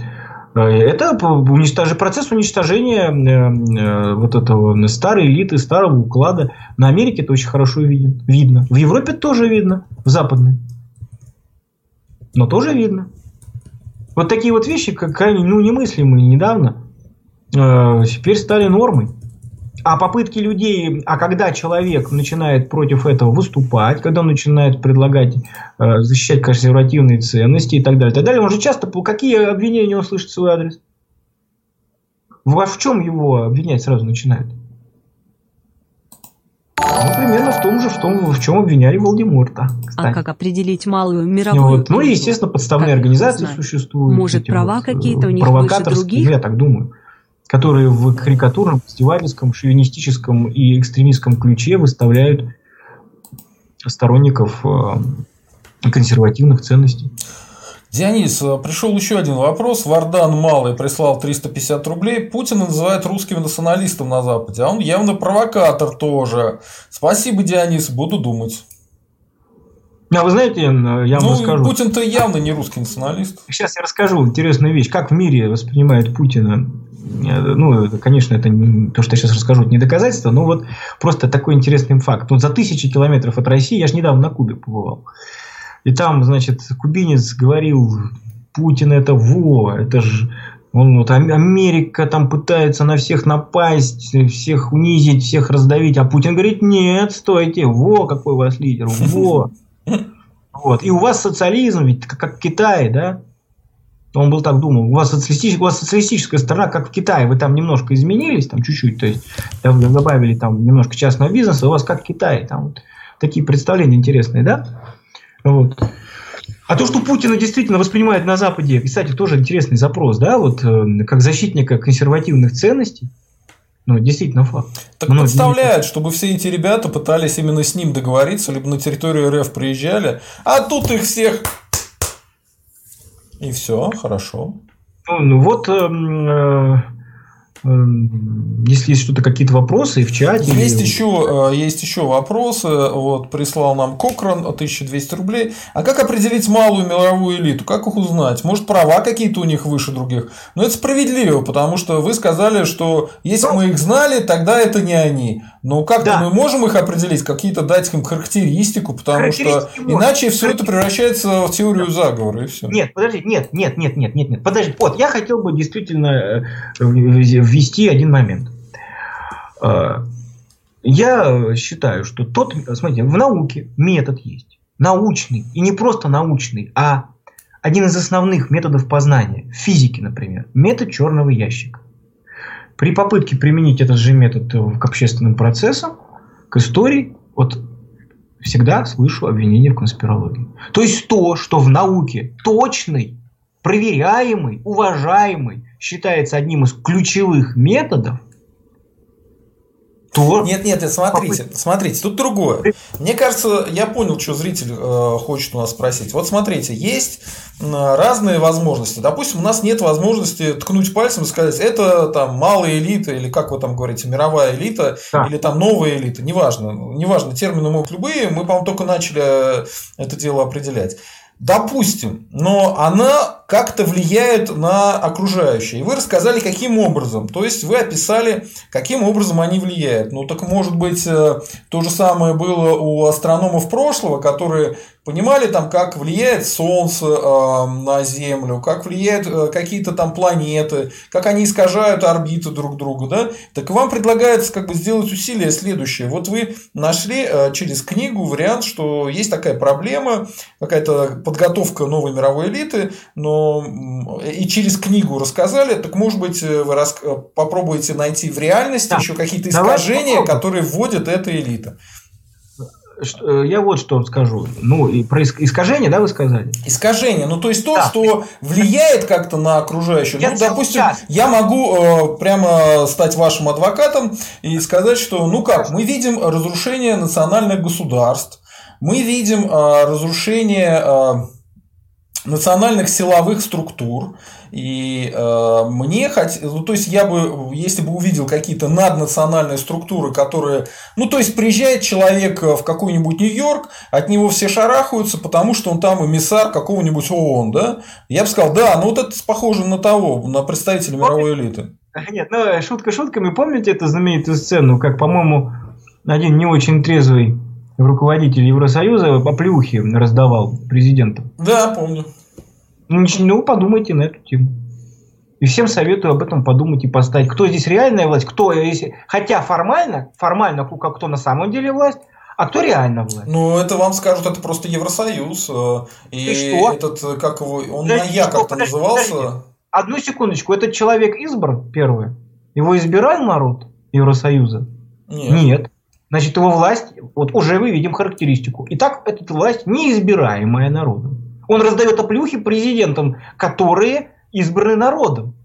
Это уничтож... процесс уничтожения вот этого старой элиты, старого уклада. На Америке это очень хорошо виден, видно. В Европе тоже видно, в западной. Но тоже видно. Вот такие вот вещи, как крайне ну, немыслимые недавно, теперь стали нормой. А попытки людей, а когда человек начинает против этого выступать, когда он начинает предлагать э, защищать консервативные ценности и так далее, так далее, он же часто, какие обвинения он слышит в свой адрес? В, в чем его обвинять сразу начинают? Ну, примерно в том же, в том, в чем обвиняли Волдеморта. Кстати. А как определить малую мировую? Вот. Ну и, естественно, подставные как организации существуют. Может, права вот, какие-то у них выше других? Я так думаю которые в карикатурном, фестивальском, шовинистическом и экстремистском ключе выставляют сторонников э, консервативных ценностей. Дионис, э, пришел еще один вопрос. Вардан Малый прислал 350 рублей. Путин называет русским националистом на Западе, а он явно провокатор тоже. Спасибо, Дионис, буду думать. А вы знаете, я вам ну, расскажу. Путин-то явно не русский националист. Сейчас я расскажу интересную вещь. Как в мире воспринимают Путина ну, конечно, это не, то, что я сейчас расскажу, это не доказательство, но вот просто такой интересный факт. Вот за тысячи километров от России, я же недавно на Кубе побывал, и там, значит, кубинец говорил, Путин это во, это же он, вот, Америка там пытается на всех напасть, всех унизить, всех раздавить, а Путин говорит, нет, стойте, во, какой у вас лидер, во. Вот. И у вас социализм, ведь как, как в да? Он был так думал, у вас, социалистическая, у вас социалистическая страна, как в Китае, вы там немножко изменились, там чуть-чуть, то есть добавили там немножко частного бизнеса, у вас как в Китае, там вот такие представления интересные, да? Вот. А то, что Путина действительно воспринимает на Западе, кстати, тоже интересный запрос, да, вот э, как защитника консервативных ценностей, ну, действительно факт. Так Многие представляют, не... чтобы все эти ребята пытались именно с ним договориться, либо на территорию РФ приезжали, а тут их всех и все, хорошо. Ну, ну вот, эм, э, если есть что-то, какие-то вопросы в чате. Есть, или... еще, э, есть еще вопросы. Вот, прислал нам Кокран 1200 рублей. А как определить малую мировую элиту? Как их узнать? Может, права какие-то у них выше других? Но это справедливо, потому что вы сказали, что если ну, мы их знали, тогда это не они. Но как-то да. мы можем их определить, какие-то дать им характеристику, потому что иначе все это превращается в теорию заговора и все. Нет, подожди, нет, нет, нет, нет, нет, нет. Подожди, вот я хотел бы действительно э, ввести один момент. Э, я считаю, что тот, смотрите, в науке метод есть. Научный. И не просто научный, а один из основных методов познания. В физике, например. Метод черного ящика. При попытке применить этот же метод к общественным процессам, к истории, вот всегда слышу обвинения в конспирологии. То есть то, что в науке точный, проверяемый, уважаемый, считается одним из ключевых методов, то... Нет, нет, смотрите, попытки. смотрите, тут другое. Мне кажется, я понял, что зритель э, хочет у нас спросить. Вот смотрите, есть разные возможности. Допустим, у нас нет возможности ткнуть пальцем и сказать, это там малая элита, или как вы там говорите, мировая элита, да. или там новая элита, неважно. Неважно, термины могут любые, мы, по-моему, только начали э, это дело определять. Допустим, но она как-то влияет на окружающее. И вы рассказали, каким образом. То есть вы описали, каким образом они влияют. Ну так может быть э, то же самое было у астрономов прошлого, которые понимали там, как влияет Солнце э, на Землю, как влияют э, какие-то там планеты, как они искажают орбиты друг друга, да? Так вам предлагается как бы сделать усилие следующее. Вот вы нашли через книгу вариант, что есть такая проблема, какая-то подготовка новой мировой элиты, но и через книгу рассказали, так может быть вы рас... попробуете найти в реальности да. еще какие-то искажения, которые вводит эта элита. Э, я вот что скажу. Ну, и про искажение, да, вы сказали? Искажение. Ну, то есть то, да. что влияет как-то на окружающих. Я ну, допустим, сейчас. я могу э, прямо стать вашим адвокатом и сказать, что, ну как, мы видим разрушение национальных государств, мы видим э, разрушение. Э, национальных силовых структур. И э, мне хоть, ну, то есть я бы, если бы увидел какие-то наднациональные структуры, которые, ну, то есть приезжает человек в какой-нибудь Нью-Йорк, от него все шарахаются, потому что он там эмиссар какого-нибудь ООН, да? Я бы сказал, да, ну вот это похоже на того, на представителя мировой элиты. Нет, ну шутка шутками, помните эту знаменитую сцену, как, по-моему, один не очень трезвый руководитель Евросоюза оплеухи раздавал президенту. Да, помню. Ну, подумайте на эту тему. И всем советую об этом подумать и поставить. Кто здесь реальная власть, кто, если, хотя формально, формально, кто на самом деле власть, а кто реально власть? Ну, это вам скажут, это просто Евросоюз. Э, и, и что? этот, э, как его, он подожди, на Я как-то назывался. Подожди. Одну секундочку, этот человек избран первый? Его избирал народ Евросоюза? Нет. Нет. Значит, его власть, вот уже мы видим характеристику. Итак, эта власть неизбираемая народом. Он раздает оплюхи президентам, которые избраны народом.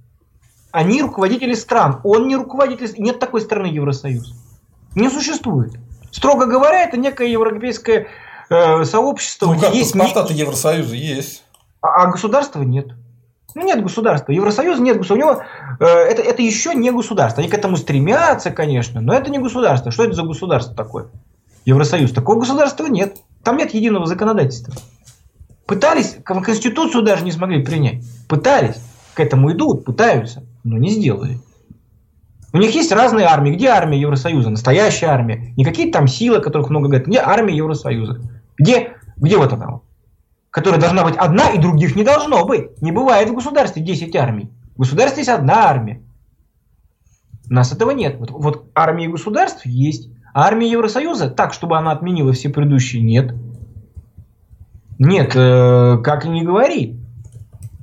Они руководители стран. Он не руководитель... Нет такой страны Евросоюз. Не существует. Строго говоря, это некое европейское э, сообщество. Ну как, есть паспорта Евросоюза есть. А, а государства нет. Ну, нет государства. Евросоюз нет государства. У него э, это, это еще не государство. Они к этому стремятся, конечно, но это не государство. Что это за государство такое? Евросоюз. Такого государства нет. Там нет единого законодательства. Пытались, Конституцию даже не смогли принять. Пытались. К этому идут, пытаются, но не сделали. У них есть разные армии. Где армия Евросоюза? Настоящая армия. Не какие-то там силы, которых много говорят. Где армия Евросоюза? Где, где вот она? Которая должна быть одна, и других не должно быть. Не бывает в государстве 10 армий. В государстве есть одна армия. У нас этого нет. Вот, вот армии государств есть. А армия Евросоюза, так, чтобы она отменила все предыдущие, нет. Нет, э, как и не говори.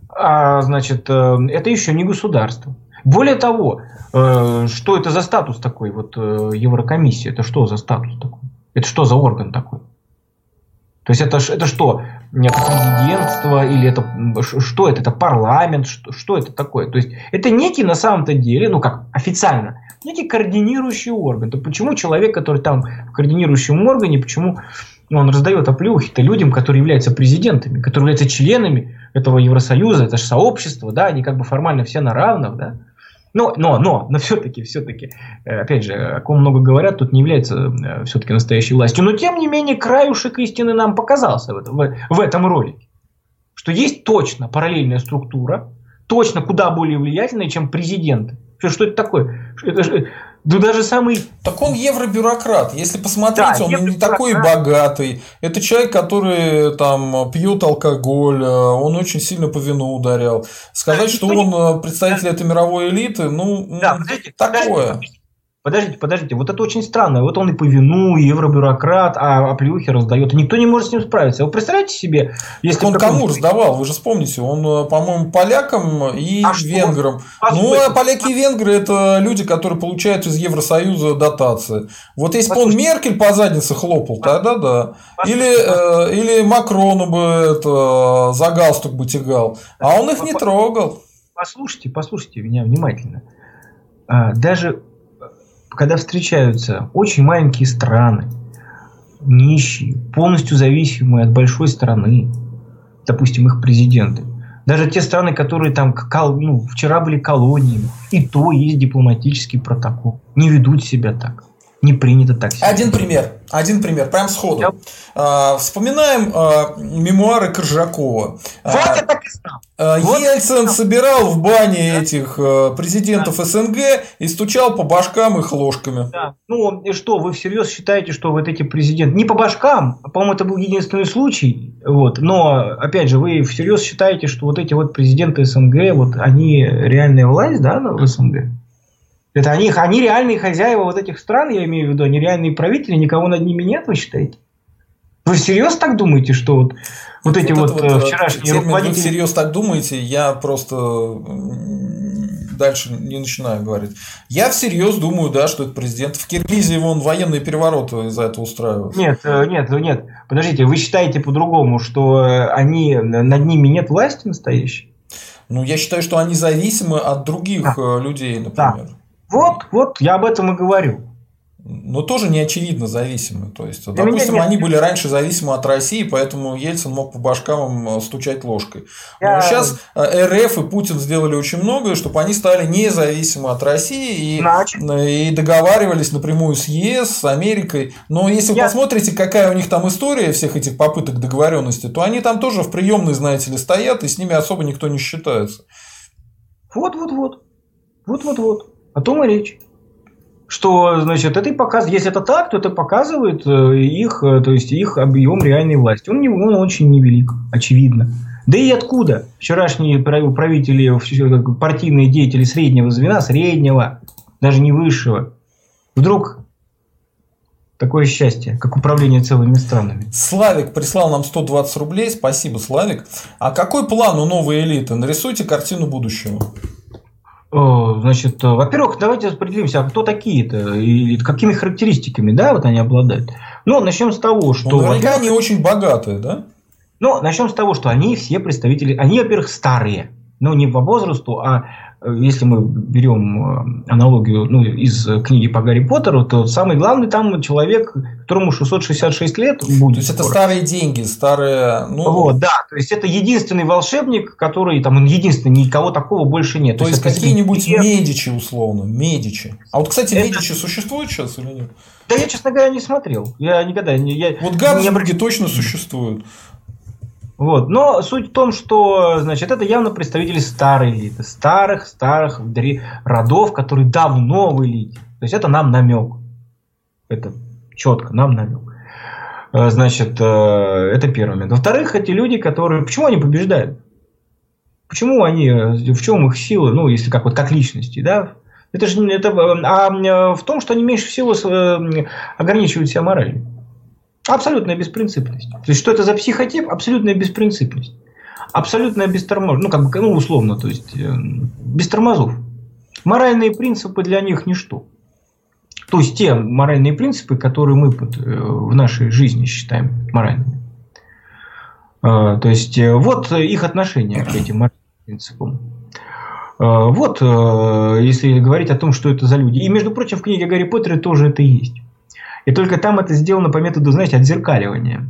А, значит, э, это еще не государство. Более того, э, что это за статус такой? Вот э, Еврокомиссия, это что за статус такой? Это что за орган такой? То есть это, это что? Президентство или это что это? Это парламент? Что, что это такое? То есть это некий на самом-то деле, ну как официально, некий координирующий орган. То почему человек, который там в координирующем органе, почему он раздает оплюхи-то людям, которые являются президентами, которые являются членами этого Евросоюза, это же сообщество, да, они как бы формально все на равных, да. Но, но, но, но все-таки, все-таки, э, опять же, о ком много говорят, тут не является э, все-таки настоящей властью. Но, тем не менее, краюшек истины нам показался в, в, в этом ролике. Что есть точно параллельная структура, точно куда более влиятельная, чем президенты. Что, что это такое? Это, да даже самый... Так он евробюрократ. Если посмотреть, да, он не такой богатый. Это человек, который там пьет алкоголь, э, он очень сильно по вину ударял. Сказать, да, что он не... представитель этой мировой элиты, ну, да, подождите, такое. Подождите, Подождите, подождите, вот это очень странно. Вот он и по вину, и евробюрократ, а оплюхи раздает. И никто не может с ним справиться. Вы представляете себе, если... Так он кому раздавал? Вы же вспомните, он, э, по-моему, полякам и а венграм. А ну, а поляки и венгры это люди, которые получают из Евросоюза дотации. Вот если бы он Меркель по заднице хлопал, тогда да. Или, э, или Макрону бы это, за галстук бы тягал. А он их не трогал. Послушайте, послушайте меня внимательно. А, даже когда встречаются очень маленькие страны, нищие, полностью зависимые от большой страны, допустим, их президенты, даже те страны, которые там ну, вчера были колониями, и то есть дипломатический протокол, не ведут себя так не принято так себя. Один пример. Один пример, прям сходу. Я... А, вспоминаем а, мемуары Коржакова. Вот а, я так и знал. А, вот Ельцин собирал в бане да. этих а, президентов да. СНГ и стучал по башкам их ложками. Да. Ну и что, вы всерьез считаете, что вот эти президенты... Не по башкам, а, по-моему, это был единственный случай. Вот. Но, опять же, вы всерьез считаете, что вот эти вот президенты СНГ, вот они реальная власть, да, в СНГ? Это они, они реальные хозяева вот этих стран, я имею в виду, они реальные правители, никого над ними нет, вы считаете? Вы серьезно так думаете, что вот, вот эти вот, вот, вот э, вчерашние руководители... Вы всерьез так думаете, я просто дальше не начинаю говорить. Я всерьез думаю, да, что это президент. В Киргизии вон военные перевороты из-за этого устраивают. Нет, э, нет, нет. Подождите, вы считаете по-другому, что э, они, над ними нет власти настоящей? Ну, я считаю, что они зависимы от других да. людей, например. Да. Вот, вот, я об этом и говорю. но тоже не очевидно зависимы. То есть, Для допустим, они были раньше зависимы от России, поэтому Ельцин мог по башкам э, стучать ложкой. Но Я... сейчас э, РФ и Путин сделали очень многое, чтобы они стали независимы от России и, э, и договаривались напрямую с ЕС, с Америкой. Но если вы Я... посмотрите, какая у них там история всех этих попыток договоренности, то они там тоже в приемной, знаете ли, стоят, и с ними особо никто не считается. Вот-вот-вот. Вот-вот-вот. О том и речь что, значит, это и показ, если это так, то это показывает э, их, э, то есть их объем реальной власти. Он, не, он очень невелик, очевидно. Да и откуда вчерашние правители, партийные деятели среднего звена, среднего, даже не высшего, вдруг такое счастье, как управление целыми странами. Славик прислал нам 120 рублей. Спасибо, Славик. А какой план у новой элиты? Нарисуйте картину будущего. Значит, во-первых, давайте определимся, а кто такие-то и какими характеристиками, да, вот они обладают. Ну, начнем с того, что... Ну, наверняка они очень богатые, да? Ну, начнем с того, что они все представители, они, во-первых, старые, ну, не по возрасту, а если мы берем э, аналогию ну, из книги по Гарри Поттеру, то самый главный там человек, которому 666 лет будет. То есть скоро. это старые деньги, старые. Ну... Вот, да. То есть это единственный волшебник, который там он единственный, никого такого больше нет. То, то есть, есть какие-нибудь и... Медичи условно, Медичи. А вот, кстати, это... Медичи существуют сейчас или нет? Да я, честно говоря, не смотрел. Я никогда не. Я... Вот Габсбурги не... точно существуют. Вот. Но суть в том, что значит, это явно представители старой элиты, старых-старых родов, которые давно в элите. То есть это нам намек. Это четко, нам намек. Э, значит, э, это первый момент. Во-вторых, эти люди, которые... Почему они побеждают? Почему они... В чем их сила? Ну, если как вот как личности, да? Это же... Это, а в том, что они меньше всего э, ограничивают себя моралью. Абсолютная беспринципность. То есть, что это за психотип? Абсолютная беспринципность. Абсолютная бесторможность. Ну, как бы, ну, условно, то есть, э, без тормозов. Моральные принципы для них ничто. То есть, те моральные принципы, которые мы под, э, в нашей жизни считаем моральными. Э, то есть, э, вот их отношение к этим моральным принципам. Э, вот, э, если говорить о том, что это за люди. И, между прочим, в книге Гарри Поттера тоже это есть. И только там это сделано по методу, знаете, отзеркаливания.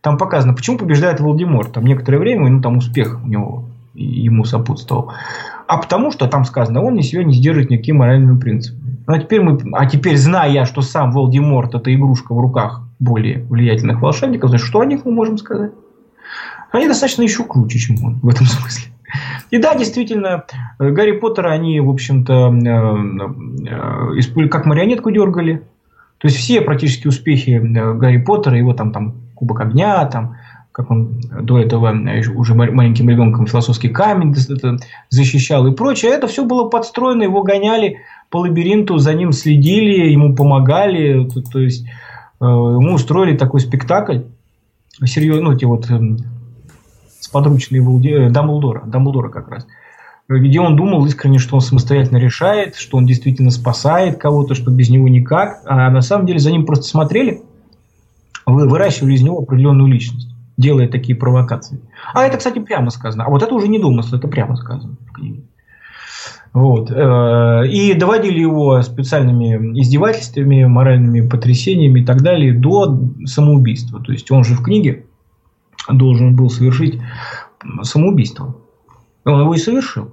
Там показано, почему побеждает Волдеморт. Там некоторое время, ну, там успех у него ему сопутствовал. А потому что там сказано, он себя не сдерживает никакими моральными принципами. Ну, а теперь, мы, а теперь, зная, что сам Волдеморт это игрушка в руках более влиятельных волшебников, значит, что о них мы можем сказать? Они достаточно еще круче, чем он в этом [LAUGHS] смысле. И да, действительно, Гарри Поттера они, в общем-то, э, э, как марионетку дергали. То есть все практически успехи э, Гарри Поттера, его там, там Кубок огня, там, как он до этого э, уже маленьким ребенком философский камень защищал и прочее, это все было подстроено, его гоняли по лабиринту, за ним следили, ему помогали, то, то есть э, ему устроили такой спектакль, серьезно, ну, эти вот э, сподручные Дамблдора, Дамблдора как раз – где он думал искренне, что он самостоятельно решает, что он действительно спасает кого-то, что без него никак, а на самом деле за ним просто смотрели, вы выращивали из него определенную личность, делая такие провокации. А это, кстати, прямо сказано. А вот это уже не домысл, это прямо сказано в книге. Вот. Э, и доводили его специальными издевательствами, моральными потрясениями и так далее до самоубийства. То есть он же в книге должен был совершить самоубийство. Он его и совершил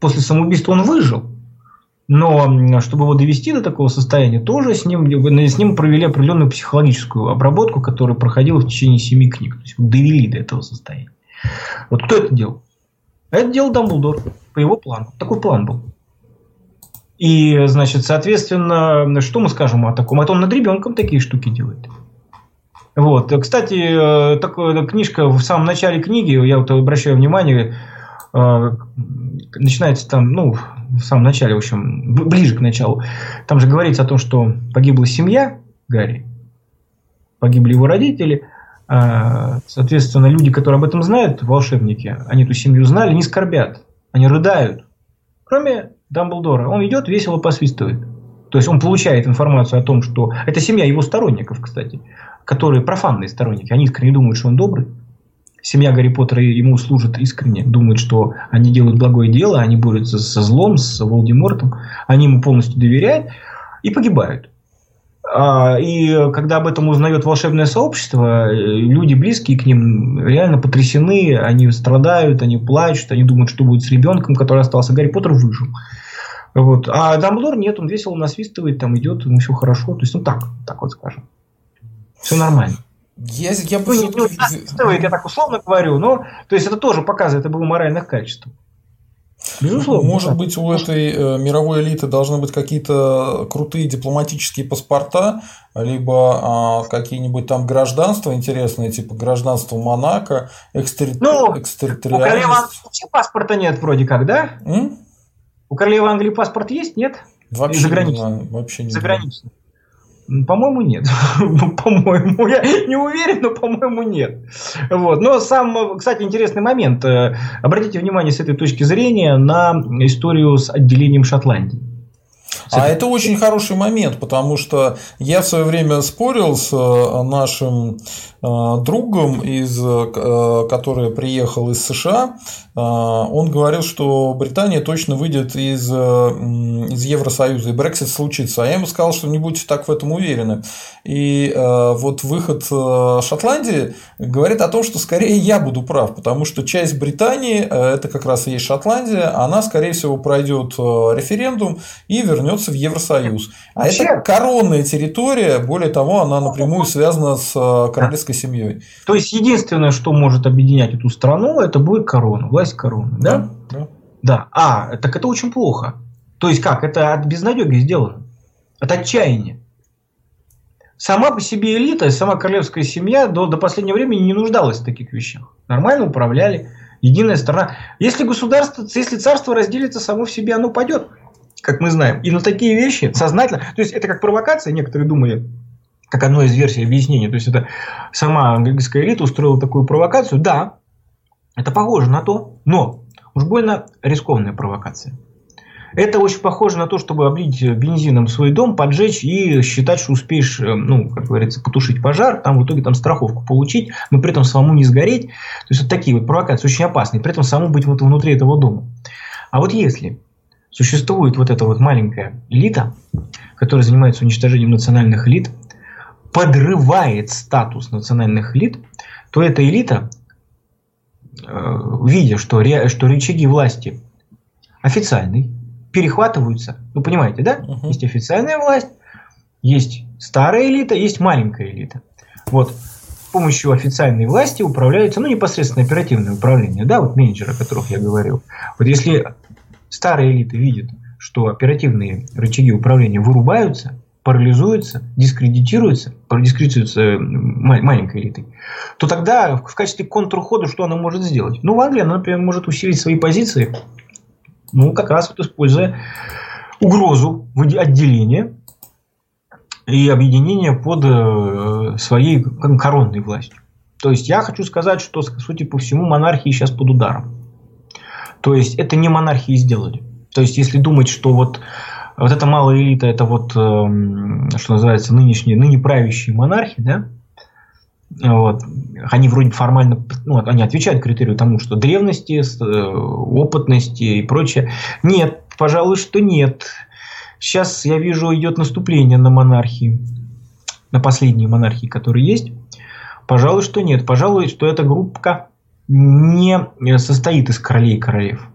после самоубийства он выжил. Но чтобы его довести до такого состояния, тоже с ним, с ним провели определенную психологическую обработку, которая проходила в течение семи книг. То есть довели до этого состояния. Вот кто это делал? Это делал Дамблдор по его плану. Такой план был. И, значит, соответственно, что мы скажем о таком? Это он над ребенком такие штуки делает. Вот. Кстати, э, такая книжка в самом начале книги, я вот обращаю внимание, начинается там, ну, в самом начале, в общем, ближе к началу, там же говорится о том, что погибла семья Гарри, погибли его родители, а, соответственно, люди, которые об этом знают, волшебники, они эту семью знали, не скорбят, они рыдают. Кроме Дамблдора, он идет, весело посвистывает. То есть он получает информацию о том, что это семья его сторонников, кстати, которые профанные сторонники, они искренне думают, что он добрый, семья Гарри Поттера ему служит искренне, думает, что они делают благое дело, они борются со злом, с Волдемортом, они ему полностью доверяют и погибают. А, и когда об этом узнает волшебное сообщество, люди близкие к ним реально потрясены, они страдают, они плачут, они думают, что будет с ребенком, который остался. Гарри Поттер выжил. Вот. А Дамблдор нет, он весело насвистывает, там идет, ему все хорошо. То есть, ну так, так вот скажем. Все нормально. Я, я, ну, не, не насвистывает, я так условно говорю, но то есть это тоже показывает об его моральных качествах. Безусловно. Может быть, у этой э, мировой элиты должны быть какие-то крутые дипломатические паспорта, либо а, какие-нибудь там гражданства интересные, типа гражданство Монако, экстер... ну, экстерриториальность. У королевы вообще паспорта нет вроде как, да? М? У королевы Англии паспорт есть, нет? Вообще не знаю, вообще не Заграничный. По-моему, нет. [LAUGHS] по-моему, я не уверен, но, по-моему, нет. Вот. Но сам, кстати, интересный момент. Э, обратите внимание с этой точки зрения на историю с отделением Шотландии. А это очень хороший момент, потому что я в свое время спорил с э, нашим э, другом, из, э, который приехал из США. Он говорил, что Британия точно выйдет из, из Евросоюза, и Брексит случится. А я ему сказал, что не будьте так в этом уверены. И вот выход Шотландии говорит о том, что скорее я буду прав, потому что часть Британии, это как раз и есть Шотландия, она, скорее всего, пройдет референдум и вернется в Евросоюз. А Вообще... это коронная территория, более того, она напрямую связана с э, королевской семьей. То есть единственное, что может объединять эту страну, это будет корона, власть короны, да? Да. да. да. А, так это очень плохо. То есть как? Это от безнадеги сделано. От отчаяния. Сама по себе элита, сама королевская семья до, до последнего времени не нуждалась в таких вещах. Нормально управляли. Единая страна. Если государство, если царство разделится само в себе, оно падет как мы знаем. И на такие вещи сознательно, то есть это как провокация, некоторые думали, как одно из версий объяснения, то есть это сама английская элита устроила такую провокацию, да, это похоже на то, но уж больно рискованная провокация. Это очень похоже на то, чтобы облить бензином свой дом, поджечь и считать, что успеешь, э, ну, как говорится, потушить пожар, там в итоге там страховку получить, но при этом самому не сгореть. То есть вот такие вот провокации очень опасные, при этом самому быть вот внутри этого дома. А вот если существует вот эта вот маленькая элита, которая занимается уничтожением национальных элит, подрывает статус национальных элит, то эта элита, э, видя, что, что рычаги власти официальные, перехватываются. Вы понимаете, да? Uh-huh. Есть официальная власть, есть старая элита, есть маленькая элита. Вот с помощью официальной власти управляется, ну, непосредственно оперативное управление, да, вот менеджеры, о которых я говорил. Вот если старая элита видит, что оперативные рычаги управления вырубаются, парализуются, дискредитируются, дискредитируются маленькой элитой, то тогда в качестве контрухода что она может сделать? Ну, в Англии она, например, может усилить свои позиции, ну, как раз вот используя угрозу отделения и объединения под э, своей коронной властью. То есть я хочу сказать, что, судя по всему, монархии сейчас под ударом. То есть это не монархии сделали. То есть если думать, что вот вот эта малая элита, это вот, э, что называется, нынешние, ныне правящие монархи, да, вот, они вроде формально, ну, они отвечают критерию тому, что древности, э, опытности и прочее. Нет, пожалуй, что нет. Сейчас я вижу идет наступление на монархии, на последние монархии, которые есть. Пожалуй, что нет. Пожалуй, что эта группа не состоит из королей и королев.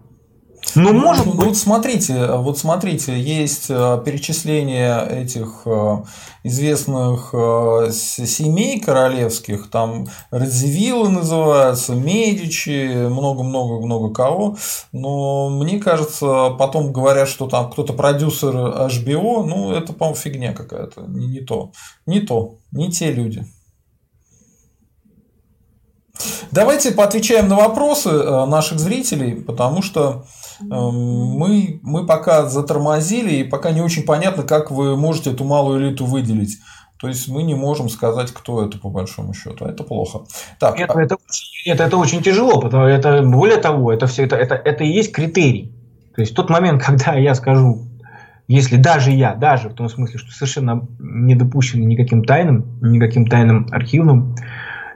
Ну, ну, может быть. Вот смотрите, вот смотрите, есть э, перечисление этих э, известных э, семей королевских, там Радзивиллы называются, Медичи, много-много-много кого. Но мне кажется, потом говорят, что там кто-то продюсер HBO, ну, это, по-моему, фигня какая-то, не, не то, не то, не те люди. Давайте поотвечаем на вопросы э, наших зрителей, потому что э, мы, мы пока затормозили, и пока не очень понятно, как вы можете эту малую элиту выделить. То есть мы не можем сказать, кто это по большому счету. А это плохо. Так, это, а это, это, это очень тяжело, потому это более того, это все это, это, это и есть критерий. То есть тот момент, [LAUGHS] когда я скажу, если даже я, даже в том смысле, что совершенно не допущено никаким тайным, никаким тайным архивным,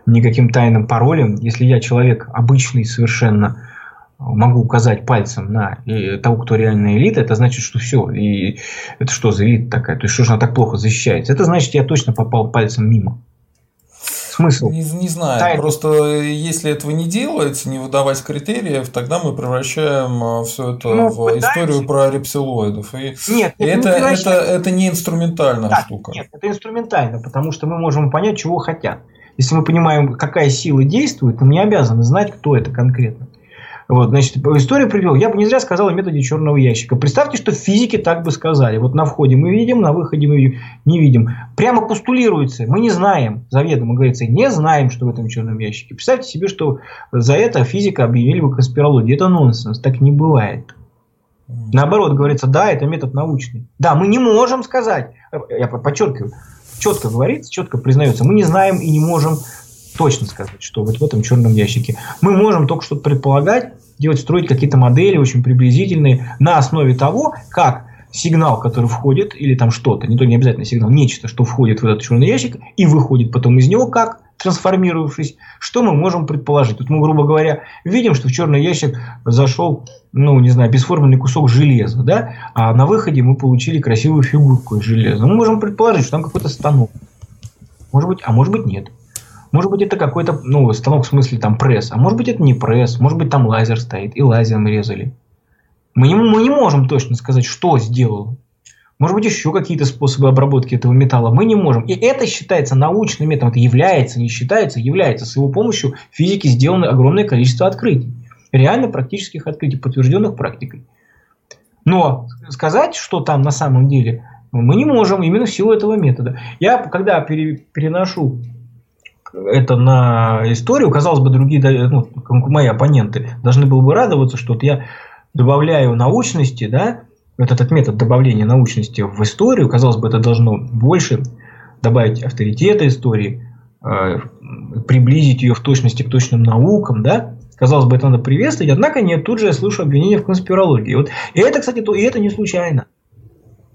никаким тайным паролем. Если я человек обычный совершенно, могу указать пальцем на того, кто реальная элита, это значит, что все. И это что за элита такая? То есть, что же она так плохо защищается? Это значит, я точно попал пальцем мимо. Смысл? Не, не знаю. Тайм. Просто если этого не делается, не выдавать критериев, тогда мы превращаем а, все это ну, в историю про рептилоидов. И нет, это, это, это, это не инструментальная да, штука. Нет, это инструментально, потому что мы можем понять, чего хотят. Если мы понимаем, какая сила действует, мы не обязаны знать, кто это конкретно. Вот, значит, историю привел. Я бы не зря сказал о методе черного ящика. Представьте, что физики так бы сказали. Вот на входе мы видим, на выходе мы не видим. Прямо постулируется. Мы не знаем, заведомо говорится, не знаем, что в этом черном ящике. Представьте себе, что за это физика объявили бы конспирологию. Это нонсенс. Так не бывает. Наоборот, говорится, да, это метод научный. Да, мы не можем сказать, я подчеркиваю, четко говорится, четко признается, мы не знаем и не можем точно сказать, что вот в этом черном ящике. Мы можем только что предполагать, делать, строить какие-то модели очень приблизительные на основе того, как сигнал, который входит, или там что-то, не то не обязательно сигнал, нечто, что входит в этот черный ящик и выходит потом из него, как трансформировавшись, что мы можем предположить? Тут мы, грубо говоря, видим, что в черный ящик зашел, ну, не знаю, бесформенный кусок железа, да, а на выходе мы получили красивую фигурку из железа. Мы можем предположить, что там какой-то станок. Может быть, а может быть нет. Может быть, это какой-то, ну, станок в смысле там пресс, а может быть, это не пресс, может быть, там лазер стоит, и лазером резали. Мы не, мы не можем точно сказать, что сделал. Может быть, еще какие-то способы обработки этого металла. Мы не можем. И это считается научным методом. Это является, не считается, является. С его помощью физики сделаны огромное количество открытий. Реально практических открытий, подтвержденных практикой. Но сказать, что там на самом деле, мы не можем именно в силу этого метода. Я, когда переношу это на историю, казалось бы, другие, ну, мои оппоненты должны были бы радоваться, что вот я добавляю научности, да, вот этот метод добавления научности в историю, казалось бы, это должно больше добавить авторитета истории, э, приблизить ее в точности к точным наукам, да, казалось бы, это надо приветствовать, однако нет, тут же я слышу обвинения в конспирологии. Вот, и это, кстати, то, и это не случайно.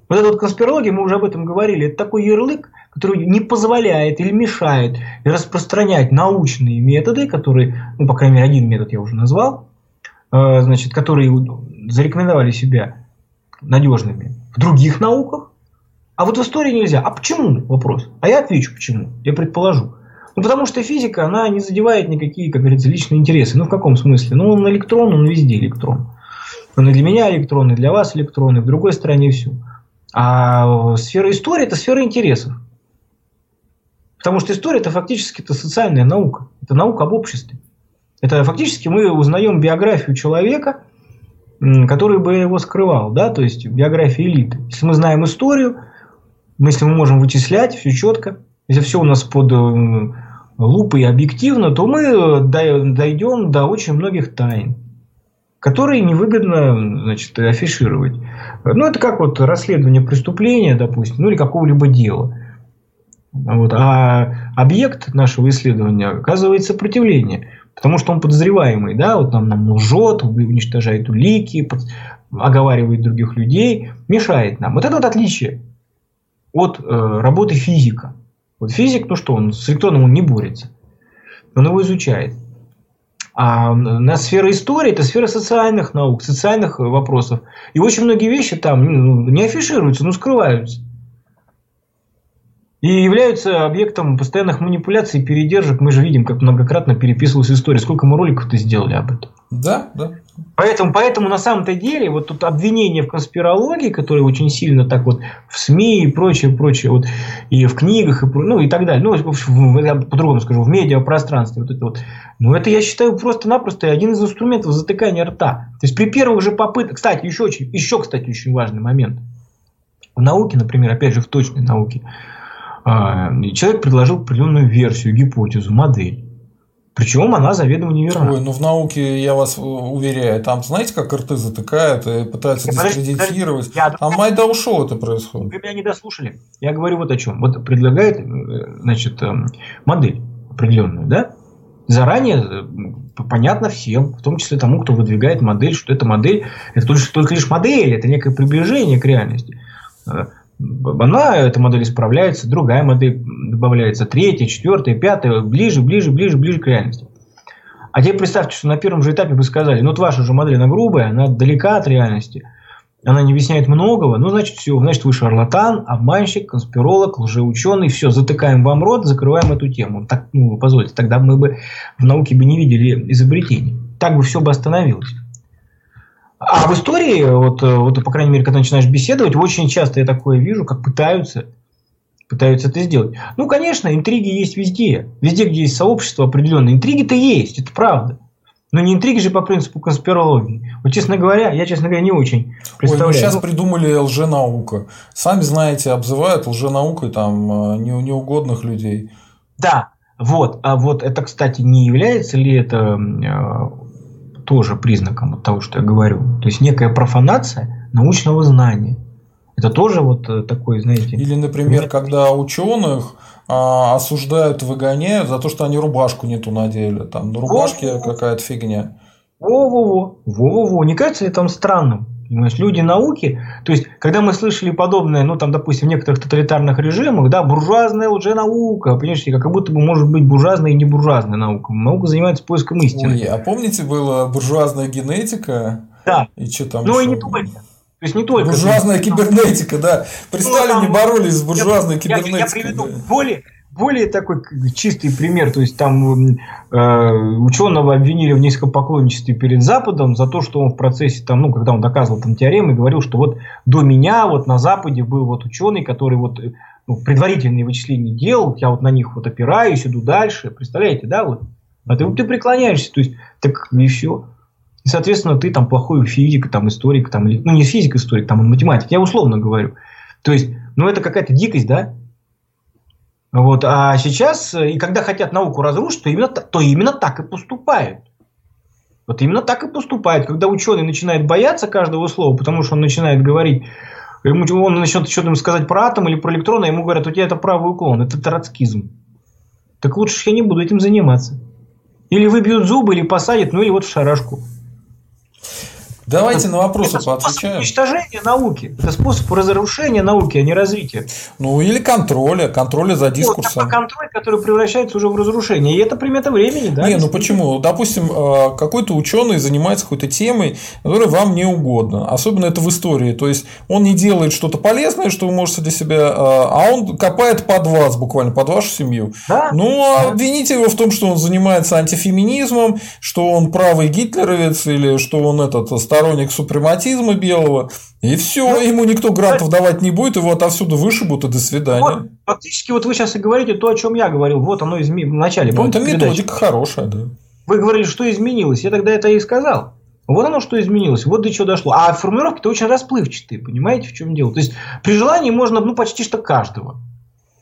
Вот эта вот конспирология, мы уже об этом говорили, это такой ярлык, который не позволяет или мешает распространять научные методы, которые, ну, по крайней мере, один метод я уже назвал, э, значит, которые зарекомендовали себя надежными в других науках, а вот в истории нельзя. А почему? Вопрос. А я отвечу, почему. Я предположу. Ну, потому что физика, она не задевает никакие, как говорится, личные интересы. Ну, в каком смысле? Ну, он электрон, он везде электрон. Он и для меня электрон, и для вас электрон, и в другой стране все. А сфера истории – это сфера интересов. Потому что история – это фактически это социальная наука. Это наука об обществе. Это фактически мы узнаем биографию человека, который бы его скрывал. Да? То есть биография элиты. Если мы знаем историю, если мы можем вычислять все четко, если все у нас под лупой и объективно, то мы дойдем до очень многих тайн которые невыгодно значит, афишировать. Ну, это как вот расследование преступления, допустим, ну или какого-либо дела. Вот. А объект нашего исследования оказывает сопротивление, потому что он подозреваемый, да, вот нам, нам лжет, уничтожает улики, под, оговаривает других людей, мешает нам. Вот это вот отличие от э, работы физика. Вот физик, ну что, он с электроном он не борется, он его изучает. А на сфера истории – это сфера социальных наук, социальных вопросов. И очень многие вещи там ну, не афишируются, но скрываются. И являются объектом постоянных манипуляций и передержек. Мы же видим, как многократно переписывалась история. Сколько мы роликов-то сделали об этом. Да, да. Поэтому, поэтому на самом-то деле вот тут обвинения в конспирологии, которые очень сильно так вот в СМИ и прочее, прочее, вот и в книгах, и, ну и так далее, ну, я по-другому скажу, в медиапространстве, вот это вот, ну это я считаю просто-напросто один из инструментов затыкания рта. То есть при первых же попытках, кстати, еще, очень, еще, кстати, очень важный момент. В науке, например, опять же в точной науке, человек предложил определенную версию, гипотезу, модель. Причем она заведомо неверна. Ой, ну в науке, я вас уверяю, там знаете, как рты затыкают и пытаются я дискредитировать. Я... Там майда ушел это происходит. Вы меня не дослушали. Я говорю вот о чем. Вот предлагает, э, значит, эм, модель определенную, да? Заранее э, понятно всем, в том числе тому, кто выдвигает модель, что эта модель, это только, только лишь модель, это некое приближение к реальности. Она, эта модель исправляется, другая модель добавляется, третья, четвертая, пятая, ближе, ближе, ближе, ближе к реальности. А теперь представьте, что на первом же этапе бы сказали, ну вот ваша же модель, она грубая, она далека от реальности, она не объясняет многого, ну значит все, значит вы шарлатан, обманщик, конспиролог, лжеученый, все, затыкаем вам рот, закрываем эту тему. Так, ну, позвольте, тогда мы бы в науке бы не видели изобретений. Так бы все бы остановилось. А в истории, вот, вот, по крайней мере, когда начинаешь беседовать, очень часто я такое вижу, как пытаются пытаются это сделать. Ну, конечно, интриги есть везде. Везде, где есть сообщество определенное. Интриги-то есть, это правда. Но не интриги же по принципу конспирологии. Вот, честно говоря, я, честно говоря, не очень представляю. Ой, ну сейчас придумали лженаука. Сами знаете, обзывают лженаукой там э, неугодных людей. Да, вот. А вот это, кстати, не является ли это э, тоже признаком того, что я говорю? То есть некая профанация научного знания. Это тоже вот э, такой, знаете... Или, например, когда ученых а, осуждают, выгоняют за то, что они рубашку не ту надели. Там на рубашке какая-то фигня. Во-во-во. Во-во-во. Не кажется ли там странным? Понимаешь, люди науки, то есть, когда мы слышали подобное, ну, там, допустим, в некоторых тоталитарных режимах, да, буржуазная лженаука, понимаешь, как будто бы может быть буржуазная и не буржуазная наука. Наука занимается поиском истины. Ой, а помните, была буржуазная генетика? Да. И что там Ну, и не только. То есть не только... Буржуазная кибернетика, да. При ну, Сталине боролись с буржуазной я, кибернетикой. Я, я приведу да. более, более такой чистый пример. То есть там э, ученого обвинили в низкопоклонничестве перед Западом за то, что он в процессе, там, ну, когда он доказывал там теоремы, говорил, что вот до меня вот на Западе был вот ученый, который вот ну, предварительные вычисления делал, я вот на них вот опираюсь, иду дальше. Представляете, да, вот? А ты, ты преклоняешься, то есть, так и все. И, соответственно, ты там плохой физик, там историк, там, ну не физик, историк, там он математик, я условно говорю. То есть, ну это какая-то дикость, да? Вот, а сейчас, и когда хотят науку разрушить, то именно, то именно так и поступают. Вот именно так и поступают. Когда ученый начинает бояться каждого слова, потому что он начинает говорить, он начнет что-то сказать про атом или про электрон, а ему говорят, у тебя это правый уклон, это троцкизм. Так лучше я не буду этим заниматься. Или выбьют зубы, или посадят, ну или вот в шарашку. Давайте на вопросы это поотвечаем. уничтожение науки. Это способ разрушения науки, а не развития. Ну, или контроля, контроля за дискурсом. Вот, контроль, который превращается уже в разрушение. И это примета времени, да? Не, ну почему? Допустим, э, какой-то ученый занимается какой-то темой, которая вам не угодна. Особенно это в истории. То есть, он не делает что-то полезное, что вы можете для себя, э, а он копает под вас, буквально под вашу семью. Да? Ну, а обвините его в том, что он занимается антифеминизмом, что он правый гитлеровец, или что он этот сторонник супрематизма белого, и все, ну, ему никто грантов давать не будет, его отовсюду вышибут, и до свидания. Вот, фактически, вот вы сейчас и говорите то, о чем я говорил. Вот оно изме... в начале. Ну, это методика передачи? хорошая, да. Вы говорили, что изменилось. Я тогда это и сказал. Вот оно что изменилось, вот до чего дошло. А формулировки-то очень расплывчатые, понимаете, в чем дело? То есть, при желании можно, ну, почти что каждого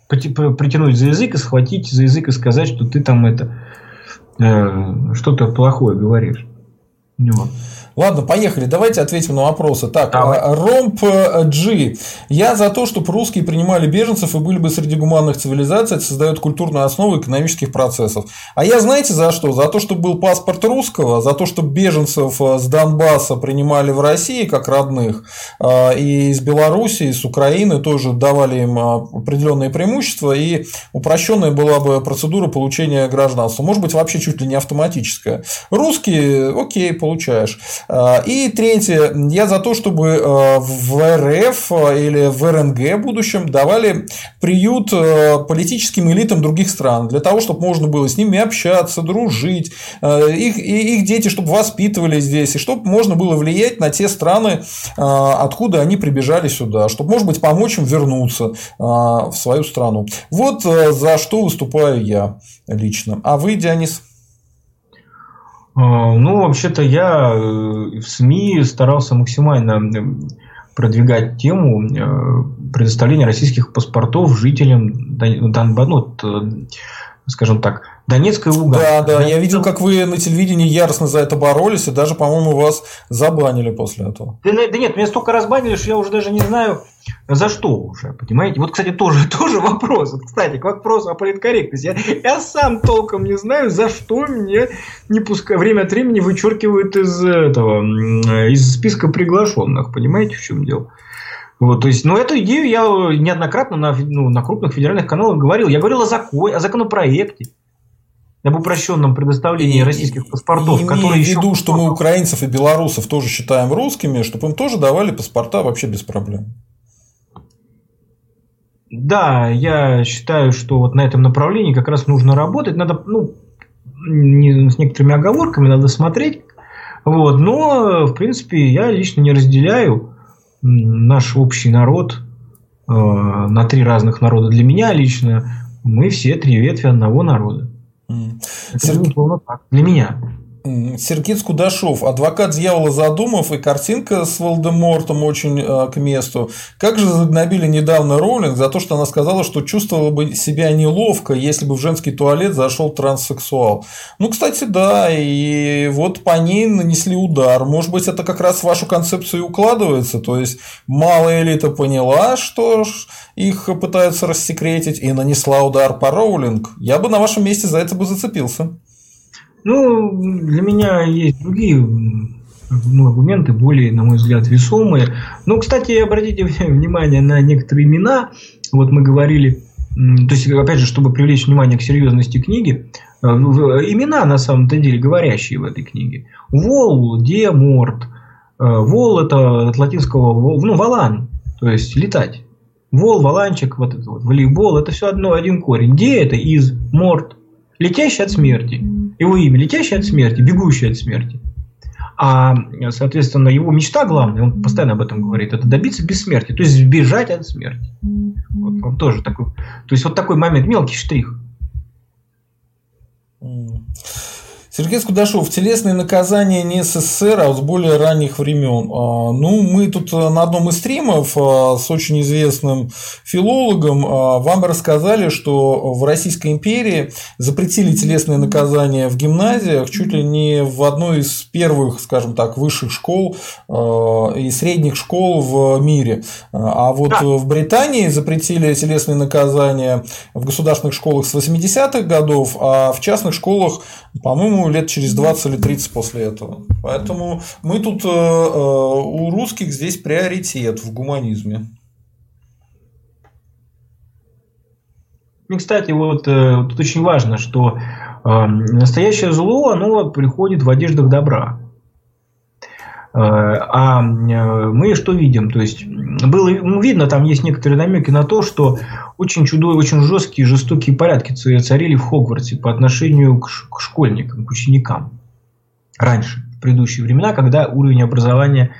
притянуть за язык и схватить за язык и сказать, что ты там это э, что-то плохое говоришь. Вот. Ладно, поехали. Давайте ответим на вопросы. Так, Давай. А, Ромп G. Я за то, чтобы русские принимали беженцев и были бы среди гуманных цивилизаций. Это создает культурную основу экономических процессов. А я знаете за что? За то, чтобы был паспорт русского, за то, чтобы беженцев э, с Донбасса принимали в России как родных, э, и из Белоруссии, и с Украины тоже давали им э, определенные преимущества, и упрощенная была бы процедура получения гражданства. Может быть, вообще чуть ли не автоматическая. Русские, окей, получаешь. А, и третье, я за то, чтобы э, в РФ э, или в РНГ в будущем давали приют э, политическим элитам других стран, для того, чтобы можно было с ними общаться, дружить, их, их дети, чтобы воспитывали здесь, и чтобы можно было влиять на те страны, откуда они прибежали сюда, чтобы, может быть, помочь им вернуться в свою страну. Вот за что выступаю я лично. А вы, Дионис? А, ну, вообще-то я э, в СМИ старался максимально продвигать тему э, предоставления российских паспортов жителям Донбасса, ну, э, скажем так, Донецкая Луганска. Да, да, я видел, как вы на телевидении яростно за это боролись, и даже, по-моему, вас забанили после этого. Да, да нет, меня столько разбанили, что я уже даже не знаю, за что уже, понимаете? Вот, кстати, тоже, [LAUGHS] тоже вопрос. Вот, кстати, к вопросу о политкорректности. Я, я сам толком не знаю, за что меня не пускай, время от времени вычеркивают из этого, из списка приглашенных. Понимаете, в чем дело? Вот, то есть, ну, эту идею я неоднократно на, ну, на крупных федеральных каналах говорил. Я говорил о, закон, о законопроекте. об упрощенном предоставлении и, российских паспортов, и которые в виду, еще... что мы украинцев и белорусов тоже считаем русскими, чтобы им тоже давали паспорта вообще без проблем. Да, я считаю, что вот на этом направлении как раз нужно работать. Надо, ну, не, с некоторыми оговорками надо смотреть. Вот, но, в принципе, я лично не разделяю наш общий народ э, на три разных народа. Для меня лично мы все три ветви одного народа. Это Сергей... так. Для меня. Сергей Кудашов, адвокат дьявола Задумов и картинка с Волдемортом очень э, к месту. Как же загнобили недавно Роулинг за то, что она сказала, что чувствовала бы себя неловко, если бы в женский туалет зашел транссексуал. Ну, кстати, да, и вот по ней нанесли удар. Может быть, это как раз в вашу концепцию укладывается. То есть, малая элита поняла, что их пытаются рассекретить, и нанесла удар по Роулинг. Я бы на вашем месте за это бы зацепился. Ну, для меня есть другие ну, аргументы, более, на мой взгляд, весомые. Ну, кстати, обратите [LAUGHS] внимание на некоторые имена. Вот мы говорили, то есть, опять же, чтобы привлечь внимание к серьезности книги, э, имена на самом-то деле говорящие в этой книге. Вол, Деморт. Э, Вол это от латинского, ну, валан, то есть летать. Вол, валанчик, вот это вот, волейбол, это все одно, один корень. Де это из, морт, летящий от смерти. Его имя летящий от смерти, бегущий от смерти. А, соответственно, его мечта главная, он постоянно об этом говорит, это добиться бессмертия, то есть сбежать от смерти. Вот он тоже такой. То есть вот такой момент, мелкий штрих. Сергей Скудашов, телесные наказания не СССР, а с более ранних времен. А, ну, мы тут э, на одном из стримов а, с очень известным филологом а, вам рассказали, что в Российской империи запретили телесные наказания в гимназиях чуть ли не в одной из первых, скажем так, высших школ и средних школ в мире. А вот да. в Британии запретили телесные наказания в государственных школах с 80-х годов, а в частных школах, по-моему, лет через 20 или 30 после этого. Поэтому мы тут э, э, у русских здесь приоритет в гуманизме. И, кстати, вот э, тут очень важно, что настоящее зло, оно приходит в одеждах добра. А мы что видим? То есть было ну, видно, там есть некоторые намеки на то, что очень чудо, очень жесткие, жестокие порядки царили в Хогвартсе по отношению к, к школьникам, к ученикам. Раньше, в предыдущие времена, когда уровень образования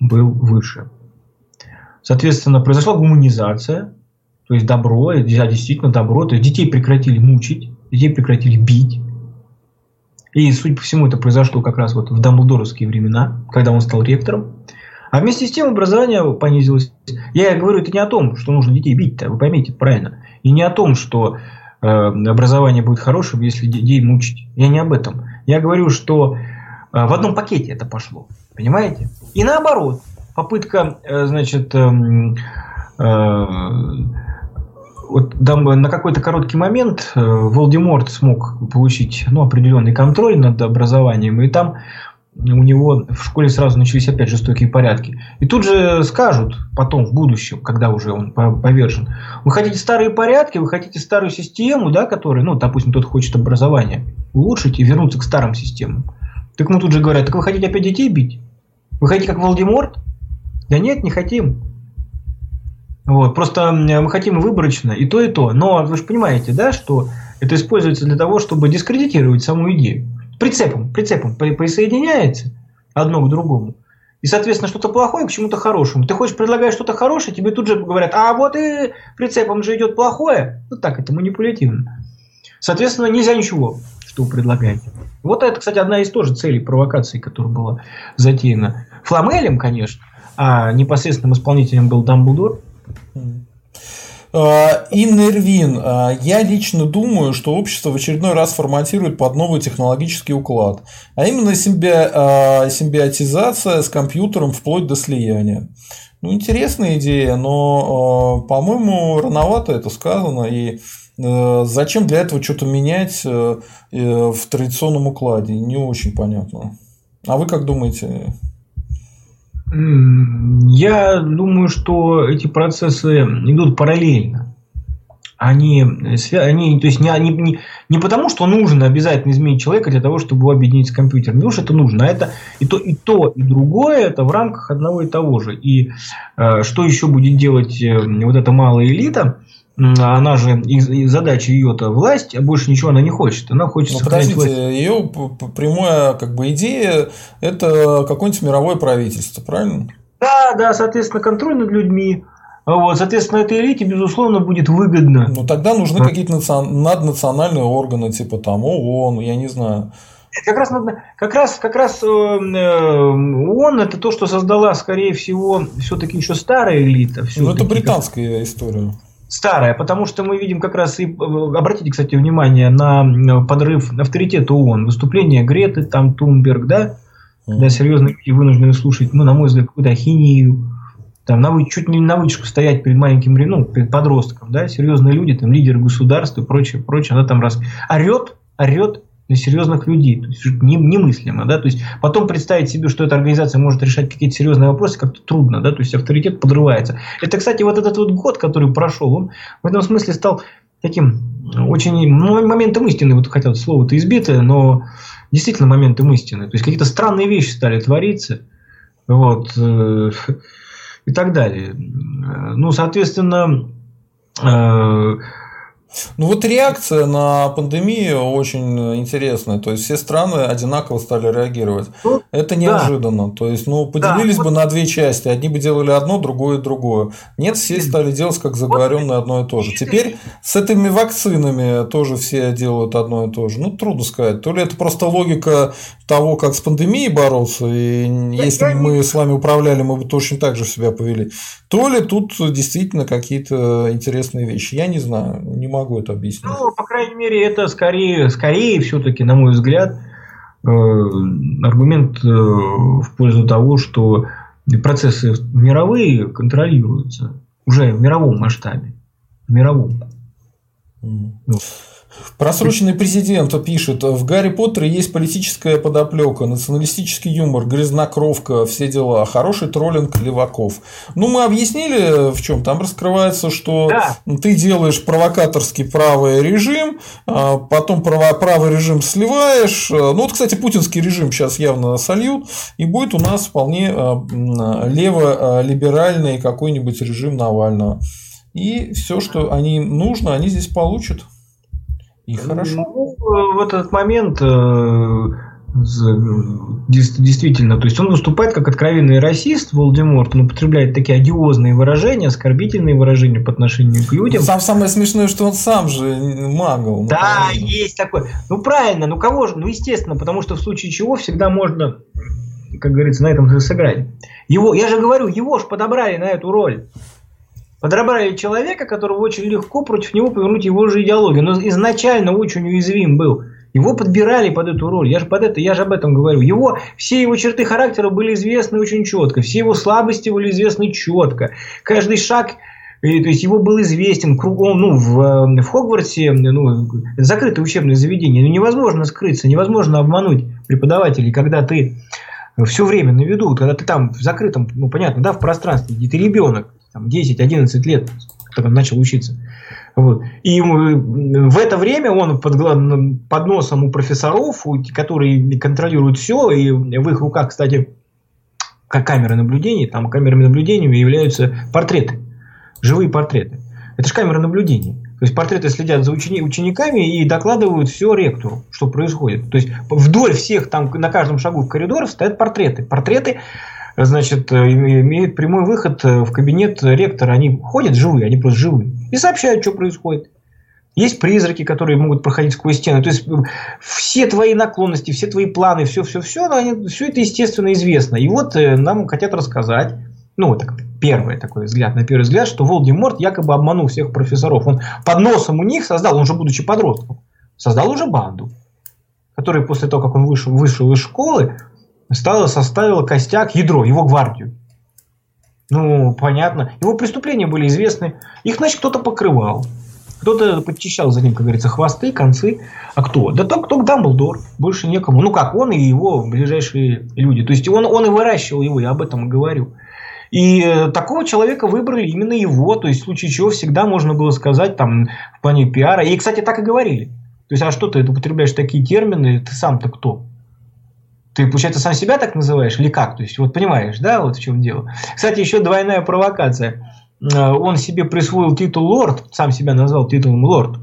был выше. Соответственно, произошла гуманизация, то есть добро, действительно добро, то есть детей прекратили мучить, детей прекратили бить, и, судя по всему, это произошло как раз вот в дамблдоровские времена, когда он стал ректором. А вместе с тем образование понизилось. Я говорю, это не о том, что нужно детей бить, вы поймите правильно. И не о том, что э, образование будет хорошим, если детей мучить. Я не об этом. Я говорю, что э, в одном пакете это пошло. Понимаете? И наоборот, попытка, э, значит, э, э, вот там на какой-то короткий момент э, Волдеморт смог получить ну, определенный контроль над образованием, и там у него в школе сразу начались опять жестокие порядки. И тут же скажут потом, в будущем, когда уже он повержен, вы хотите старые порядки, вы хотите старую систему, да, которая, ну, допустим, тот хочет образование улучшить и вернуться к старым системам. Так ему тут же говорят, так вы хотите опять детей бить? Вы хотите как Волдеморт? Да нет, не хотим. Вот, просто мы хотим выборочно и то, и то. Но вы же понимаете, да, что это используется для того, чтобы дискредитировать саму идею. Прицепом, прицепом присоединяется одно к другому. И, соответственно, что-то плохое к чему-то хорошему. Ты хочешь предлагать что-то хорошее, тебе тут же говорят, а вот и прицепом же идет плохое. Ну так, это манипулятивно. Соответственно, нельзя ничего, что вы предлагаете. Вот это, кстати, одна из тоже целей провокации, которая была затеяна Фламелем, конечно, а непосредственным исполнителем был Дамблдор. А, Иннервин. А, я лично думаю, что общество в очередной раз форматирует под новый технологический уклад, а именно симби... А, симбиотизация с компьютером вплоть до слияния. Ну, интересная идея, но, по-моему, рановато это сказано, и зачем для этого что-то менять э, в традиционном укладе, не очень понятно. А вы как думаете? Я думаю, что эти процессы идут параллельно. они, они то есть не, не, не потому, что нужно обязательно изменить человека для того, чтобы его объединить с компьютером. Потому, что это нужно, а это и то, и то, и другое это в рамках одного и того же. И э, что еще будет делать э, вот эта малая элита, она же, задача ее-то власть, а больше ничего она не хочет. Она хочет ну, сохранять власть. Ее прямая как бы, идея – это какое-нибудь мировое правительство, правильно? Да, да, соответственно, контроль над людьми. Вот, соответственно, этой элите, безусловно, будет выгодно. Ну, тогда нужны какие-то национ... наднациональные органы, типа там ООН, я не знаю. Как раз, как раз, как раз э, э, ООН это то, что создала, скорее всего, все-таки еще старая элита. Ну, это британская история старая, потому что мы видим как раз и э, обратите, кстати, внимание на подрыв авторитета ООН, выступление Греты, там Тунберг, да, когда серьезные люди вынуждены слушать, ну, на мой взгляд, какую-то ахинею, там, на, чуть не на вытяжку стоять перед маленьким, ну, перед подростком, да, серьезные люди, там, лидеры государства и прочее, прочее, она там раз орет, орет, на серьезных людей. То есть немыслимо, да, то есть потом представить себе, что эта организация может решать какие-то серьезные вопросы, как-то трудно, да, то есть авторитет подрывается. Это, кстати, вот этот вот год, который прошел, он в этом смысле стал таким очень ну, моментом истины, вот хотел слово-то избитое, но действительно моментом истины. То есть какие-то странные вещи стали твориться, вот, э, и так далее. Ну, соответственно, э, ну вот реакция на пандемию очень интересная. То есть все страны одинаково стали реагировать. Ну, Это неожиданно. Да. То есть, ну, поделились да. бы на две части. Одни бы делали одно, другое другое. Нет, все стали делать как заговоренное одно и то же. Теперь с этими вакцинами тоже все делают одно и то же. Ну, трудно сказать. То ли это просто логика того, как с пандемией бороться, и если бы мы с вами управляли, мы бы точно так же себя повели. То ли тут действительно какие-то интересные вещи. Я не знаю, не могу могу это объяснить. Ну, по крайней мере, это скорее, скорее все-таки, на мой взгляд, э, аргумент э, в пользу того, что процессы мировые контролируются уже в мировом масштабе. В мировом. Mm. Просроченный президент пишет, в Гарри Поттере есть политическая подоплека, националистический юмор, грязнокровка, все дела, хороший троллинг леваков. Ну, мы объяснили, в чем там раскрывается, что да. ты делаешь провокаторский правый режим, а потом правый режим сливаешь. Ну, вот, кстати, путинский режим сейчас явно сольют, и будет у нас вполне а, лево-либеральный какой-нибудь режим Навального. И все, что они нужно, они здесь получат. И хорошо. Ну, в этот момент э, действительно, то есть он выступает как откровенный расист, Волдеморт, он употребляет такие одиозные выражения, оскорбительные выражения по отношению к людям. Сам самое смешное, что он сам же магл. Ну, да, правильно. есть такое. Ну правильно, ну кого же, ну естественно, потому что в случае чего всегда можно, как говорится, на этом же сыграть. Его, я же говорю, его же подобрали на эту роль. Подобрали человека, которого очень легко против него повернуть его же идеологию. Но изначально очень уязвим был. Его подбирали под эту роль. Я же под это, я же об этом говорю. Его, все его черты характера были известны очень четко. Все его слабости были известны четко. Каждый шаг и, то есть его был известен кругом, ну, в, э, в Хогвартсе, ну, закрытое учебное заведение, ну, невозможно скрыться, невозможно обмануть преподавателей, когда ты все время на виду, когда ты там в закрытом, ну, понятно, да, в пространстве, где ты ребенок, там, 10-11 лет, когда начал учиться. Вот. И в это время он под, под носом у профессоров, которые контролируют все, и в их руках, кстати, как камеры наблюдения, там камерами наблюдения являются портреты, живые портреты. Это же камеры наблюдения. То есть портреты следят за учени, учениками и докладывают все ректору, что происходит. То есть вдоль всех там на каждом шагу в коридорах стоят портреты. Портреты значит, э, имеют прямой выход э, в кабинет ректора. Они ходят живые, они просто живые. И сообщают, что происходит. Есть призраки, которые могут проходить сквозь стены. То есть э, все твои наклонности, все твои планы, все, все, это естественно известно. И вот нам хотят рассказать, ну, так, первый такой взгляд, на первый взгляд, что Волдеморт якобы обманул всех профессоров. Он под носом у них создал, он же будучи подростком, создал уже банду, которая после того, как он вышел, вышел из школы, стало, составило костяк, ядро, его гвардию. Ну, понятно. Его преступления были известны. Их, значит, кто-то покрывал. Кто-то подчищал за ним, как говорится, хвосты, концы. А кто? Да только, только Дамблдор. Больше некому. Ну как, он и его ближайшие люди. То есть он, он и выращивал его, я об этом и говорю. И э, такого человека выбрали именно его, то есть в случае чего всегда можно было сказать там в плане пиара. И, кстати, так и говорили. То есть, а что ты употребляешь такие термины, ты сам-то кто? Ты, получается, сам себя так называешь или как? То есть, вот понимаешь, да, вот в чем дело. Кстати, еще двойная провокация. Э, он себе присвоил титул лорд, сам себя назвал титулом лорд.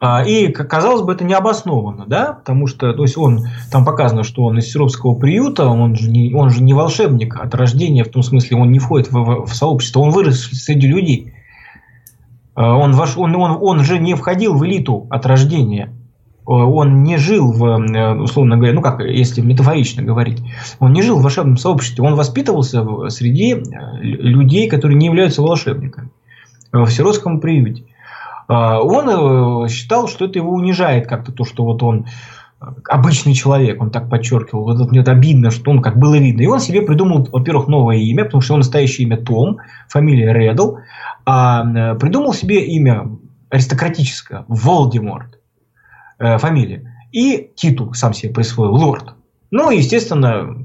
А, и, казалось бы, это необоснованно, да, потому что, то есть он, там показано, что он из Серовского приюта, он же, не, он же не волшебник от рождения, в том смысле, он не входит в, в сообщество, он вырос среди людей. А, он, ваш, он, он, он же не входил в элиту от рождения. Он не жил в, э, условно говоря, ну как, если метафорично говорить, он не жил в волшебном сообществе, он воспитывался среди э, людей, которые не являются волшебниками в сиротском приюте. А, он э, считал, что это его унижает как-то то, что вот он обычный человек, он так подчеркивал. Вот мне обидно, что он, как было видно. И он себе придумал, во-первых, новое имя, потому что его настоящее имя Том, фамилия Реддл, а придумал себе имя аристократическое, Волдеморт, фамилия. И титул сам себе присвоил, лорд. Ну, естественно,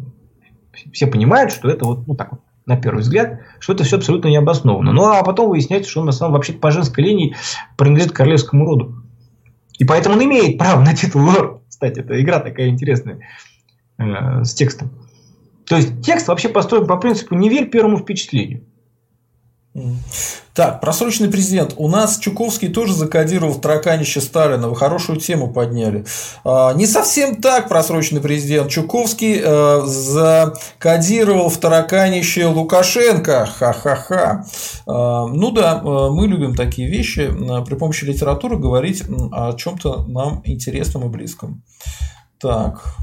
все понимают, что это вот, ну так вот, на первый взгляд, что это все абсолютно необоснованно. Ну, а потом выясняется, что он на самом вообще по женской линии принадлежит королевскому роду. И поэтому он имеет право на титул лорд. Кстати, это игра такая интересная э, с текстом. То есть текст вообще построен по принципу «не верь первому впечатлению». Так, просроченный президент. У нас Чуковский тоже закодировал тараканище Сталина. Вы хорошую тему подняли. А, не совсем так, просроченный президент. Чуковский э, закодировал в тараканище Лукашенко. Ха-ха-ха. А, ну да, э, мы любим такие вещи. Э, при помощи литературы говорить о чем-то нам интересном и близком. Так.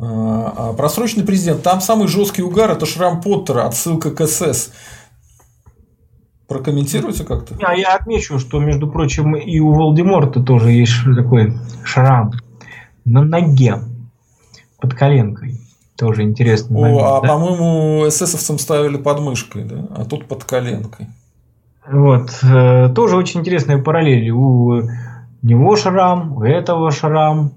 А, а, просроченный президент. Там самый жесткий угар это шрам Поттера, отсылка к СС. Прокомментируйте как-то. Я, я отмечу, что, между прочим, и у Волдеморта тоже есть такой шрам на ноге под коленкой. Тоже интересно. О, момент, а да? по-моему, эсэсовцам ставили под мышкой, да? А тут под коленкой. Вот. Э, тоже очень интересная параллель. У него шрам, у этого шрам.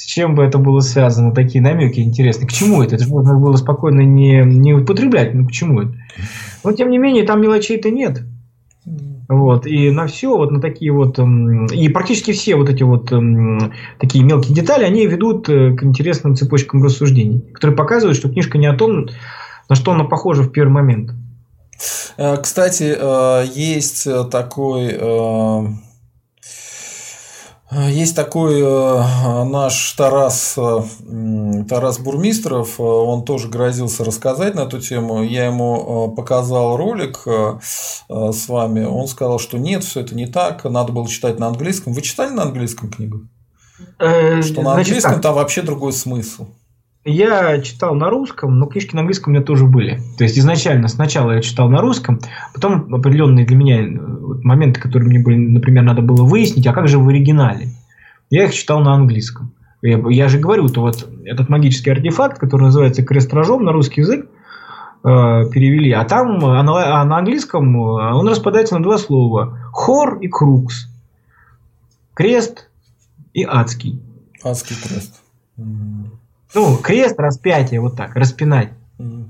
С чем бы это было связано? Такие намеки интересные. К чему это? Это же можно было спокойно не, не употреблять. Ну, к чему это? Но, тем не менее, там мелочей-то нет. Вот, и на все, вот на такие вот, и практически все вот эти вот такие мелкие детали, они ведут э, к интересным цепочкам рассуждений, которые показывают, что книжка не о том, на что она похожа в первый момент. Э, кстати, э, есть такой есть такой э, наш Тарас, э, Тарас Бурмистров, э, он тоже грозился рассказать на эту тему. Я ему показал ролик с вами, он сказал, что нет, все это не так, надо было читать на английском. Вы читали на английском книгу? Что на английском там вообще другой смысл. Я читал на русском, но книжки на английском у меня тоже были. То есть изначально, сначала я читал на русском, потом определенные для меня э, моменты, которые мне были, например, надо было выяснить, а как же в оригинале. Я их читал на английском. Я, я же говорю, то вот этот магический артефакт, который называется крест-рожом на русский язык, э, перевели, а там а на, а на английском э, он распадается на два слова: хор и крукс, крест и адский. Адский крест. Ну, крест, распятие, вот так, распинать. Mm.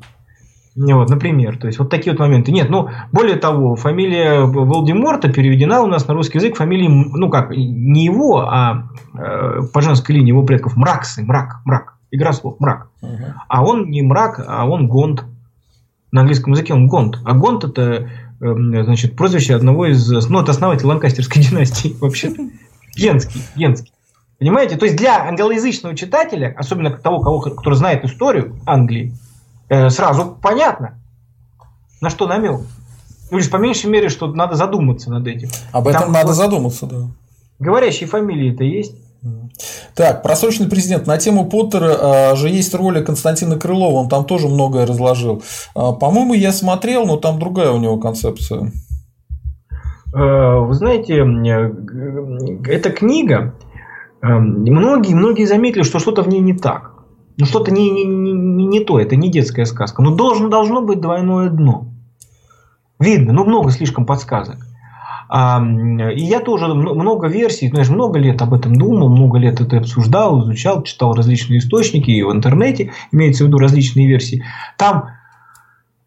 Вот, например, то есть вот такие вот моменты. Нет, ну, более того, фамилия Волдеморта переведена у нас на русский язык фамилией, ну как, не его, а э, по женской линии его предков Мраксы, мрак, мрак, игра слов, мрак. Uh-huh. А он не мрак, а он Гонд. На английском языке он Гонд. А Гонд это, э, значит, прозвище одного из, ну, это основатель Ланкастерской [LAUGHS] династии вообще. Генский, Генский. Понимаете? То есть для англоязычного читателя, особенно того, кого, который знает историю Англии, э, сразу понятно, на что намек. Ну, лишь по меньшей мере, что надо задуматься над этим. Об этом Там, надо вот, задуматься, да. Говорящие фамилии-то есть. Так, просроченный президент. На тему Поттера а, же есть ролик Константина Крылова, он там тоже многое разложил. А, по-моему, я смотрел, но там другая у него концепция. Э, вы знаете, э, эта книга, многие, многие заметили, что что-то в ней не так. Ну, что-то не, не, не, не то, это не детская сказка. Но должно, должно быть двойное дно. Видно, ну, много слишком подсказок. А, и я тоже много версий, знаешь, много лет об этом думал, много лет это обсуждал, изучал, читал различные источники и в интернете, имеется в виду различные версии. Там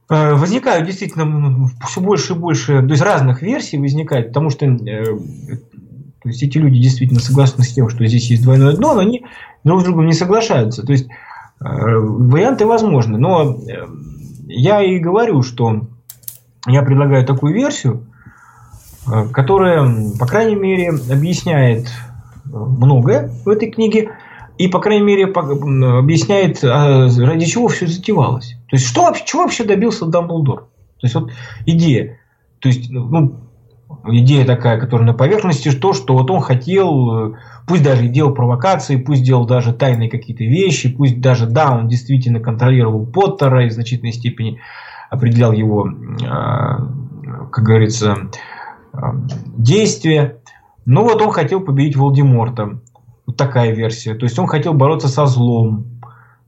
э, возникают действительно все больше и больше, то есть разных версий возникает, потому что э, то есть эти люди действительно согласны с тем, что здесь есть двойное дно, но они друг с другом не соглашаются. То есть э, варианты возможны, но я и говорю, что я предлагаю такую версию, Э, которая, по крайней мере, объясняет э, многое в этой книге и, по крайней мере, объясняет, а, ради чего все затевалось. То есть, что, чего вообще добился Дамблдор? То есть, вот идея. То есть, ну, идея такая, которая на поверхности, то, что вот он хотел, э, пусть даже и делал провокации, пусть делал даже тайные какие-то вещи, пусть даже, да, он действительно контролировал Поттера и в значительной степени определял его, как говорится, действия. Ну вот он хотел победить Волдеморта. Вот такая версия. То есть он хотел бороться со злом.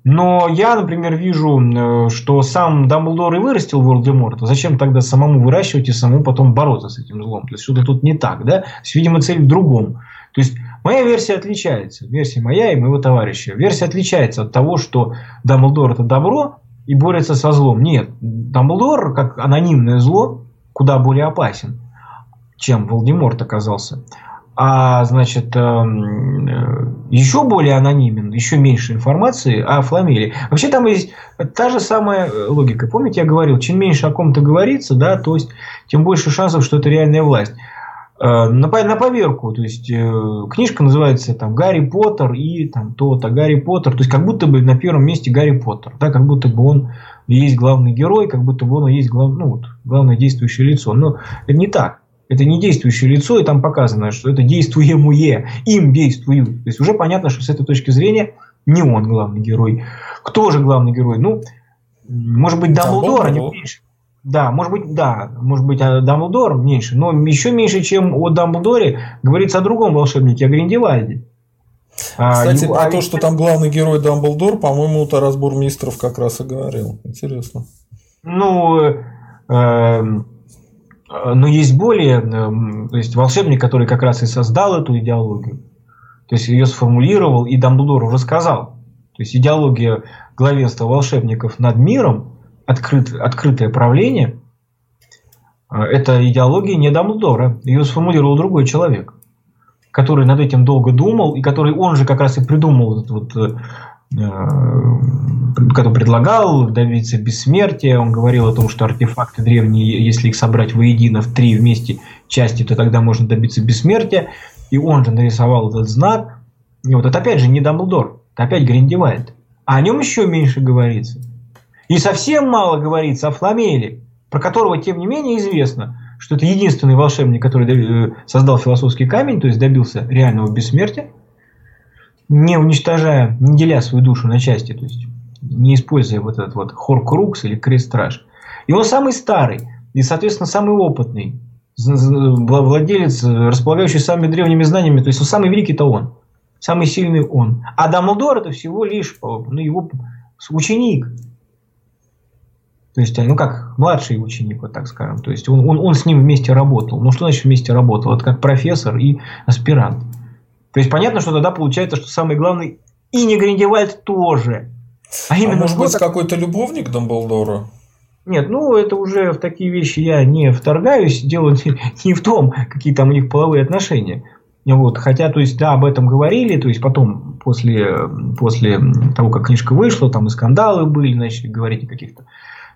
Но я, например, вижу, э, что сам Дамблдор и вырастил Волдеморта. Зачем тогда самому выращивать и самому потом бороться с этим злом? То есть что-то тут не так, да? То есть, видимо, цель в другом. То есть моя версия отличается. Версия моя и моего товарища. Версия отличается от того, что Дамблдор это добро и борется со злом. Нет, Дамблдор, как анонимное зло, куда более опасен чем Волдеморт оказался. А, значит, эм, э, еще более анонимен, еще меньше информации о Фламеле. Вообще там есть та же самая э, логика. Помните, я говорил, чем меньше о ком-то говорится, да, то есть, тем больше шансов, что это реальная власть. Э, на, на поверку, то есть книжка называется там Гарри Поттер и там то-то Гарри Поттер, то есть как будто бы на первом месте Гарри Поттер, да, как будто бы он есть главный герой, как будто бы он есть глав, ну, вот, главное действующее лицо. Но это не так. Это не действующее лицо, и там показано, что это действуемое, им действуют. То есть уже понятно, что с этой точки зрения не он главный герой. Кто же главный герой? Ну, может быть, Дамблдор, а не меньше. Да, может быть, да, может быть, а Дамблдор меньше, но еще меньше, чем о Дамблдоре, говорится о другом волшебнике, о Гриндевальде. А, Кстати, его, про а то, что там главный герой Дамблдор, по-моему, Тарас Бурмистров как раз и говорил. Интересно. Ну, э, эм, Э, но есть более, то есть волшебник, который как раз и создал эту идеологию, то есть ее сформулировал, и Дамблдор уже сказал. То есть идеология главенства волшебников над миром, открыт, открытое правление, э, это идеология не Дамблдора. Ее сформулировал другой человек, который над этим долго думал, и который он же как раз и придумал этот вот Э, который предлагал добиться бессмертия. Он говорил о том, что артефакты древние, если их собрать воедино в три вместе части, то тогда можно добиться бессмертия. И он же нарисовал этот знак. И вот это опять же не Дамблдор, это опять Гриндевальд. А о нем еще меньше говорится. И совсем мало говорится о Фламеле, про которого, тем не менее, известно, что это единственный волшебник, который э, создал философский камень, то есть добился реального бессмертия не уничтожая, не деля свою душу на части, то есть не используя вот этот вот хоркрукс или крест-страж. И он самый старый и, соответственно, самый опытный владелец, располагающий самыми древними знаниями, то есть он самый великий-то он, самый сильный он. А Дамблдор это всего лишь ну, его ученик. То есть, ну как, младший ученик, вот так скажем. То есть, он, он, он с ним вместе работал. Ну, что значит вместе работал? Это как профессор и аспирант. То есть понятно, что тогда получается, что самый главный и не Гриндевальд тоже. А, именно а может быть, какой-то любовник Дамблдора? Нет, ну это уже в такие вещи я не вторгаюсь, дело [LAUGHS] не, в том, какие там у них половые отношения. Вот, хотя, то есть, да, об этом говорили, то есть, потом, после, после того, как книжка вышла, там и скандалы были, начали говорить о каких-то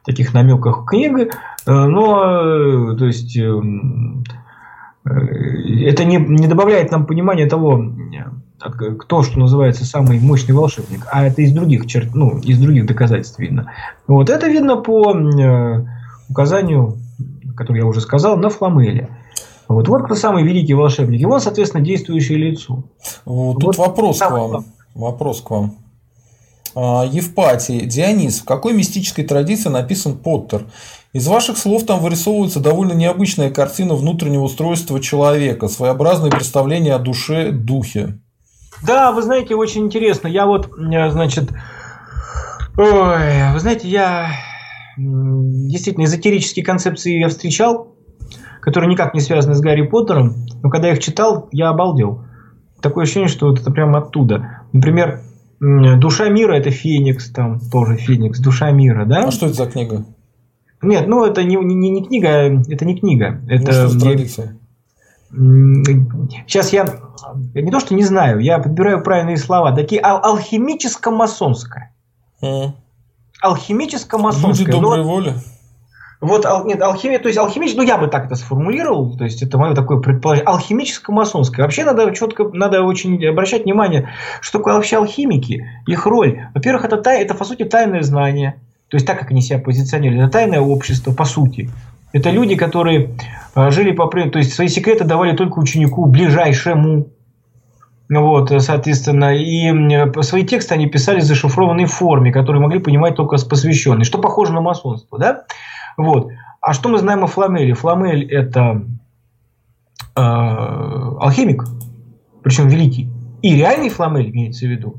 таких намеках в книге, э, но, э, то есть, эм, это не, не добавляет нам понимания того, кто, что называется, самый мощный волшебник, а это из других черт, ну, из других доказательств видно. Вот это видно по э, указанию, которое я уже сказал, на Фламеле. Вот, вот кто самый великий волшебник. И он, соответственно, действующее лицо. Тут вот вопрос к вам. Вопрос к вам. А, Евпатий, Дионис, в какой мистической традиции написан Поттер? Из ваших слов там вырисовывается довольно необычная картина внутреннего устройства человека, своеобразное представление о душе, духе. Да, вы знаете, очень интересно. Я вот, э, значит, ой, вы знаете, я действительно эзотерические концепции я встречал, которые никак не связаны с Гарри Поттером, но когда я их читал, я обалдел. Такое ощущение, что вот это прямо оттуда. Например, Душа мира это Феникс, там тоже Феникс, Душа мира, да? А что это за книга? Нет, ну это не, не, не книга, это не книга. Это ну, что Сейчас я, не то что не знаю, я подбираю правильные слова. Такие ал алхимическо-масонская. Mm. Алхимическо-масонская. Люди доброй ну, воли. Вот, нет, алхимия, то есть алхимическая, ну я бы так это сформулировал, то есть это мое такое предположение, алхимическо-масонское. Вообще надо четко, надо очень обращать внимание, что такое вообще алхимики, их роль. Во-первых, это, тай, это по сути тайное знание, то есть так, как они себя позиционируют, это тайное общество, по сути. Это люди, которые а, жили по то есть свои секреты давали только ученику ближайшему, вот, соответственно, и свои тексты они писали в зашифрованной форме, которые могли понимать только посвященные, что похоже на масонство, да? Вот. А что мы знаем о Фламеле? Фламель – это э, алхимик, причем великий. И реальный Фламель имеется в виду,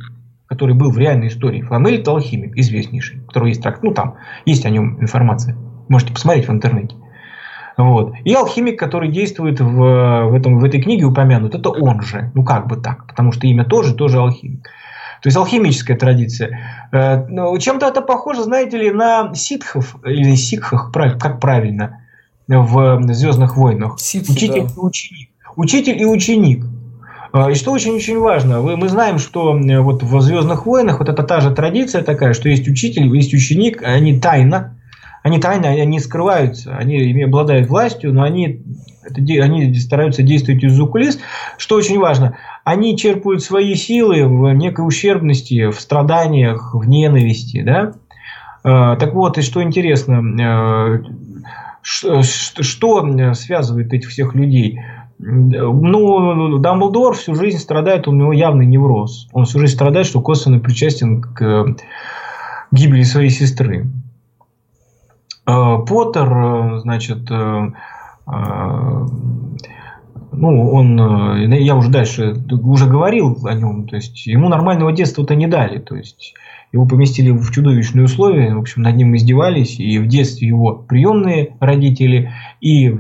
который был в реальной истории. Фламель – это алхимик, известнейший, у которого есть тракт, ну там есть о нем информация. Можете посмотреть в интернете. Вот. И алхимик, который действует в, в, этом, в этой книге упомянут, это он же. Ну как бы так, потому что имя тоже, тоже алхимик. То есть алхимическая традиция. Э, ну, чем-то это похоже, знаете ли, на ситхов или сикхах, как правильно, в Звездных войнах. Ситхи, Учитель да. и ученик. Учитель и ученик. Э, и что очень-очень важно, мы знаем, что вот в Звездных войнах вот это та же традиция такая, что есть учитель, есть ученик, они тайно, они тайно, они скрываются, они обладают властью, но они, это, они стараются действовать из-за кулис. Что очень важно, они черпают свои силы в некой ущербности, в страданиях, в ненависти. Да? Э, так вот, и что интересно, э, что связывает этих всех людей? Ну, Дамблдор всю жизнь страдает, у него явный невроз. Он всю жизнь страдает, что косвенно причастен к гибели своей сестры. Э, Поттер, значит, ну, он, э, я уже дальше уже говорил о нем, то есть ему нормального детства-то не дали, то есть его поместили в чудовищные условия, в общем, над ним издевались, и в детстве его приемные родители, и э,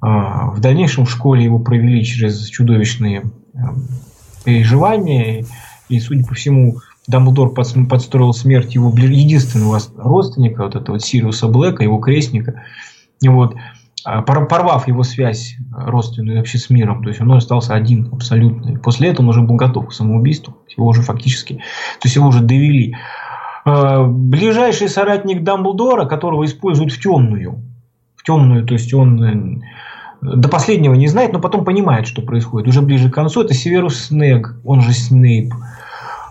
в дальнейшем в школе его провели через чудовищные э, переживания, и, судя по всему, Дамблдор подстроил смерть его единственного родственника, вот этого Сириуса Блэка, его крестника. Вот, порвав его связь родственную вообще с миром, то есть он остался один абсолютно. И после этого он уже был готов к самоубийству, его уже фактически, то есть его уже довели. А, ближайший соратник Дамблдора, которого используют в темную, в темную, то есть он э, до последнего не знает, но потом понимает, что происходит. Уже ближе к концу это Северус Снег, он же Снейп.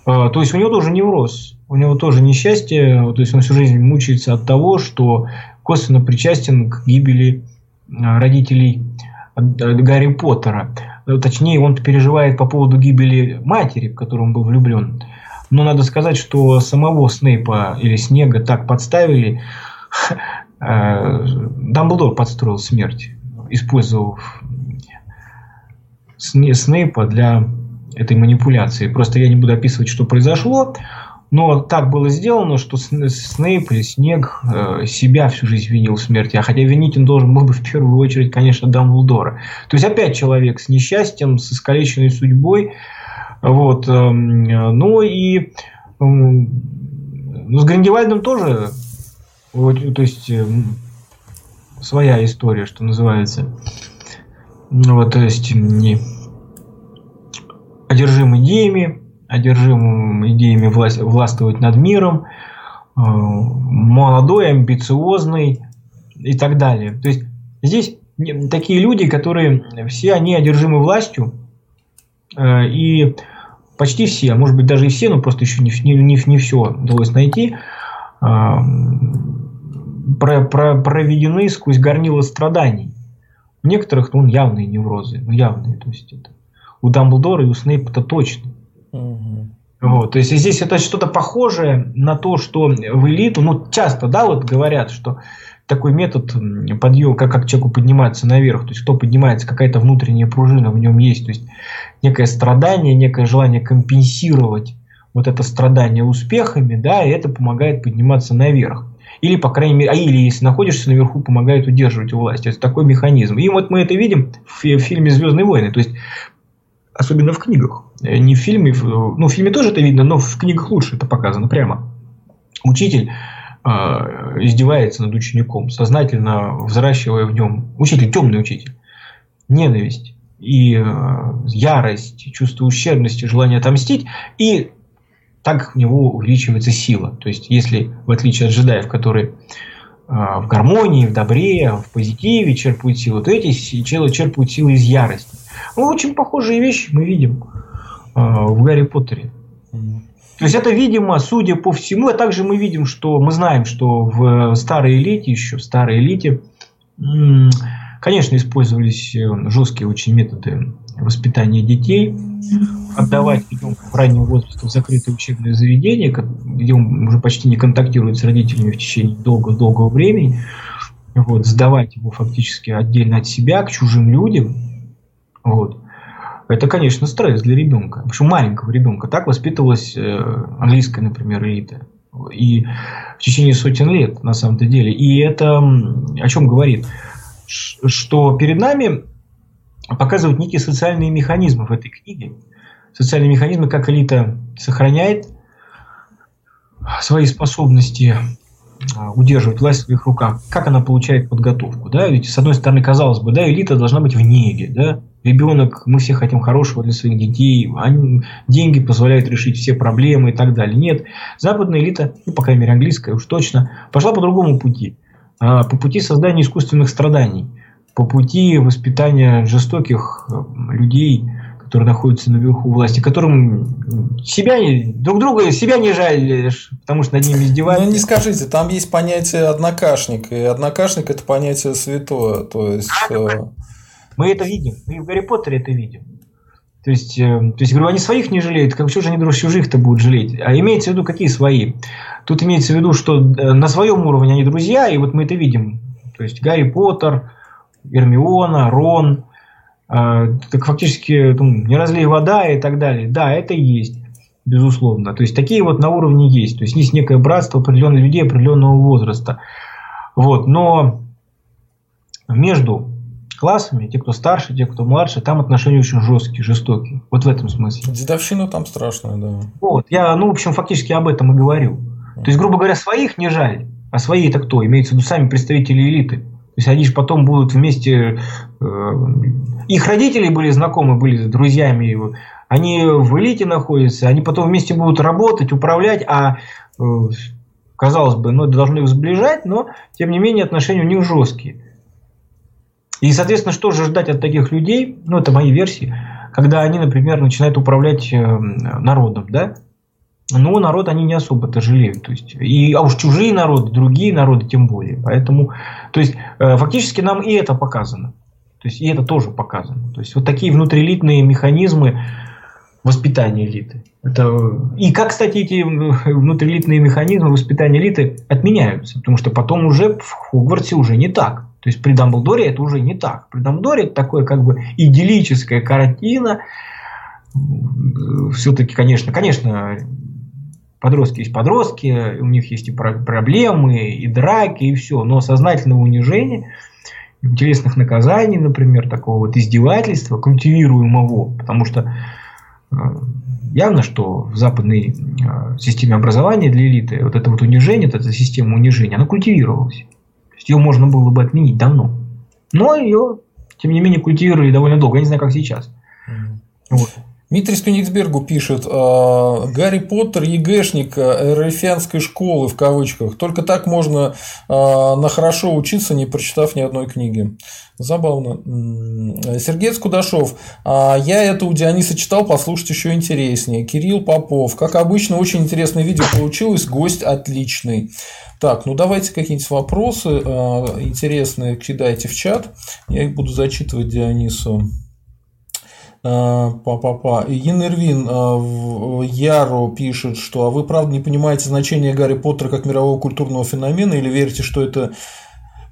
А, то есть у него тоже невроз, у него тоже несчастье, то есть он всю жизнь мучается от того, что косвенно причастен к гибели Э, родителей э, Гарри Поттера. Э, точнее, он переживает по поводу гибели матери, в которую он был влюблен. Но надо сказать, что самого Снейпа или Снега так подставили. Дамблдор подстроил смерть, использовав Снейпа для этой манипуляции. Просто я не буду описывать, что произошло. Но так было сделано, что Снейп или Снег э, себя всю жизнь винил в смерти. А хотя винить он должен был бы в первую очередь, конечно, Дамблдора. То есть опять человек с несчастьем, с искалеченной судьбой. Вот. Э, ну и э, ну, с Гриндевальдом тоже вот, то есть э, своя история, что называется. Ну, вот, то есть не одержим идеями, одержим идеями власть, властвовать над миром, э, молодой, амбициозный и так далее. То есть здесь такие люди, которые все они одержимы властью, э, и почти все, а может быть даже и все, но просто еще не, не, не, не все удалось найти, э, про, про, проведены сквозь горнило страданий. У некоторых ну, явные неврозы, ну явные, то есть это у Дамблдора и у Снейпа-то точно. Вот, то есть здесь это что-то похожее на то, что в элиту, ну часто, да, вот говорят, что такой метод подъема, как, как человеку подниматься наверх, то есть кто поднимается, какая-то внутренняя пружина в нем есть, то есть некое страдание, некое желание компенсировать вот это страдание успехами, да, и это помогает подниматься наверх. Или, по крайней мере, а или если находишься наверху, помогает удерживать власть. Это такой механизм. И вот мы это видим в, в фильме «Звездные войны». То есть, особенно в книгах. Э, не в фильме, ну, в фильме тоже это видно, но в книгах лучше это показано прямо. Учитель э, издевается над учеником, сознательно взращивая в нем, учитель, темный учитель, ненависть и э, ярость, чувство ущербности, желание отомстить, и так в него увеличивается сила. То есть, если, в отличие от джедаев, которые э, в гармонии, в добре, в позитиве черпают силу, то эти челы черпают силу из ярости. Ну, очень похожие вещи мы видим в Гарри Поттере. То есть это, видимо, судя по всему, а также мы видим, что мы знаем, что в старой элите, еще в старой элите, конечно, использовались э, жесткие очень методы воспитания детей, отдавать ребенка в раннем возрасте в закрытое учебное заведение, где он уже почти не контактирует с родителями в течение долгого-долгого времени, вот, сдавать его фактически отдельно от себя, к чужим людям, вот. Это, конечно, стресс для ребенка. Причем маленького ребенка. Так воспитывалась э, английская, например, элита. И в течение сотен лет, на самом-то деле. И это о чем говорит? Что перед нами показывают некие социальные механизмы в этой книге. Социальные механизмы, как элита сохраняет свои способности а, удерживать власть в своих руках, как она получает подготовку. Да? Ведь, с одной стороны, казалось бы, да, элита должна быть в неге. Да? Ребенок, мы все хотим хорошего для своих детей, они, деньги позволяют решить все проблемы и так далее. Нет, западная элита, ну, по крайней мере, английская уж точно, пошла по другому пути. А, по пути создания искусственных страданий – по пути воспитания жестоких э, людей, которые находятся наверху власти, которым себя друг друга себя не жаль, потому что над ними издеваются. Ну не скажите, там есть понятие однокашник, и однокашник это понятие святое, то есть. Э, мы это видим, мы в Гарри Поттере это видим. То есть, э, то есть, говорю, они своих не жалеют, как что же они друг чужих-то будут жалеть? А имеется в виду, какие свои? Тут имеется в виду, что на своем уровне они друзья, и вот мы это видим. То есть Гарри Поттер, Гермиона, Рон, э, так фактически ну, не разлей вода и так далее. Да, это есть, безусловно. То есть такие вот на уровне есть. То есть есть некое братство определенных людей определенного возраста. Вот, но между классами, те, кто старше, те, кто младше, там отношения очень жесткие, жестокие. Вот в этом смысле. Дедовщина там страшная, да. Вот, я, ну, в общем, фактически об этом и говорю. То есть, грубо говоря, своих не жаль. А свои это кто? Имеется в виду сами представители элиты. То есть они же потом будут вместе... Э, их родители были знакомы, были друзьями его. Они в элите находятся, они потом вместе будут работать, управлять, а э, казалось бы, ну, это должно их сближать, но тем не менее отношения у них жесткие. И, соответственно, что же ждать от таких людей, ну, это мои версии, когда они, например, начинают управлять э, народом, да, ну, народ они не особо-то жалеют. То есть, и, а уж чужие народы, другие народы тем более. Поэтому, то есть, э, фактически нам и это показано. То есть, и это тоже показано. То есть, вот такие внутриэлитные механизмы воспитания элиты. Это... И как, кстати, эти внутриэлитные механизмы воспитания элиты отменяются. Потому что потом уже в Хогвартсе уже не так. То есть, при Дамблдоре это уже не так. При Дамблдоре это такое как бы идиллическая картина, все-таки, конечно, конечно, Подростки есть подростки, у них есть и проблемы, и драки, и все. Но сознательного унижения, интересных наказаний, например, такого вот издевательства, культивируемого, потому что э, явно, что в западной э, системе образования для элиты вот это вот унижение, вот эта система унижения, она культивировалась. Ее можно было бы отменить давно. Но ее, тем не менее, культивировали довольно долго. Я не знаю, как сейчас. Mm-hmm. Вот. Дмитрий Стуниксбергу пишет, «А, Гарри Поттер егшник РФянской школы в кавычках. Только так можно а, на хорошо учиться, не прочитав ни одной книги. Забавно. Сергей Скудашов. «А, я это у Диониса читал, послушать еще интереснее. Кирилл Попов. Как обычно, очень интересное видео получилось. Гость отличный. Так, ну давайте какие-нибудь вопросы интересные кидайте в чат. Я их буду зачитывать Дионису. Па-па-па. Енервин э, Яро пишет, что а вы правда не понимаете значение Гарри Поттера как мирового культурного феномена или верите, что это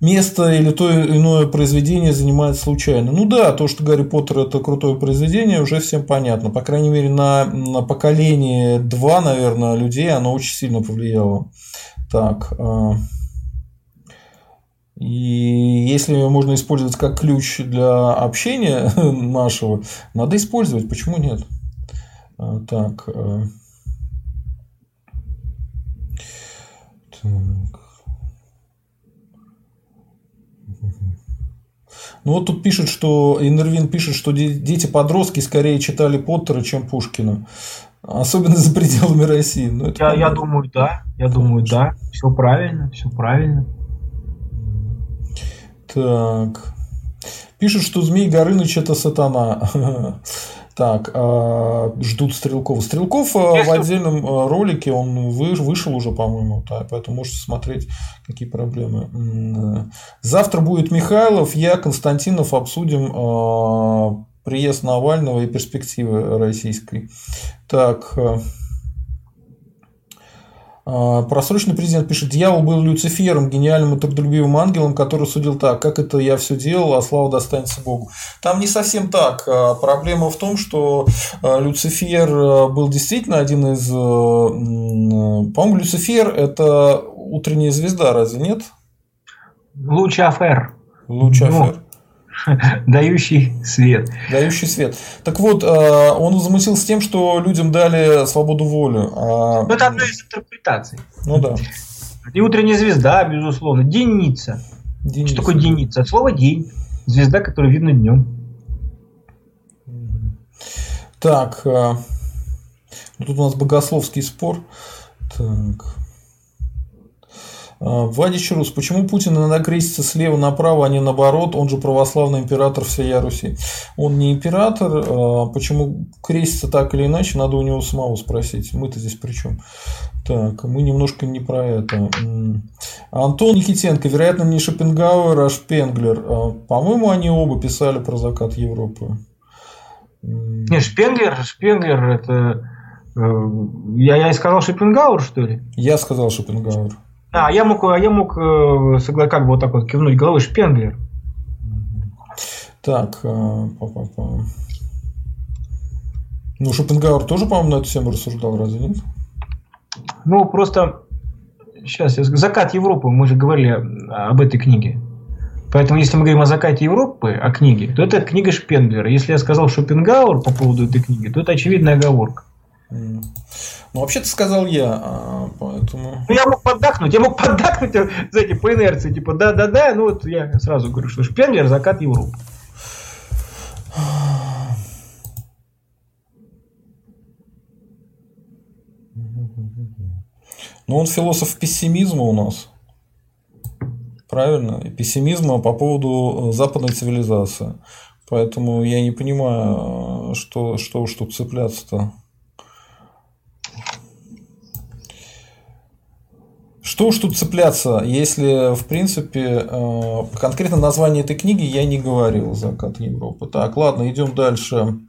место или то иное произведение занимает случайно. Ну да, то, что Гарри Поттер это крутое произведение, уже всем понятно. По крайней мере, на, на поколение два, наверное, людей оно очень сильно повлияло. Так. А, и если можно использовать как ключ для общения [LAUGHS] нашего, надо использовать. Почему нет? А, так. А. Так. Ну вот тут пишет, что Инервин пишет, что дети-подростки скорее читали Поттера, чем Пушкина. Особенно за пределами России. Ну, я, я думаю, да. Я думаю, да. Все правильно, все правильно. Так. Пишут, что Змей Горыныч это сатана. [LAUGHS] Так, а, ждут Стрелкова. Стрелков а, в отдельном а, ролике, он вышел уже, по-моему, да, поэтому можете смотреть, какие проблемы. Завтра будет Михайлов, я, Константинов, обсудим приезд Навального и перспективы российской. Так, просроченный президент пишет, дьявол был Люцифером, гениальным и трудолюбивым ангелом, который судил так, как это я все делал, а слава достанется Богу. Там не совсем так. А, проблема в том, что а, Люцифер был действительно один из... По-моему, Люцифер – это утренняя звезда, разве нет? Лучафер. Лучафер. Ну, [LAUGHS] Дающий свет. Дающий свет. Так вот, э, он возмутился тем, что людям дали свободу воли. А... Ну, это одна из интерпретаций. Ну да. И утренняя звезда, безусловно. Деница. Деница. Что такое деница? От слова день. Звезда, которая видна днем. Так. Э, тут у нас богословский спор. Так. А, Вадич Рус, почему Путин иногда крестится слева направо, а не наоборот? Он же православный император всей Руси. Он не император. А, почему крестится так или иначе, надо у него самого спросить. Мы-то здесь при чем? Так, мы немножко не про это. Антон Никитенко, вероятно, не Шопенгауэр, а Шпенглер. А, по-моему, они оба писали про закат Европы. Не, Шпенглер, Шпенглер это... Э, я, я и сказал Шопенгауэр, что ли? Я сказал Шопенгауэр. Да, я мог, я мог э, как бы вот так вот кивнуть головой Шпенглер. Так, э, па-па-па. ну Шопенгауэр тоже, по-моему, на эту тему рассуждал, разве нет? Ну, просто сейчас, закат Европы, мы же говорили об этой книге. Поэтому, если мы говорим о закате Европы, о книге, то это книга Шпенглера. Если я сказал Шопенгауэр по поводу этой книги, то это очевидная оговорка. Ну, вообще-то сказал я, а, поэтому... Ну, я мог поддакнуть, я мог поддакнуть, знаете, по инерции, типа, да-да-да, ну, вот я сразу говорю, что Шпенглер – закат Европы. Ну, он философ пессимизма у нас. Правильно? И пессимизма по поводу западной цивилизации. Поэтому я не понимаю, что, что уж тут цепляться-то. Что уж тут цепляться, если, в принципе, э, конкретно название этой книги я не говорил «Закат Европы». Так, ладно, идем дальше.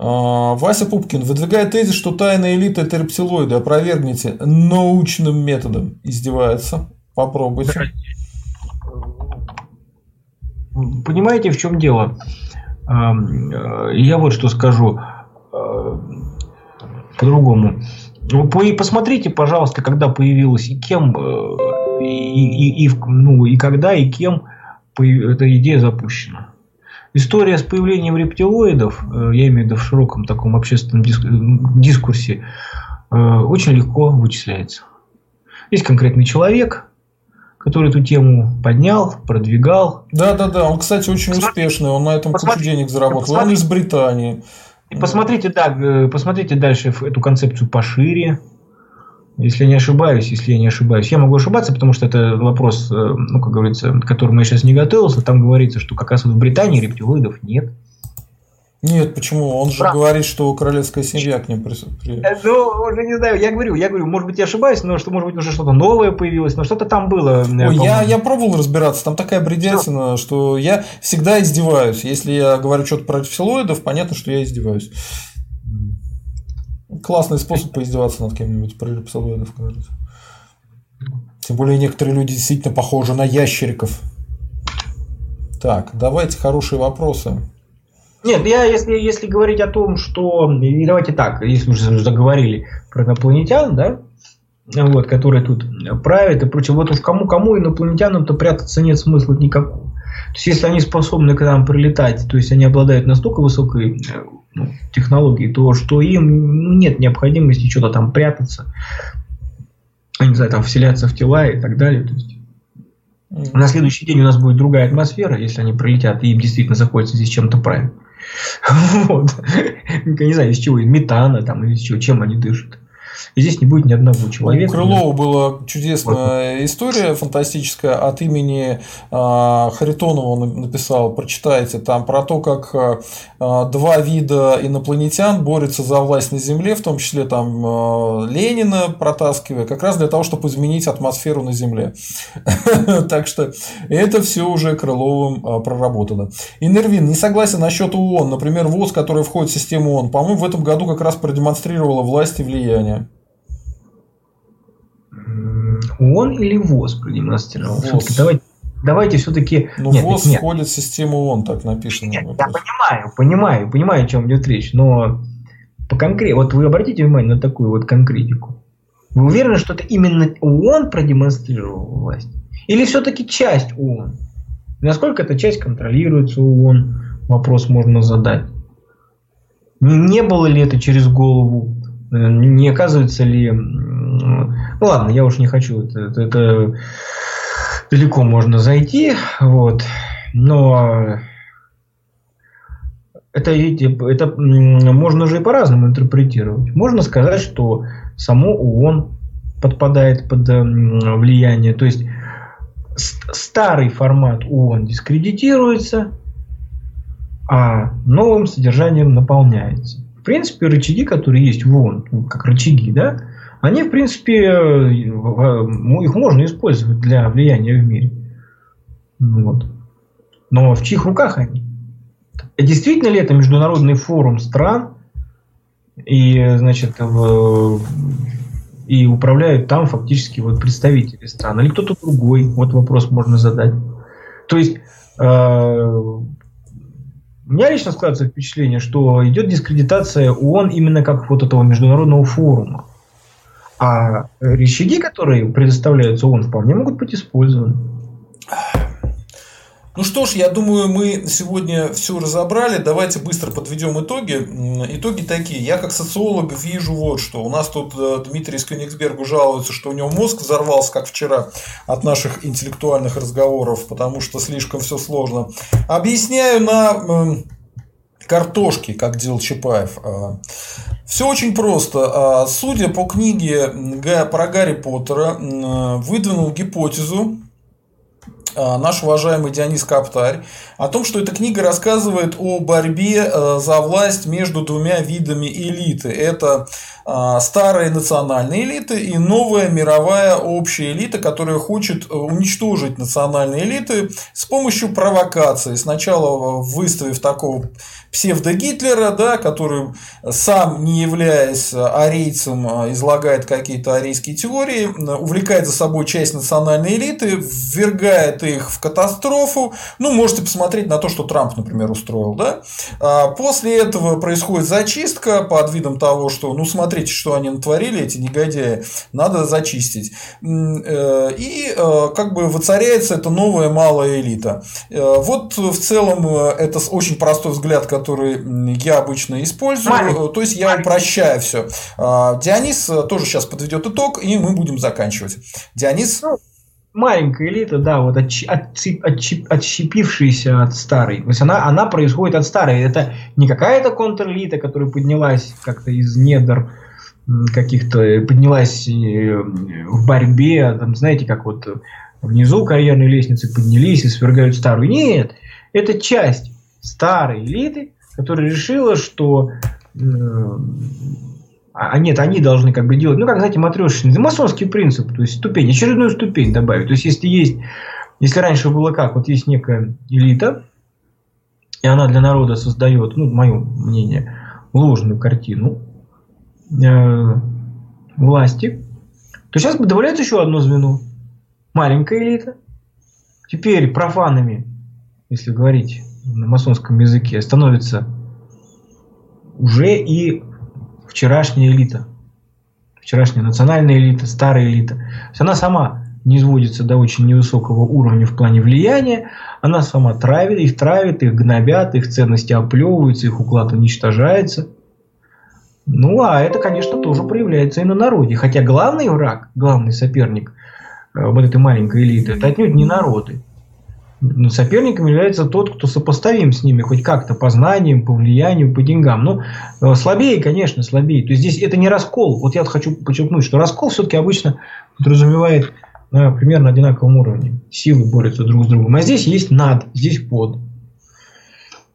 А, Вася Пупкин выдвигает тезис, что тайная элита – это рептилоиды. Опровергните научным методом. Издевается. Попробуйте. Понимаете, в чем дело? Э, я вот что скажу э, по-другому. Ну, посмотрите, пожалуйста, когда появилась и кем, э, и, и, и, ну, и когда, и кем эта идея запущена. История с появлением рептилоидов, э, я имею в виду в широком таком общественном дискурсе, э, очень легко вычисляется. Есть конкретный человек, который эту тему поднял, продвигал. Да, да, да. Он, кстати, очень посмотрите, успешный. Он на этом кучу денег заработал. Он из Британии. И посмотрите, да, э, посмотрите дальше эту концепцию пошире. Если я не ошибаюсь, если я не ошибаюсь, я могу ошибаться, потому что это вопрос, э, ну, как говорится, к которому я сейчас не готовился. Там говорится, что как раз вот в Британии рептилоидов нет. Нет, почему? Он же Правда. говорит, что королевская семья к ним при... Э, ну, уже не знаю, я говорю, я говорю, может быть, я ошибаюсь, но что, может быть, уже что-то новое появилось, но что-то там было. Ой, я, я пробовал разбираться, там такая бредятина, что? что я всегда издеваюсь. Если я говорю что-то про филоидов, понятно, что я издеваюсь. Классный способ поиздеваться над кем-нибудь, про рептилоидов, кажется. Тем более некоторые люди действительно похожи на ящериков. Так, давайте хорошие вопросы. Нет, я если, если говорить о том, что... И давайте так, если уже заговорили про инопланетян, да, вот, которые тут правят и прочее. Вот уж кому-кому инопланетянам-то прятаться нет смысла никакого. То есть, если они способны к нам прилетать, то есть они обладают настолько высокой ну, технологией, то что им нет необходимости что-то там прятаться, не знаю, там вселяться в тела и так далее. То есть, на следующий день у нас будет другая атмосфера, если они прилетят, и им действительно захочется здесь чем-то править. [LAUGHS] Вот. Не знаю, из чего, из метана там, или из чего, чем они дышат. И здесь не будет ни одного человека. У Крылова была чудесная история фантастическая от имени а, Харитонова он написал, прочитайте, там про то, как а, два вида инопланетян борются за власть на Земле, в том числе там а, Ленина протаскивая, как раз для того, чтобы изменить атмосферу на Земле. [LAUGHS] Так что это все уже Крыловым проработано. Инервин не согласен насчет ООН. Например, ВОЗ, который входит в систему ООН, по-моему, в этом году как раз продемонстрировала власть и влияние. ООН или ВОЗ продемонстрировал? ВОЗ. давайте, давайте все-таки... Ну, нет, ВОЗ нет. входит в систему ООН, так написано. Нет, я понимаю, понимаю, понимаю, о чем идет речь, но по конкрет... вот вы обратите внимание на такую вот конкретику. Вы уверены, что это именно ООН продемонстрировал власть? Или все-таки часть ООН? Насколько эта часть контролируется ООН? Вопрос можно задать. Не было ли это через голову? Э, не оказывается ли ладно, я уж не хочу, это, это, это далеко можно зайти, вот, но это, это можно же и по-разному интерпретировать. Можно сказать, что само ООН подпадает под влияние, то есть старый формат ООН дискредитируется, а новым содержанием наполняется. В принципе, рычаги, которые есть в ООН, ну, как рычаги, да, они, в принципе, э, их можно использовать для влияния в мире. Вот. Но в чьих руках они? Действительно ли это международный форум стран и, значит, в, и управляют там фактически вот представители стран, или кто-то другой? Вот вопрос можно задать. То есть э, у меня лично складывается впечатление, что идет дискредитация ООН именно как вот этого международного форума. А рычаги, которые предоставляются ООН, вполне могут быть использованы. Ну что ж, я думаю, мы сегодня все разобрали. Давайте быстро подведем итоги. Итоги такие. Я как социолог вижу вот что. У нас тут э, Дмитрий Скёнигсбергу жалуется, что у него мозг взорвался, как вчера, от наших интеллектуальных разговоров, потому что слишком все сложно. Объясняю на картошке, как делал Чапаев. А, все очень просто. А, судя по книге про Гарри Поттера, выдвинул гипотезу а, наш уважаемый Дионис Каптарь о том, что эта книга рассказывает о борьбе за власть между двумя видами элиты. Это старые национальные элиты и новая мировая общая элита, которая хочет э, уничтожить национальные элиты с помощью провокации. Сначала выставив такого псевдо-Гитлера, да, который сам, не являясь арийцем, а, излагает какие-то арийские теории, увлекает за собой часть национальной элиты, ввергает их в катастрофу. Ну, можете посмотреть на то, что Трамп, например, устроил. Да? А после этого происходит зачистка под видом того, что, ну, смотрите, что они натворили, эти негодяи, надо зачистить. Э, и э, как бы воцаряется эта новая малая элита. Э, вот в целом это очень простой взгляд, который я обычно использую. Маленький. То есть я Маленький. упрощаю все. А, Дионис э, тоже сейчас подведет итог, и мы будем заканчивать. Дионис. Ну, маленькая элита, да, вот отщепившаяся от старой. То есть она, она происходит от старой. Это не какая-то контрэлита, которая поднялась как-то из недр каких-то, поднялась э, в борьбе, там, знаете, как вот внизу карьерной лестницы поднялись и свергают старую. Нет, это часть старой элиты, которая решила, что э, а нет, они должны как бы делать, ну как, знаете, матрешечный, масонский принцип, то есть ступень, очередную ступень добавить. То есть если есть, если раньше было как, вот есть некая элита, и она для народа создает, ну, мое мнение, ложную картину э, власти, то сейчас добавляется еще одно звено. маленькая элита. Теперь профанами, если говорить на масонском языке, становится уже и вчерашняя элита. Вчерашняя национальная элита, старая элита. То есть она сама не изводится до очень невысокого уровня в плане влияния, она сама травит, их травит, их гнобят, их ценности оплевываются, их уклад уничтожается. Ну, а это, конечно, тоже проявляется и на народе. Хотя главный враг, главный соперник э, вот этой маленькой элиты, это отнюдь не народы. Но соперником является тот, кто сопоставим с ними хоть как-то по знаниям, по влиянию, по деньгам. Ну, э, слабее, конечно, слабее. То есть здесь это не раскол. Вот я хочу подчеркнуть, что раскол все-таки обычно подразумевает на примерно одинаковом уровне. Силы борются друг с другом. А здесь есть над, здесь под.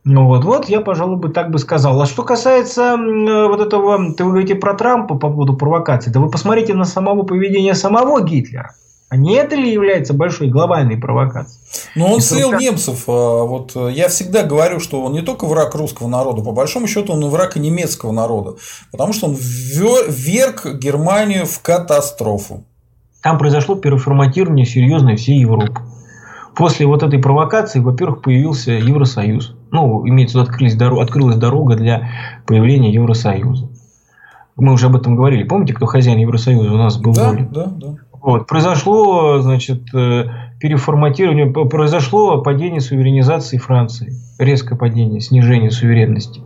Ну вот, вот я, пожалуй, бы так бы сказал. А что касается э, вот этого, ты вы говорите про Трампа по поводу провокации, да вы посмотрите на самого поведения самого Гитлера. А не это ли является большой глобальной провокацией? Но он слил немцев. А, вот э, я всегда говорю, что он не только враг русского народа, по большому счету он и враг и немецкого народа. Потому что он вверг Германию в катастрофу. Там произошло переформатирование серьезное всей Европы. После вот этой провокации, во-первых, появился Евросоюз. Ну, имеется в виду, открылась дорога для появления Евросоюза. Мы уже об этом говорили. Помните, кто хозяин Евросоюза у нас был? Да, да, да. Вот. Произошло, значит, э, переформатирование, произошло падение суверенизации Франции. Резкое падение, снижение суверенности.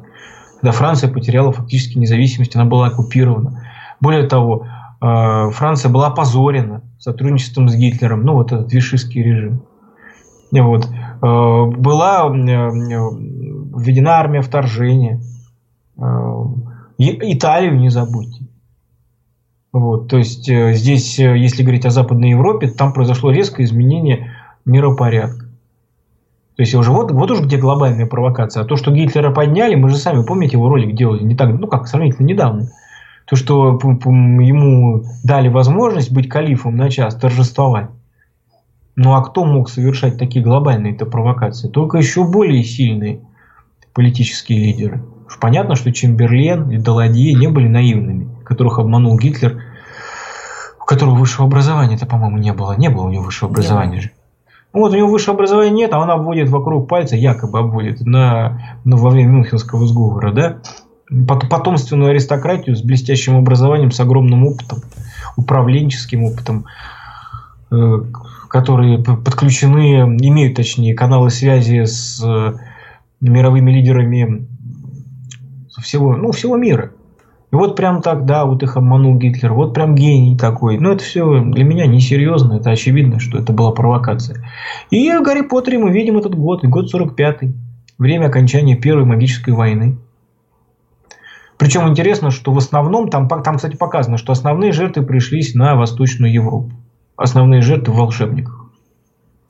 Когда Франция потеряла фактически независимость, она была оккупирована. Более того, Э, Франция была опозорена сотрудничеством с Гитлером, ну вот этот вишистский режим. Вот. Э, была введена армия вторжения. Италию не забудьте. Вот, то есть здесь, если говорить о Западной Европе, там произошло резкое изменение миропорядка. То есть уже вот, вот уж где глобальная провокация. А то, что Гитлера подняли, мы же сами, помните, его ролик делали не так, ну как, сравнительно недавно то, что ему дали возможность быть калифом на час, торжествовать. Ну а кто мог совершать такие глобальные-то провокации? Только еще более сильные политические лидеры. Понятно, что Чемберлен и Даладье не были наивными, которых обманул Гитлер, которого высшего образования-то, по-моему, не было. Не было у него высшего образования же. Ну, вот у него высшего образования нет, а он обводит вокруг пальца, якобы обводит, на, на, во время Мюнхенского сговора, да? потомственную аристократию с блестящим образованием, с огромным опытом, управленческим опытом, э, которые подключены, имеют точнее каналы связи с э, мировыми лидерами всего, ну, всего мира. И вот прям так, да, вот их обманул Гитлер, вот прям гений такой. Но это все для меня несерьезно, это очевидно, что это была провокация. И в Гарри Поттере мы видим этот год, год 45-й, время окончания Первой магической войны. Причем интересно, что в основном, там, там, кстати, показано, что основные жертвы пришлись на Восточную Европу. Основные жертвы в волшебниках.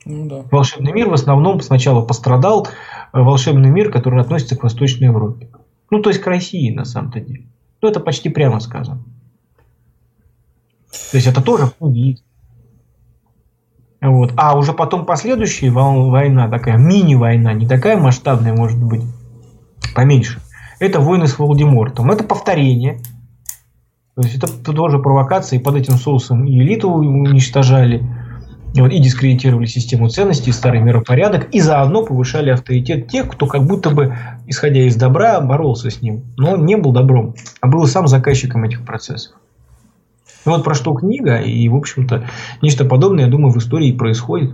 Ну, да. Волшебный мир в основном сначала пострадал, э, волшебный мир, который относится к Восточной Европе. Ну, то есть к России, на самом-то деле. Ну, это почти прямо сказано. То есть это тоже убийство. Вот. А уже потом последующая война, такая мини-война, не такая масштабная, может быть, поменьше это войны с Волдемортом. Это повторение. То есть это тоже провокация, и под этим соусом и элиту уничтожали, вот, и дискредитировали систему ценностей, старый миропорядок, и заодно повышали авторитет тех, кто как будто бы, исходя из добра, боролся с ним, но не был добром, а был сам заказчиком этих процессов. Вот про что книга, и, в общем-то, нечто подобное, я думаю, в истории происходит.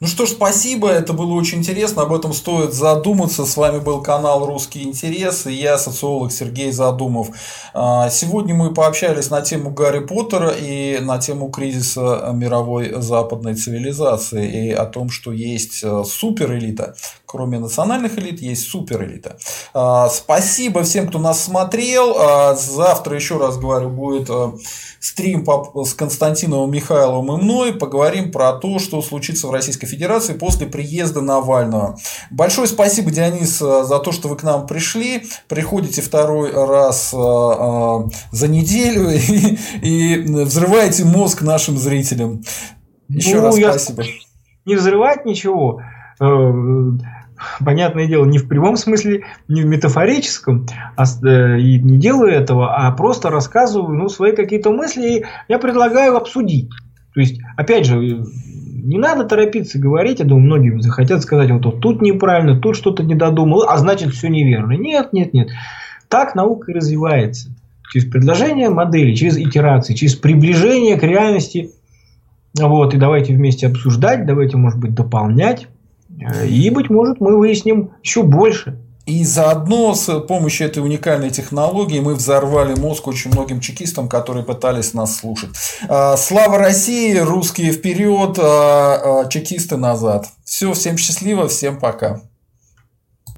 Ну что ж, спасибо, это было очень интересно, об этом стоит задуматься. С вами был канал «Русский интерес» и я, социолог Сергей Задумов. А, сегодня мы пообщались на тему Гарри Поттера и на тему кризиса мировой западной цивилизации и о том, что есть э, суперэлита. Кроме национальных элит, есть суперэлита. А, спасибо всем, кто нас смотрел. А, завтра, еще раз говорю, будет э, стрим с Константиновым Михайловым и мной. Поговорим про то, что случится в Российской Федерации после приезда Навального. Большое спасибо, Дионис, э, за то, что вы к нам пришли. Приходите второй раз э, э, за неделю [LAUGHS] и, и взрываете мозг нашим зрителям. Еще ну, раз спасибо. [LAUGHS] Не взрывать ничего понятное дело, не в прямом смысле, не в метафорическом, а, и не делаю этого, а просто рассказываю ну, свои какие-то мысли, и я предлагаю обсудить. То есть, опять же, не надо торопиться говорить, я думаю, многие захотят сказать, вот, вот тут неправильно, тут что-то не додумал, а значит все неверно. Нет, нет, нет. Так наука и развивается. Через предложение модели, через итерации, через приближение к реальности. Вот, и давайте вместе обсуждать, давайте, может быть, дополнять. Э, и, быть может, мы выясним еще больше. И заодно с помощью этой уникальной технологии мы взорвали мозг очень многим чекистам, которые пытались нас слушать. А, слава России, русские вперед, а, а, чекисты назад. Все, всем счастливо, всем пока.